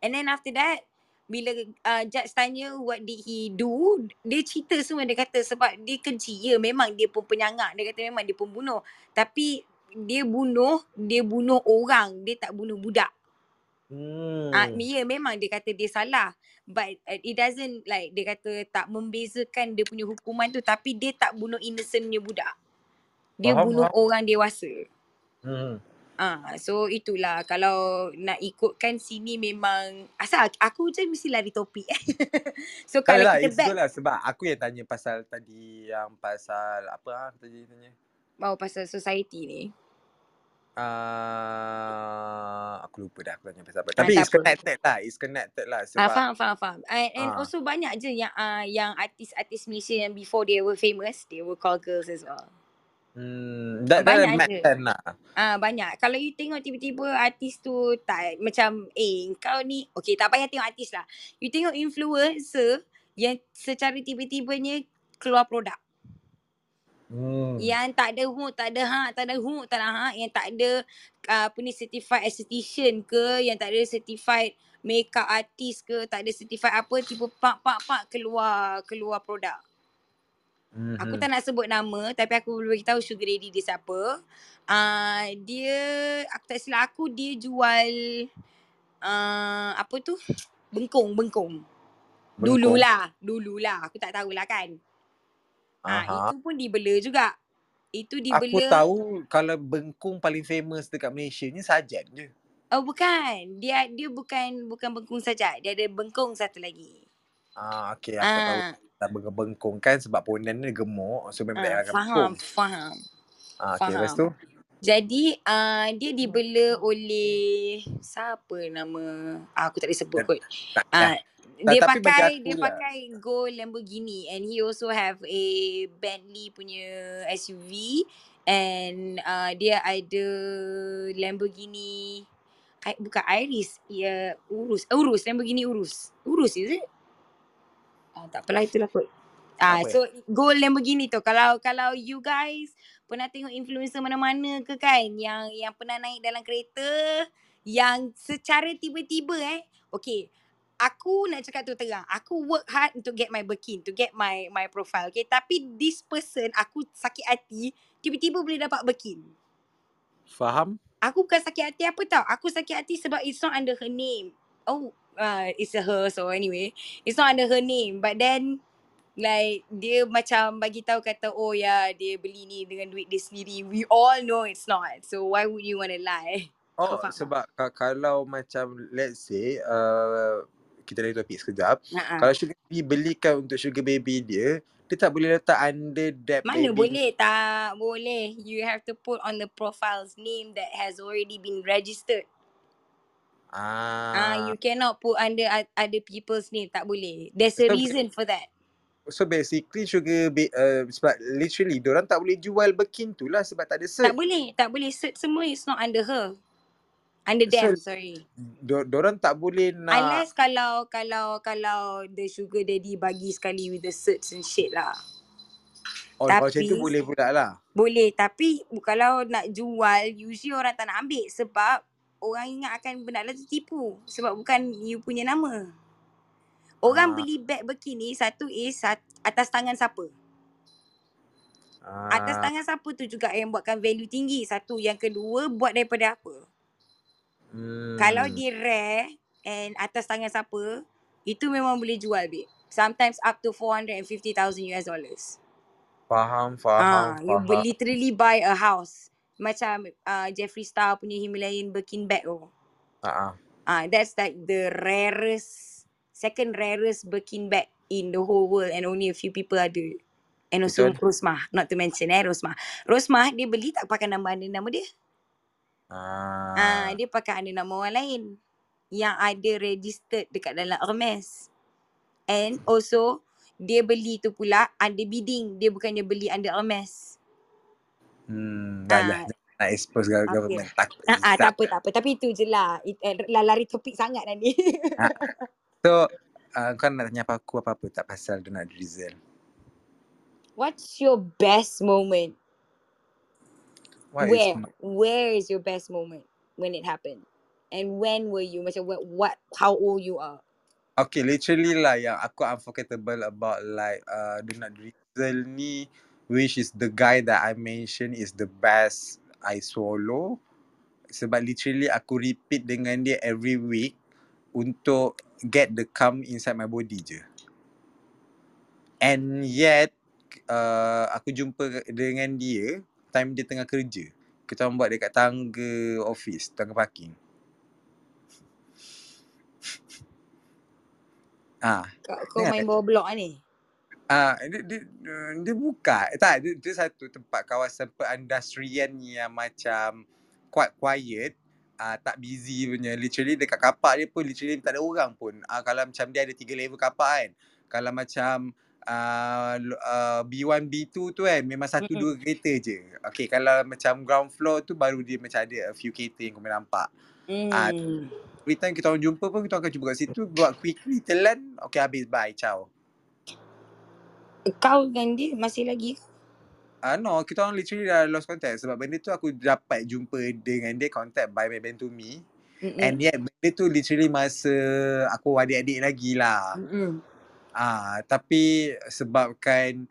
And then after that bila uh, judge tanya what did he do dia cerita semua. Dia kata sebab dia keji. Ya memang dia pun penyangak. Dia kata memang dia pembunuh tapi dia bunuh dia bunuh orang dia tak bunuh budak Hmm. Ah, ya memang dia kata dia salah. But uh, it doesn't like dia kata tak membezakan dia punya hukuman tu tapi dia tak bunuh innocent punya budak. Dia Faham, bunuh faham. orang dewasa. Hmm. Ah, so itulah kalau nak ikutkan sini memang asal aku- je mesti lari topik. so Tak kalau lah, kita back lah sebab aku yang tanya pasal tadi yang pasal apa ah tadi tanya. bawa pasal society ni. Uh, aku lupa dah aku tanya pasal apa. Ah, Tapi it's connected lah. It's connected lah Ah, sebab faham, faham, faham. And, and ah. also banyak je yang uh, yang artis-artis Malaysia yang before they were famous, they were call girls as well. Hmm, that, that Banyak make je. lah. Ah banyak. Kalau you tengok tiba-tiba artis tu tak macam eh kau ni okay tak payah tengok artis lah. You tengok influencer yang secara tiba-tibanya keluar produk. Hmm. Yang tak ada hu, tak ada ha, tak ada hu, tak ada ha, yang tak ada uh, apa ni certified esthetician ke, yang tak ada certified makeup artist ke, tak ada certified apa tiba pak pak pak keluar keluar produk. Mm-hmm. Aku tak nak sebut nama tapi aku boleh beritahu sugar daddy dia siapa. Uh, dia aku tak silap aku dia jual uh, apa tu? Bengkong, bengkong. Bengkong. Dululah, dululah. Aku tak tahulah kan. Ah, Aha. itu pun dibela juga. Itu Aku dibela. tahu kalau bengkung paling famous dekat Malaysia ni Sajan je. Oh bukan. Dia dia bukan bukan bengkong saja. Dia ada bengkong satu lagi. Ah, okay, aku tahu Ah, tak bengkong kan sebab ponen dia gemuk. So memang dia ah akan faham, bengkong. faham. Ah, okay, lepas Faham. tu? Jadi uh, dia dibela oleh siapa nama ah, aku tak boleh sebut kot. Tak. Ah dia tapi pakai dia lah. pakai gold Lamborghini and he also have a Bentley punya SUV and uh, dia ada Lamborghini I, bukan Iris ya Urus. Urus Lamborghini Urus. Urus is it? Ah tak apalah itulah kot. Ah Apa? so gold Lamborghini tu kalau kalau you guys pernah tengok influencer mana-mana ke kan yang yang pernah naik dalam kereta yang secara tiba-tiba eh okay aku nak cakap tu terang aku work hard untuk get my Birkin to get my my profile okay? Tapi this person aku sakit hati tiba-tiba boleh dapat Birkin Faham? aku bukan sakit hati apa tau. Aku sakit hati sebab it's not under her name. Oh uh, it's a her so anyway it's not under her name. But then like dia macam bagi tahu kata oh ya yeah, dia beli ni dengan duit dia sendiri. We all know it's not. So why would you want to lie? Oh, sebab ka- kalau macam let's say uh, kita dari topik sekejap. Ha-ha. Kalau sugar baby belikan untuk sugar baby dia, dia tak boleh letak under that Mana baby. boleh tak boleh you have to put on the profile's name that has already been registered ah Ah. you cannot put under other people's name tak boleh there's a So, reason for that so basically sugar ba- uh, sebab literally orang tak boleh jual Birkin tu lah sebab tak ada tak cert. boleh tak boleh cert semua is not under her under So them sorry do- orang tak boleh nak unless kalau kalau kalau the sugar daddy bagi sekali with the certs and shit lah oh, kalau macam tu tapi boleh pula lah. boleh tapi kalau nak jual usually orang tak nak ambil sebab orang ingat akan benda lah tu tipu sebab bukan you punya nama. Orang Ah. beli beg bikini satu is atas tangan siapa? Atas Ah, tangan siapa tu juga yang buatkan value tinggi. Satu, yang kedua buat daripada apa? Hmm. Kalau dia rare and atas tangan siapa, itu memang boleh jual babe. Sometimes up to 450,000 US dollars. Faham, faham, Ah, you faham. will literally buy a house. Macam uh, Jeffree Star punya Himalayan Birkin bag tu. Ah, ah. Ah, that's like the rarest, second rarest Birkin bag in the whole world and only a few people ada. And also Betul. Rosmah, not to mention eh Rosmah. Rosmah dia beli tak pakai nama nama dia. Ah, Ah. dia pakai ada nama orang lain yang ada registered dekat dalam Hermes. And also dia beli tu pula under bidding. Dia bukannya beli under Hermes. Hmm, dah lah. Ah, Nak expose okay. government. Takut Ah, ah, hisap. tak apa, tak apa. Tapi itu je lah. It, eh, lari topik sangat dah ni. Ah, So, uh, kau nak tanya apa aku apa-apa tak pasal Donald Drizzle? What's your best moment? What is Where? my, Where is your best moment when it happened? And when were you? Macam what, what how old you are? Okay, literally lah yang aku unforgettable about like uh, Donald Drizzle ni which is the guy that I mentioned is the best I swallow sebab literally aku repeat dengan dia every week untuk get the cum inside my body je. And yet uh, aku jumpa dengan dia time dia tengah kerja. Kita orang buat dekat tangga office, tangga parking. Ah, Kau, kau main bawah blok ni? Ah, dia, dia, dia, dia buka. Tak, dia, dia satu tempat kawasan perindustrian yang macam quite quiet. Ah, tak busy punya. Literally dekat kapak dia pun literally tak ada orang pun. Ah, kalau macam dia ada tiga level kapak kan. Kalau macam uh, uh, B1, B2 tu kan memang satu Mm-mm. dua kereta je. Okay, kalau macam ground floor tu baru dia macam ada a few kereta yang kau boleh nampak. Ah, Hmm. every time kita orang jumpa pun kita akan jumpa kat situ. Buat quickly, telan. Okay, habis. Bye. Ciao. Kau dengan dia masih lagi ke? Ah uh, no, kita orang literally dah lost contact sebab benda tu aku dapat jumpa dengan dia contact by my band to me and Mm-mm. yet benda tu literally masa aku adik-adik lagi lah. Mm-mm. Ah tapi sebabkan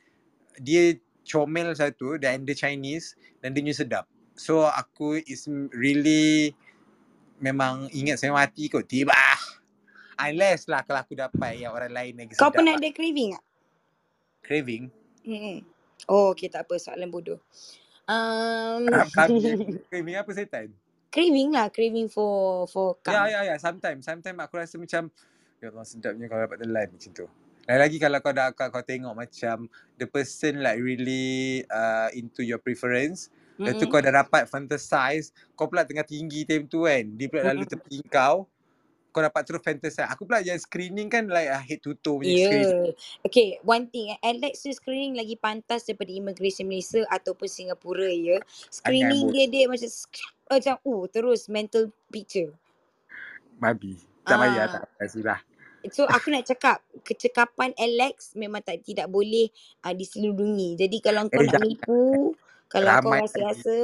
dia comel satu dan dia Chinese dan dia punya sedap. So aku is really memang ingat saya mati kot tiba. Unless lah kalau aku dapat yang orang lain lagi Kau sedap pernah lah. ada craving tak? Craving. Mm-mm. Oh, okay tak apa. Soalan bodoh. Um, craving apa setan? craving lah. Craving for for Ya, ya, ya. Sometimes. Sometimes aku rasa macam, ya Allah sedapnya kalau dapat telan macam tu. Dan lagi kalau kau dah kau, kau tengok macam the person like really uh, into your preference. Lepas tu kau dah dapat fantasize. Kau pula tengah tinggi time tu kan. Dia pula lalu Mm-mm. tepi kau. Kau dapat terus fantasize. Aku pula yang screening kan like uh, head to toe punya Ya. screening. Yeah. Okay, one thing. Alex tu screening lagi pantas daripada immigration Malaysia ataupun Singapura ya. Screening dia dia macam macam oh terus mental picture. Babi. Tak payah, tak Ah, payah sudah. So aku nak cakap kecekapan Alex memang tak tidak boleh uh, diseludungi. Jadi kalau kau Eh, nak jangan. nipu, kalau kau Ramai lagi. rasa-rasa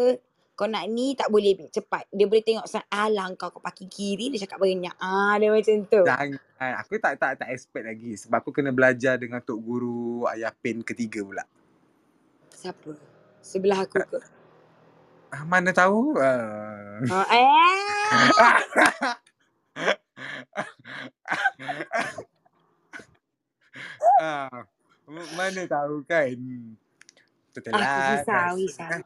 kau nak ni tak boleh cepat. Dia boleh tengok sa- alah kau kau pakai kiri dia cakap banyak. Ah dia macam tu. Jangan. Aku tak tak tak expect lagi. Sebab aku kena belajar dengan Tok Guru Ayah Pen ketiga pula. Siapa? Sebelah aku ke? Ah, mana tahu? Uh... Ah, eh. ah, mana tahu kan. Aku Tertelan risau, rasa. risau.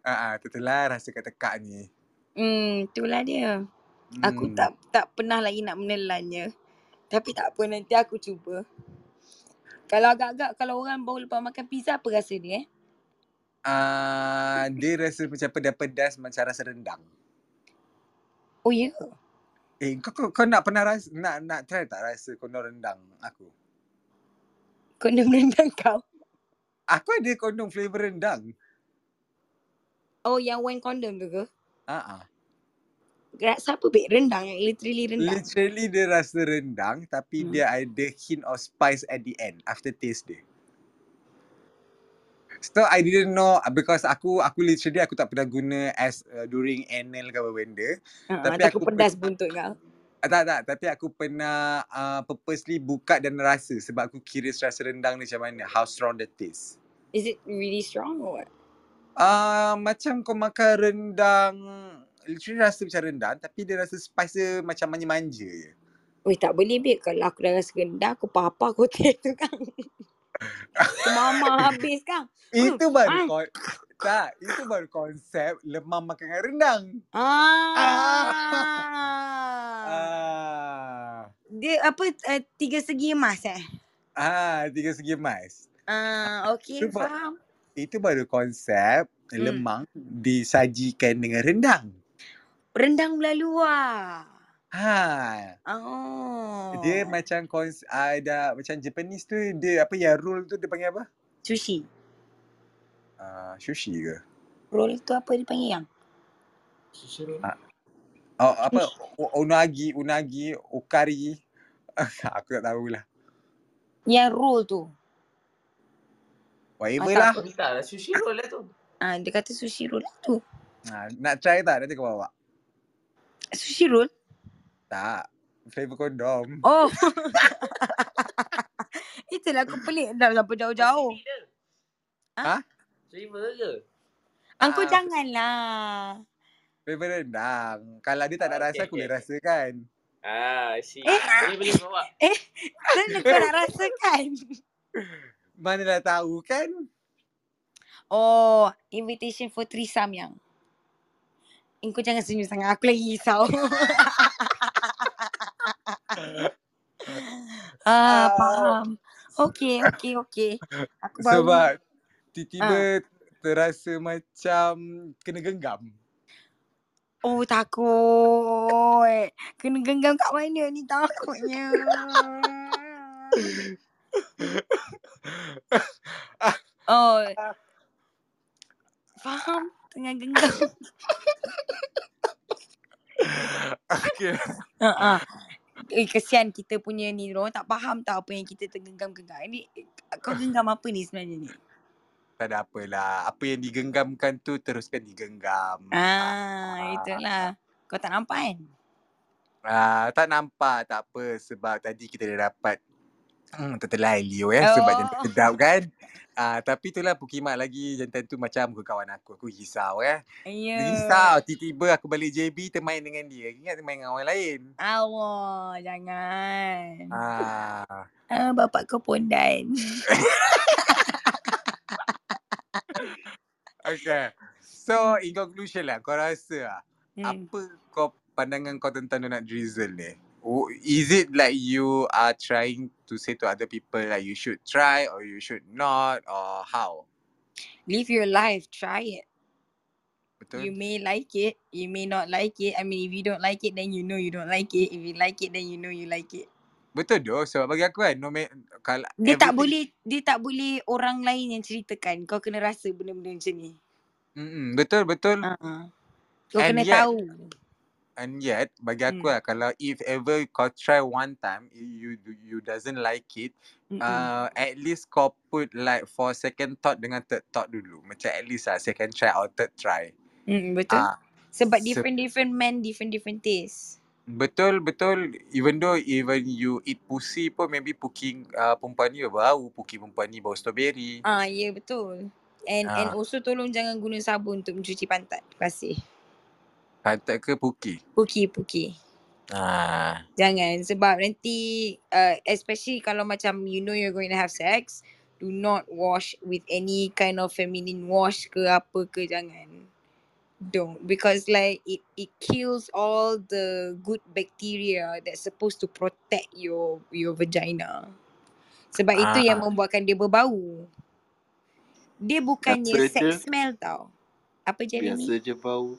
Ah, ah, tertelan rasa kat tekak ni. Hmm, itulah dia. Aku Hmm. tak tak pernah lagi nak menelannya. Tapi tak apa nanti aku cuba. Kalau agak-agak kalau orang baru lepas makan pizza apa rasa dia eh? Ah, dia rasa macam pedas-pedas macam rasa rendang. Oh ya. Eh, kau, kau, kau nak pernah rasa, nak nak try tak rasa kondom rendang aku? Kondom rendang kau. Aku ada kondom flavor rendang. Oh yang wine condom tu ke? Ah, ah. Rasa apa beg rendang literally rendang. Literally dia rasa rendang tapi Hmm. dia ada hint of spice at the end after taste dia. So I didn't know uh, because aku aku literally aku tak pernah guna as uh, during NL ke apa benda. Uh, Tapi takut aku pedas pen- buntut kau. Ah, tak tak tapi aku pernah uh, purposely buka dan rasa sebab aku curious rasa rendang ni macam mana how strong the taste. Is it really strong or what? Uh, macam kau makan rendang literally rasa macam rendang tapi dia rasa spice dia macam manja-manja je. Weh tak boleh babe. Kalau aku dah rasa rendah, aku papa kotel tu kan. Mama habis kan. Hmm. Itu baru kon tak, itu baru konsep lemang makan dengan rendang. Ah. Ah. Dia apa uh, tiga segi emas eh? Ah, tiga segi emas. Ah, ba- faham. itu baru konsep Hmm. lemang disajikan dengan rendang. Rendang belalua. Ha, Oh. dia macam kons ada macam Japanese tu dia apa ya roll tu dia panggil apa? sushi. Uh, sushi ke? Roll tu apa dia panggil yang? Ah, Oh, apa U- unagi, unagi, ukari. aku tak tahulah. Yang roll tu. Whatever Ah, lah. Tak lah, sushi roll lah tu. Ah, dia kata sushi roll lah tu. Ha, nak try tak nanti kau bawa? Sushi roll? Tak. Flavor kondom. Oh. Itulah aku pelik dah sampai jauh-jauh. Ha? Flavor ke? Angkau Ah, janganlah. Flavor rendang. Kalau dia tak nak Ah, rasa, okay, aku okay, boleh okay. rasa kan. Ah, I see. Eh. Boleh boleh bawa. Eh, mana kau nak rasakan? Mana dah tahu kan? Oh, invitation for threesome yang. Engkau jangan senyum sangat. Aku lagi risau. ah, faham. Okay, okay, okay. Aku baru Sebab ah. tiba-tiba terasa macam kena genggam. Oh, takut. Kena genggam kat mana ni takutnya. Oh, faham. Tengah genggam. Okay. Ha Eh, kesian kita punya ni. Diorang tak faham tau apa yang kita tergenggam-genggam. Ni, kau genggam apa ni sebenarnya ni? Tak ada apalah. Apa yang digenggamkan tu teruskan digenggam. Ah, itulah. Kau tak nampak kan? Ah, tak nampak, tak apa sebab tadi kita dah dapat hmm, tertelai Leo ya sebab jantan Oh. sedap kan. Ah, tapi itulah Pukimak lagi jantan tu macam muka kawan aku. Aku risau ya. Ya. Risau tiba-tiba aku balik JB termain dengan dia. Ingat termain dengan orang lain. Allah, jangan. Ah. Ah, bapak kau pondan. Okay. So in conclusion lah kau rasa lah, Hmm. apa kau pandangan kau tentang donut drizzle ni? Is it like you are trying to say to other people like you should try or you should not or how? Live your life. Try it. You Betul? may like it. You may not like it. I mean, if you don't like it, then you know you don't like it. If you like it, then you know you like it. Betul doh sebab bagi aku kan no ma- kalau Dia tak everything boleh, dia tak boleh orang lain yang ceritakan. Kau kena rasa benda-benda macam ni. Mm-mm, betul betul Uh-uh. Kau and kena yet tahu. And yet bagi aku Hmm. lah kalau if ever kau try one time you you, doesn't like it Mm-mm. uh, at least kau put like for second thought dengan third thought dulu macam at least lah second try or third try Mm, betul. ah Sebab se- different different men, different different taste. betul betul even though even you eat pussy pun maybe puki uh, perempuan ni bau puki perempuan ni bau strawberry Ah, ya yeah, betul. And and ah also tolong jangan guna sabun untuk mencuci pantat. Terima kasih. Pantat ke puki Puki puki. ah Jangan sebab nanti uh, especially kalau macam you know you're going to have sex, do not wash with any kind of feminine wash ke apa ke jangan. Don't because like it it kills all the good bacteria that's supposed to protect your your vagina. Sebab itu yang ah membuatkan dia berbau. Dia bukannya Biasa je. sex smell tau. Apa Jeremy? Biasa je bau.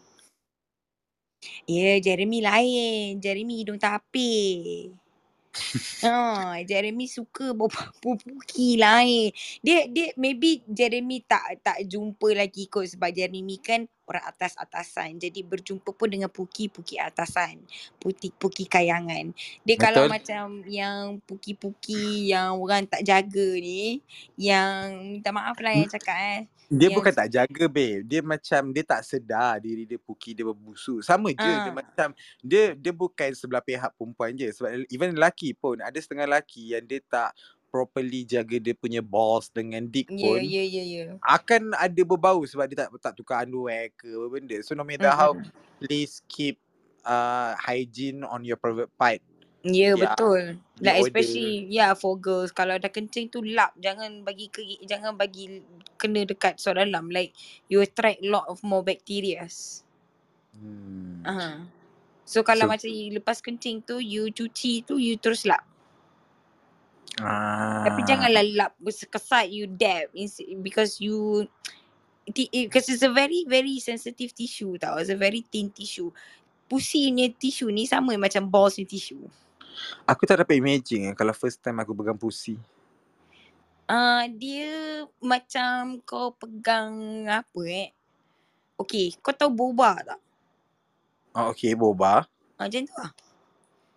Ya, yeah, Jeremy lain. Jeremy hidung tapir. Ha, Jeremy suka pupuki lain. Dia dia maybe Jeremy tak tak jumpa lagi kot sebab Jeremy kan orang atas-atasan. Jadi berjumpa pun dengan puki-puki atasan. Puki-puki kayangan. Dia kalau Betul. macam yang puki-puki yang orang tak jaga ni. Yang minta maaf lah yang cakap eh. Dia Yang bukan tak jaga babe. Dia macam dia tak sedar diri dia puki dia berbusuk. Sama je dia ah, macam dia dia bukan sebelah pihak perempuan je sebab even lelaki pun ada setengah lelaki yang dia tak properly jaga dia punya balls dengan dick ya pun ya ya ya. akan ada berbau sebab dia tak tak tukar underwear ke apa benda. So no matter how Mm-mm. please keep uh, hygiene on your private part. Ya yeah, Ya, betul. Like order. especially yeah for girls kalau dah kencing tu lap jangan bagi ke jangan bagi kena dekat suara dalam like you attract lot of more bacteria. Hmm. Uh. So kalau So macam you lepas kencing tu you cuci tu you terus lap. Tapi ah janganlah lap kesat you dab because you because it's a very very sensitive tissue tau. It's a very thin tissue. Pussy punya tissue ni sama macam balls ni tissue. aku tak dapat imagine eh, kalau first time aku pegang pussy. Uh, dia macam kau pegang apa eh. Okay, kau tahu boba tak? Oh okay, boba. Uh, macam tu lah.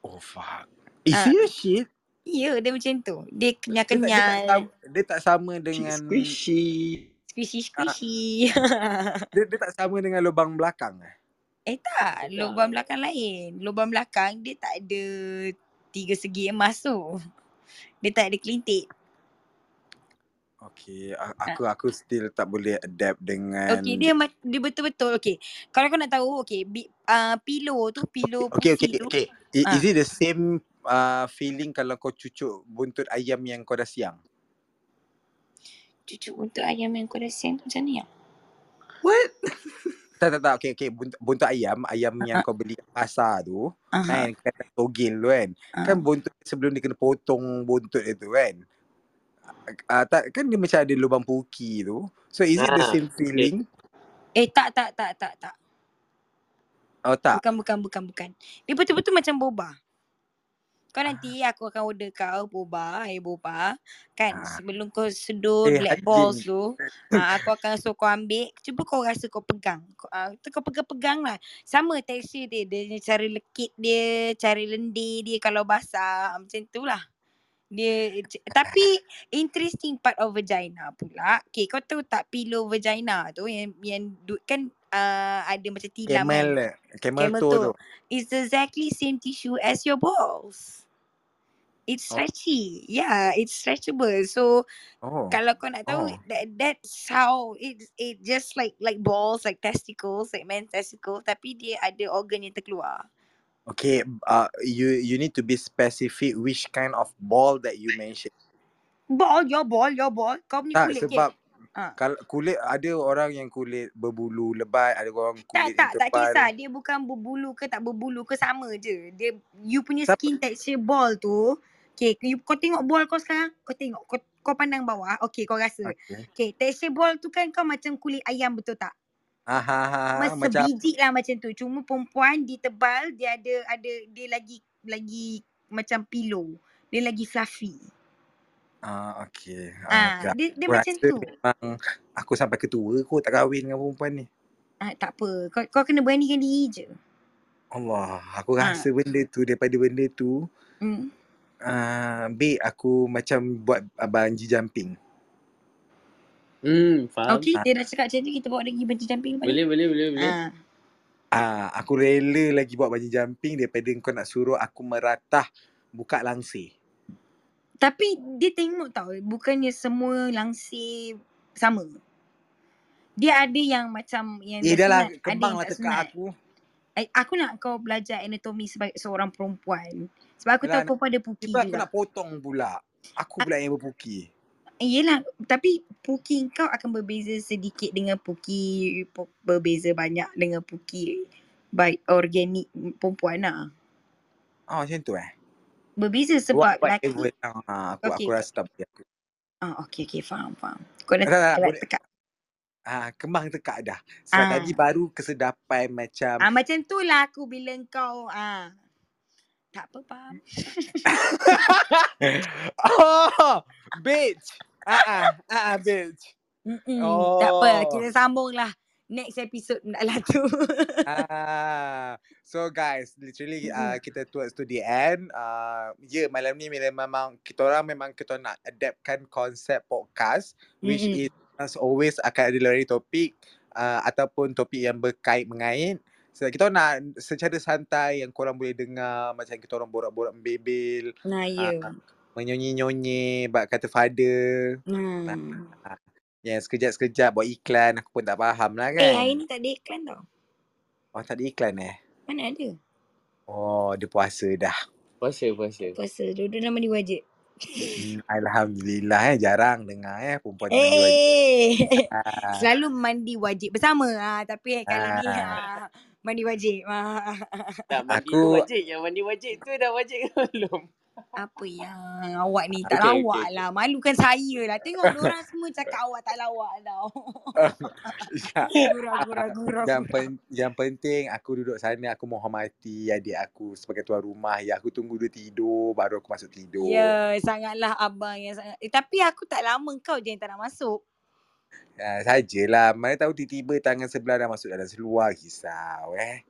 Oh fuck. Is Uh, it shit? Ya, dia macam tu. Dia Dia tak, dia tak kenyal-kenyal. sama, dia tak sama dengan squishy. Squishy squishy. dia, dia tak sama dengan lubang belakang eh. eh tak, lubang belakang lain. Lubang belakang dia tak ada tiga segi emas tu. Dia tak ada kelintik. Okay, a- Uh, aku aku still tak boleh adapt dengan okay, dia dia betul-betul. Okay, kalau kau nak tahu, okay, bi- uh, pillow tu, pillow Okay, okay, pusi tu. okay. I- Ah, Is it the same uh, feeling kalau kau cucuk buntut ayam yang kau dah siang? cucuk untuk ayam yang kau dah siang tu macam ni ya? What? Tak, tak, tak. Okay, okay. Buntut, buntut ayam, ayam yang Uh, kau beli kat pasar tu, Aha. kan, kata togel tu kan. Kan Uh, buntut sebelum dia kena potong buntut dia tu kan. Uh, tak, kan dia macam ada lubang puki tu. So is it the Ah, same okay. feeling? eh tak tak tak tak tak. Oh tak. Bukan bukan bukan bukan. Dia betul-betul macam boba. Kau Ah, nanti aku akan order kau boba, air boba. Kan ah. sebelum kau sedut Eh, black balls tu, ah, aku akan suruh kau ambil. Cuba kau rasa kau pegang. Kau, ah, tu kau pegang-pegang lah. Sama tekstur dia. Dia cara lekit dia, cara lendir dia kalau basah. Macam tu lah. Dia tapi interesting part of vagina pula. Okay, kau tahu tak pillow vagina tu yang yang kan uh, ada macam tilam kan. Camel, eh. camel Camel tu. tu. It's exactly same tissue as your balls. It's Oh. stretchy. Yeah, it's stretchable. So Oh. kalau kau nak tahu Oh. that that's how it it just like like balls like testicles like men's testicle tapi dia ada organ yang terkeluar. Okay, uh, you you need to be specific which kind of ball that you mentioned. Ball, your ball, your ball. Kau punya Tak kulit ke? sebab Ah. kalau kulit ada orang yang kulit berbulu lebat, ada orang Tak kulit yang tak tak tebal. kisah dia bukan berbulu ke tak berbulu ke sama je. Dia you punya Siapa? skin texture ball tu Okay, you, kau tengok ball kau sekarang. Kau tengok, kau, kau pandang bawah. Okay, kau rasa. Okay. Okay, texture ball tu kan kau macam kulit ayam betul tak? Ah, ha, ha, ha, Mas macam sebiji lah macam tu. Cuma perempuan dia tebal, dia ada ada dia lagi lagi macam pillow. Dia lagi fluffy. ah okay. Ah, Ah, dia dia macam tu. memang aku sampai ketua kot tak kahwin dengan perempuan ni. Ah, tak apa. Kau kau kena beranikan diri je. Allah, aku Ah. rasa benda tu daripada benda tu Hmm. Ah baik aku macam buat ah, bungee jumping. Hmm, faham. Okay, Ah, dia dah cakap macam tu kita bawa lagi bungee jumping lepas. Boleh, boleh, boleh, boleh. Ah. ah aku rela lagi buat bungee jumping daripada kau nak suruh aku meratah buka langsir. Tapi dia tengok tau, bukannya semua langsir sama. Dia ada yang macam yang Eh dah dah lah kembang yang lah tekak aku. Eh, aku nak kau belajar anatomi sebagai seorang perempuan. Sebab aku tahu Yelah, perempuan ada puki tiba aku nak potong pula. Aku pula yang berpuki. Eh, Yelah, tapi puki kau akan berbeza sedikit dengan puki pu- berbeza banyak dengan puki baik organik perempuan lah. Oh macam tu eh. Berbeza sebab whatever. lelaki. Ah, aku Okay. aku rasa tak boleh aku. Ah, okay, okay, faham, faham. Kau dah Tak, tak, tak, telat boleh. tekak. Ah, kembang tekak dah. Sebab Ah. tadi baru kesedapan macam Ah, macam tu lah aku bila kau. Ah. Tak apa, faham. oh, bitch. Ah, ah, ah, ah, bitch. Mm-mm. Tak apa, Oh. kita sambung lah. next episode nak lah tu. Ah, so guys, literally uh, kita towards to the end. Uh, ya, yeah, malam ni memang kita orang memang kita nak adaptkan konsep podcast which Mm-mm. is as always akan ada lari topik uh, ataupun topik yang berkait mengait. So, kita nak secara santai yang korang boleh dengar macam kita orang borak-borak membebel, Nah, ya. uh, menyonyi-nyonyi, bak kata father. Hmm. Uh, yang sekejap-sekejap buat iklan aku pun tak faham lah Eh, kan. hari ni tak ada iklan tau. Oh tak ada iklan eh? Mana ada? Oh dia puasa dah. Puasa, puasa. Puasa. Dua-dua nama ni wajib. Hmm, Alhamdulillah eh jarang dengar eh perempuan yang mandi wajib. Eh, Ah, selalu mandi wajib bersama. Ah, tapi kali ni Ah. ah, mandi wajib. Ah. Tak mandi Aku- wajib. Yang mandi wajib tu dah wajib ke belum? Apa yang awak ni tak Okay, lawak okay, lah. Malukan saya lah. Tengok orang semua cakap awak tak lawak tau. ya. Gurau, gurau, gurau. Yang, pen, yang penting aku duduk sana aku menghormati adik aku sebagai tuan rumah. Ya aku tunggu dia tidur baru aku masuk tidur. Ya, sangatlah abang yang sangat. Eh, tapi aku tak lama kau je yang tak nak masuk. Uh, sajalah. Mana tahu tiba-tiba tangan sebelah dah masuk dalam seluar risau eh.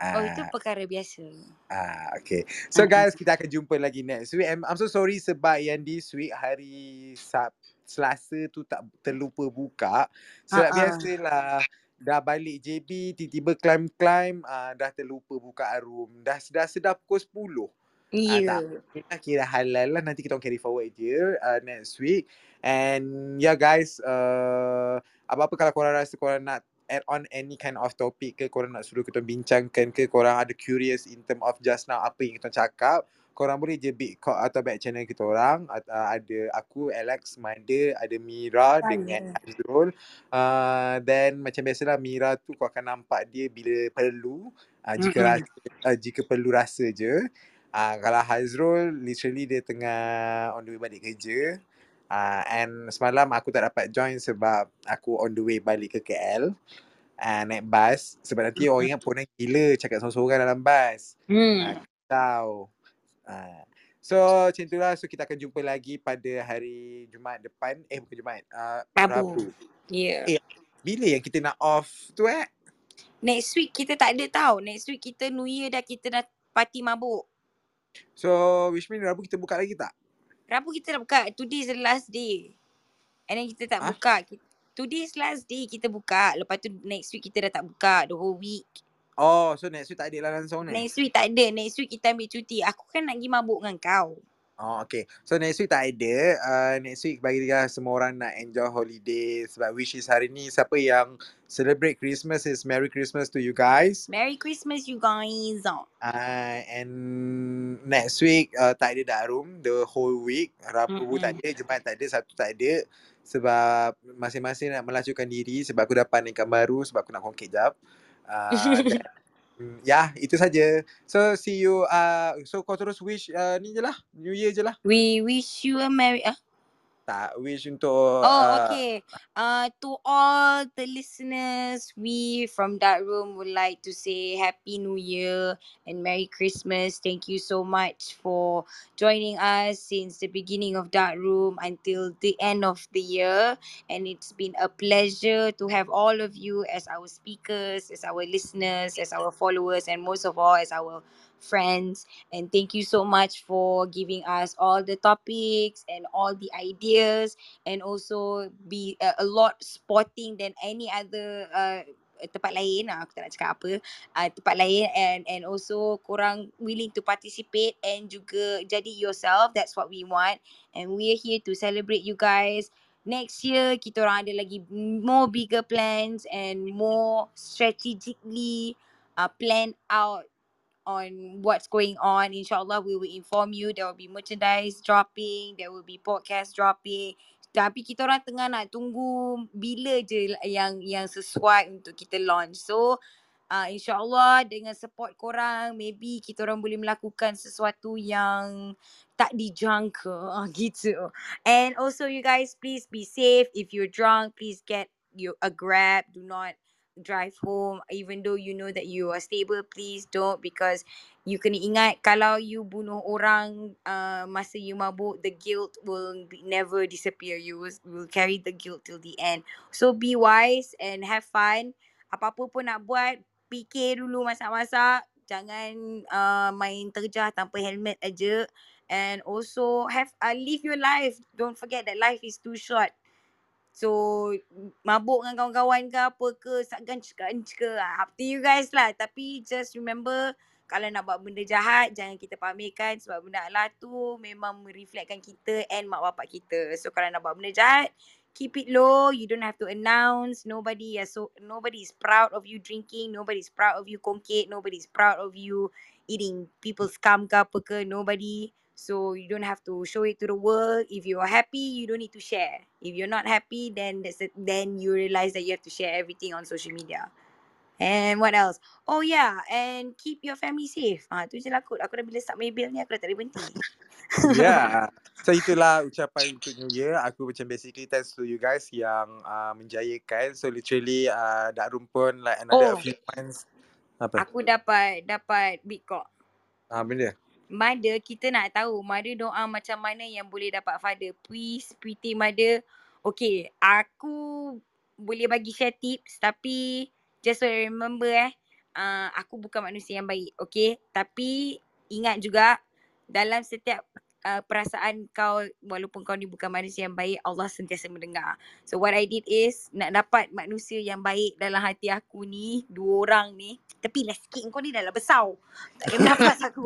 Oh, Ah, itu perkara biasa. Ah, okay. So guys, kita akan jumpa lagi next week. I'm, I'm so sorry sebab yang this week hari Sab Selasa tu tak terlupa buka. Sebab Ha-ha. biasalah dah balik JB tiba-tiba climb-climb uh, dah terlupa buka room. Dah dah sedap pukul 10. Ah, tak. Ya. Kita kira halal lah nanti kita carry forward je uh, next week. And yeah guys, uh, apa-apa kalau korang rasa korang nak add on any kind of topic ke korang nak suruh kita bincangkan ke korang ada curious in term of just now apa yang kita cakap korang boleh je big call atau back channel kita orang. Uh, ada aku Alex Manda ada Mira Saya. dengan Azrul. Uh, then macam biasalah Mira tu kau akan nampak dia bila perlu uh, jika rasa, uh, jika perlu rasa je. Uh, kalau Hazrul literally dia tengah on the way balik kerja uh, and semalam aku tak dapat join sebab aku on the way balik ke KL uh, naik bas sebab nanti orang ingat pun gila cakap seorang-seorang dalam bas Hmm. tahu. Uh, so macam itulah so kita akan jumpa lagi pada hari Jumaat depan eh bukan Jumaat uh, Rabu. Ya. Eh, bila yang kita nak off tu eh Next week kita tak ada tau. Next week kita New Year dah kita dah party mabuk. so which mean Rabu kita buka lagi tak Rabu kita dah buka. Today is the last day. And then kita tak Hah? buka. Today is last day kita buka. Lepas tu next week kita dah tak buka. The whole week. oh so next week tak ada lah langsung ni Next week tak ada. Next week kita ambil cuti. Aku kan nak pergi mabuk dengan kau. Oh okay. So next week tak ada. Uh, next week bagi dia semua orang nak enjoy holiday sebab which is hari ni siapa yang celebrate Christmas is Merry Christmas to you guys. Merry Christmas you guys. Uh, and next week uh, tak ada dark room the whole week. Rabu Mm-mm. tak ada, Jumaat tak ada, Sabtu tak ada. Sebab masing-masing nak melacukan diri sebab aku dapat income baru sebab aku nak kongkit jap. Uh, ya, itu saja. So see you uh, so kau terus wish uh, ni je lah. New Year je lah. We wish you a merry... Ah? Tak wish untuk Oh, uh, okay. Uh, to all the listeners, we from Dark Room would like to say Happy New Year and Merry Christmas. Thank you so much for joining us since the beginning of Dark Room until the end of the year. And it's been a pleasure to have all of you as our speakers, as our listeners, as our followers, and most of all, as our friends. And thank you so much for giving us all the topics and all the ideas and also be uh, a lot sporting than any other uh, tempat lain. Ah, aku tak nak cakap apa. Uh, tempat lain and and also korang willing to participate and juga jadi yourself. That's what we want. And we're here to celebrate you guys. Next year kita orang ada lagi more bigger plans and more strategically uh, plan out on what's going on. Inshallah, we will inform you. There will be merchandise dropping. There will be podcast dropping. Tapi kita orang tengah nak tunggu bila je yang yang sesuai untuk kita launch. So, uh, insyaAllah dengan support korang, maybe kita orang boleh melakukan sesuatu yang tak dijangka ah, gitu. And also you guys, please be safe. If you're drunk, please get you a grab. Do not drive home even though you know that you are stable please don't because you kena ingat kalau you bunuh orang uh, masa you mabuk the guilt will be, never disappear. You will, will carry the guilt till the end. So be wise and have fun. Apa-apa pun nak buat fikir dulu masak-masak. Jangan uh, main terjah tanpa helmet aja and also have uh, live your life. Don't forget that life is too short So mabuk dengan kawan-kawan ke apa ke ganch-ganch ke ah, up to you guys lah. Tapi just remember kalau nak buat benda jahat jangan kita pamerkan sebab benda lah tu memang mereflectkan kita and mak bapak kita. So kalau nak buat benda jahat keep it low. You don't have to announce. Nobody so nobody is proud of you drinking. Nobody is proud of you kongkit nobody is proud of you eating people's scum ke apa ke. Nobody so you don't have to show it to the world if you are happy you don't need to share if you're not happy then that's it, then you realize that you have to share everything on social media and what else oh yeah and keep your family safe ah tu je lah kot aku dah bila start Maybell ni aku dah tak boleh berhenti Yeah. So itulah ucapan untuk New Year. Aku macam basically thanks to you guys yang uh, menjayakan. So literally uh, Dak Rum pun like another Oh. few months. Apa? aku dapat dapat bitcoin Ah benda. Mother kita nak tahu Mother doa macam mana yang boleh dapat father. Please pretty mother. Okay aku boleh bagi share tips Tapi just so remember eh uh, Aku bukan manusia yang baik okay? Tapi ingat juga Dalam setiap uh, perasaan kau Walaupun kau ni bukan manusia yang baik Allah sentiasa mendengar So what I did is Nak dapat manusia yang baik dalam hati aku ni Dua orang ni Tapi lah sikit kau ni dah lah besar Tak ada nafas aku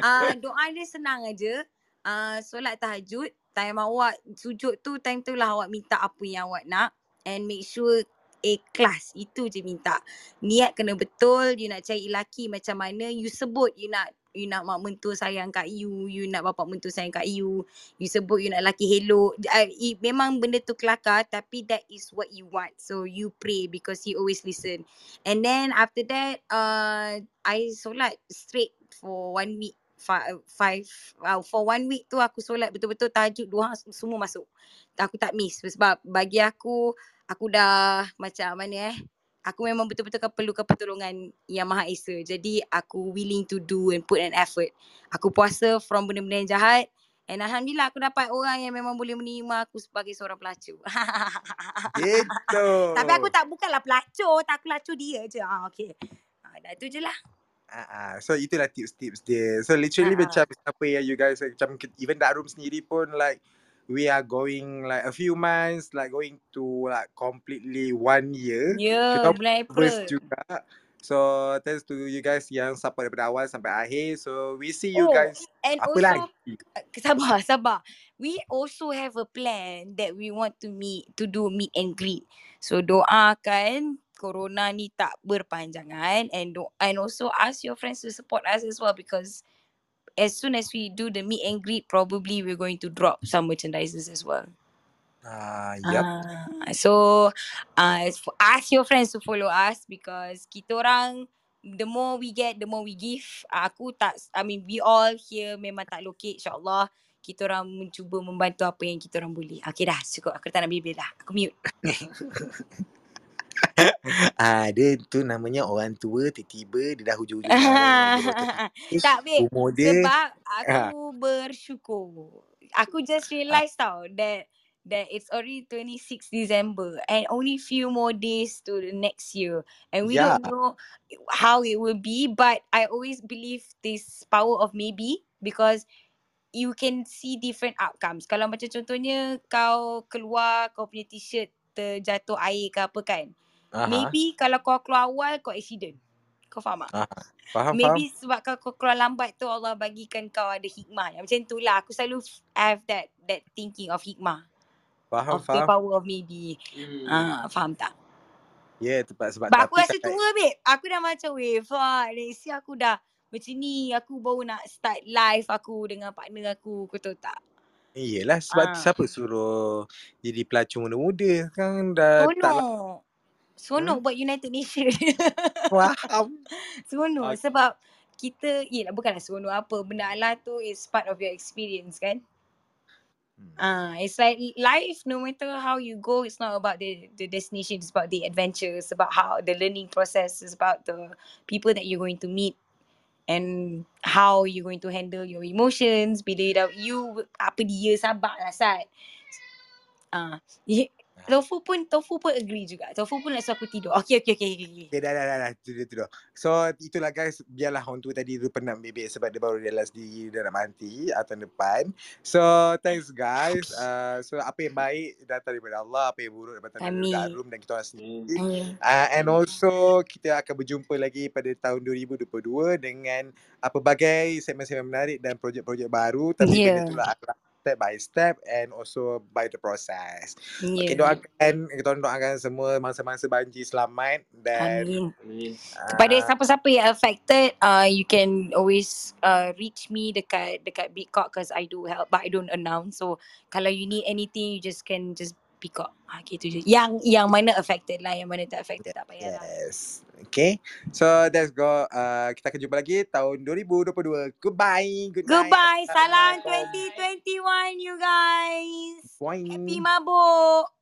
uh, doa dia senang aja. Uh, solat tahajud, time awak sujud tu, time tu lah awak minta apa yang awak nak and make sure ikhlas. Itu je minta. Niat kena betul, you nak cari lelaki macam mana, you sebut you nak you nak mak mentua sayang kat you, you nak bapak mentua sayang kat you, you sebut you nak lelaki hello. Uh, it, memang benda tu kelakar tapi that is what you want. So you pray because he always listen. And then after that, uh, I solat straight for one week. Five, five uh, for one week tu aku solat betul-betul tahajud dua semua masuk. Aku tak miss sebab bagi aku aku dah macam mana eh aku memang betul-betul kan perlukan pertolongan yang Maha Esa. Jadi aku willing to do and put an effort. Aku puasa from benda-benda yang jahat and alhamdulillah aku dapat orang yang memang boleh menerima aku sebagai seorang pelacur. Gitu. Tapi aku tak bukanlah pelacur, tak aku pelacur dia je. Ah okey. Ah dah tu je lah. Ah, ah. so itulah tips-tips dia. So literally ah. macam siapa yang you guys macam even Dak Rum sendiri pun like we are going like a few months like going to like completely one year. Kita bulan first April. juga. So thanks to you guys yang support daripada awal sampai akhir. So we see you Oh, guys and apa also lagi? uh, sabar sabar. We also have a plan that we want to meet to do meet and greet. So doakan corona ni tak berpanjangan and do, and also ask your friends to support us as well because as soon as we do the meet and greet probably we're going to drop some merchandises as well. Ah, yep. Ah, so uh, f- ask your friends to follow us because kita orang the more we get the more we give. Ah, Aku tak I mean we all here memang tak locate insyaallah kita orang mencuba membantu apa yang kita orang boleh. Okay dah cukup aku tak nak bibir dah. Aku mute. Ah, dia tu namanya orang tua tiba-tiba dia dah hujung-hujung tahun dia tak babe umur dia sebab ah, aku bersyukur. Aku just ah, realise tau that that it's already 26 December and only few more days to the next year and we yeah. don't know how it will be but I always believe this power of maybe because you can see different outcomes. Kalau macam contohnya kau keluar kau punya t-shirt terjatuh air ke apa kan. Aha. Maybe kalau kau keluar awal kau accident. Kau faham tak? Aha. Faham, faham. Maybe sebab kau, kau keluar lambat tu Allah bagikan kau ada hikmah. Yang macam tu lah. Aku selalu have that that thinking of hikmah. Faham, Of the faham. power of maybe. Hmm. Ah, faham tak? Ya, yeah, tepat sebab But aku rasa kat tua babe. Aku dah macam weh fuck. Next year aku dah macam ni. Aku baru nak start live aku dengan partner aku. Kau tahu tak? Iyalah sebab Ah. siapa suruh jadi pelacur muda-muda kan dah tak lah. Seronok. Hmm? buat United Nations. Faham. seronok. Okay. Sebab kita, yelah bukanlah seronok apa. Benda Allah tu is part of your experience kan? Hmm. Ah, it's like life. No matter how you go, it's not about the the destination. It's about the adventure. It's about how the learning process. It's about the people that you're going to meet and how you're going to handle your emotions. Bila dah you apa dia sabar lah Sat. Ah, ye- Tofu pun Tofu pun agree juga. Tofu pun nak suruh aku tidur. Okay okay okay okay. okay. Dah, dah, dah, dah. Tidur, tidur. So, itulah guys. Biarlah orang tu tadi tu penat bebek sebab dia baru realize diri dia nak mati atau depan. So, thanks guys. Uh, so, apa yang baik datang daripada Allah. Apa yang buruk datang daripada. Darul dan kita orang sendiri. Uh, and also, kita akan berjumpa lagi pada tahun 2022 dengan uh, pelbagai segmen-segmen menarik dan projek-projek baru. Tapi Yeah. kena itulah adalah step by step and also by the process. Okay, Yeah. doakan, kita doakan semua mangsa-mangsa banjir selamat dan Amin. Amin. Kepada uh, siapa-siapa yang affected, uh, you can always uh, reach me dekat dekat Big Cock because I do help but I don't announce. So kalau you need anything, you just can just Big Cock. Ha, gitu je. Yang yang mana affected lah, yang mana tak affected tak payah lah. Yes. Okay. So let's go. Uh, kita akan jumpa lagi tahun 2022. Goodbye. Good night. Goodbye. Salam Assalamualaikum. 2021 you guys. Boing. Happy mabuk.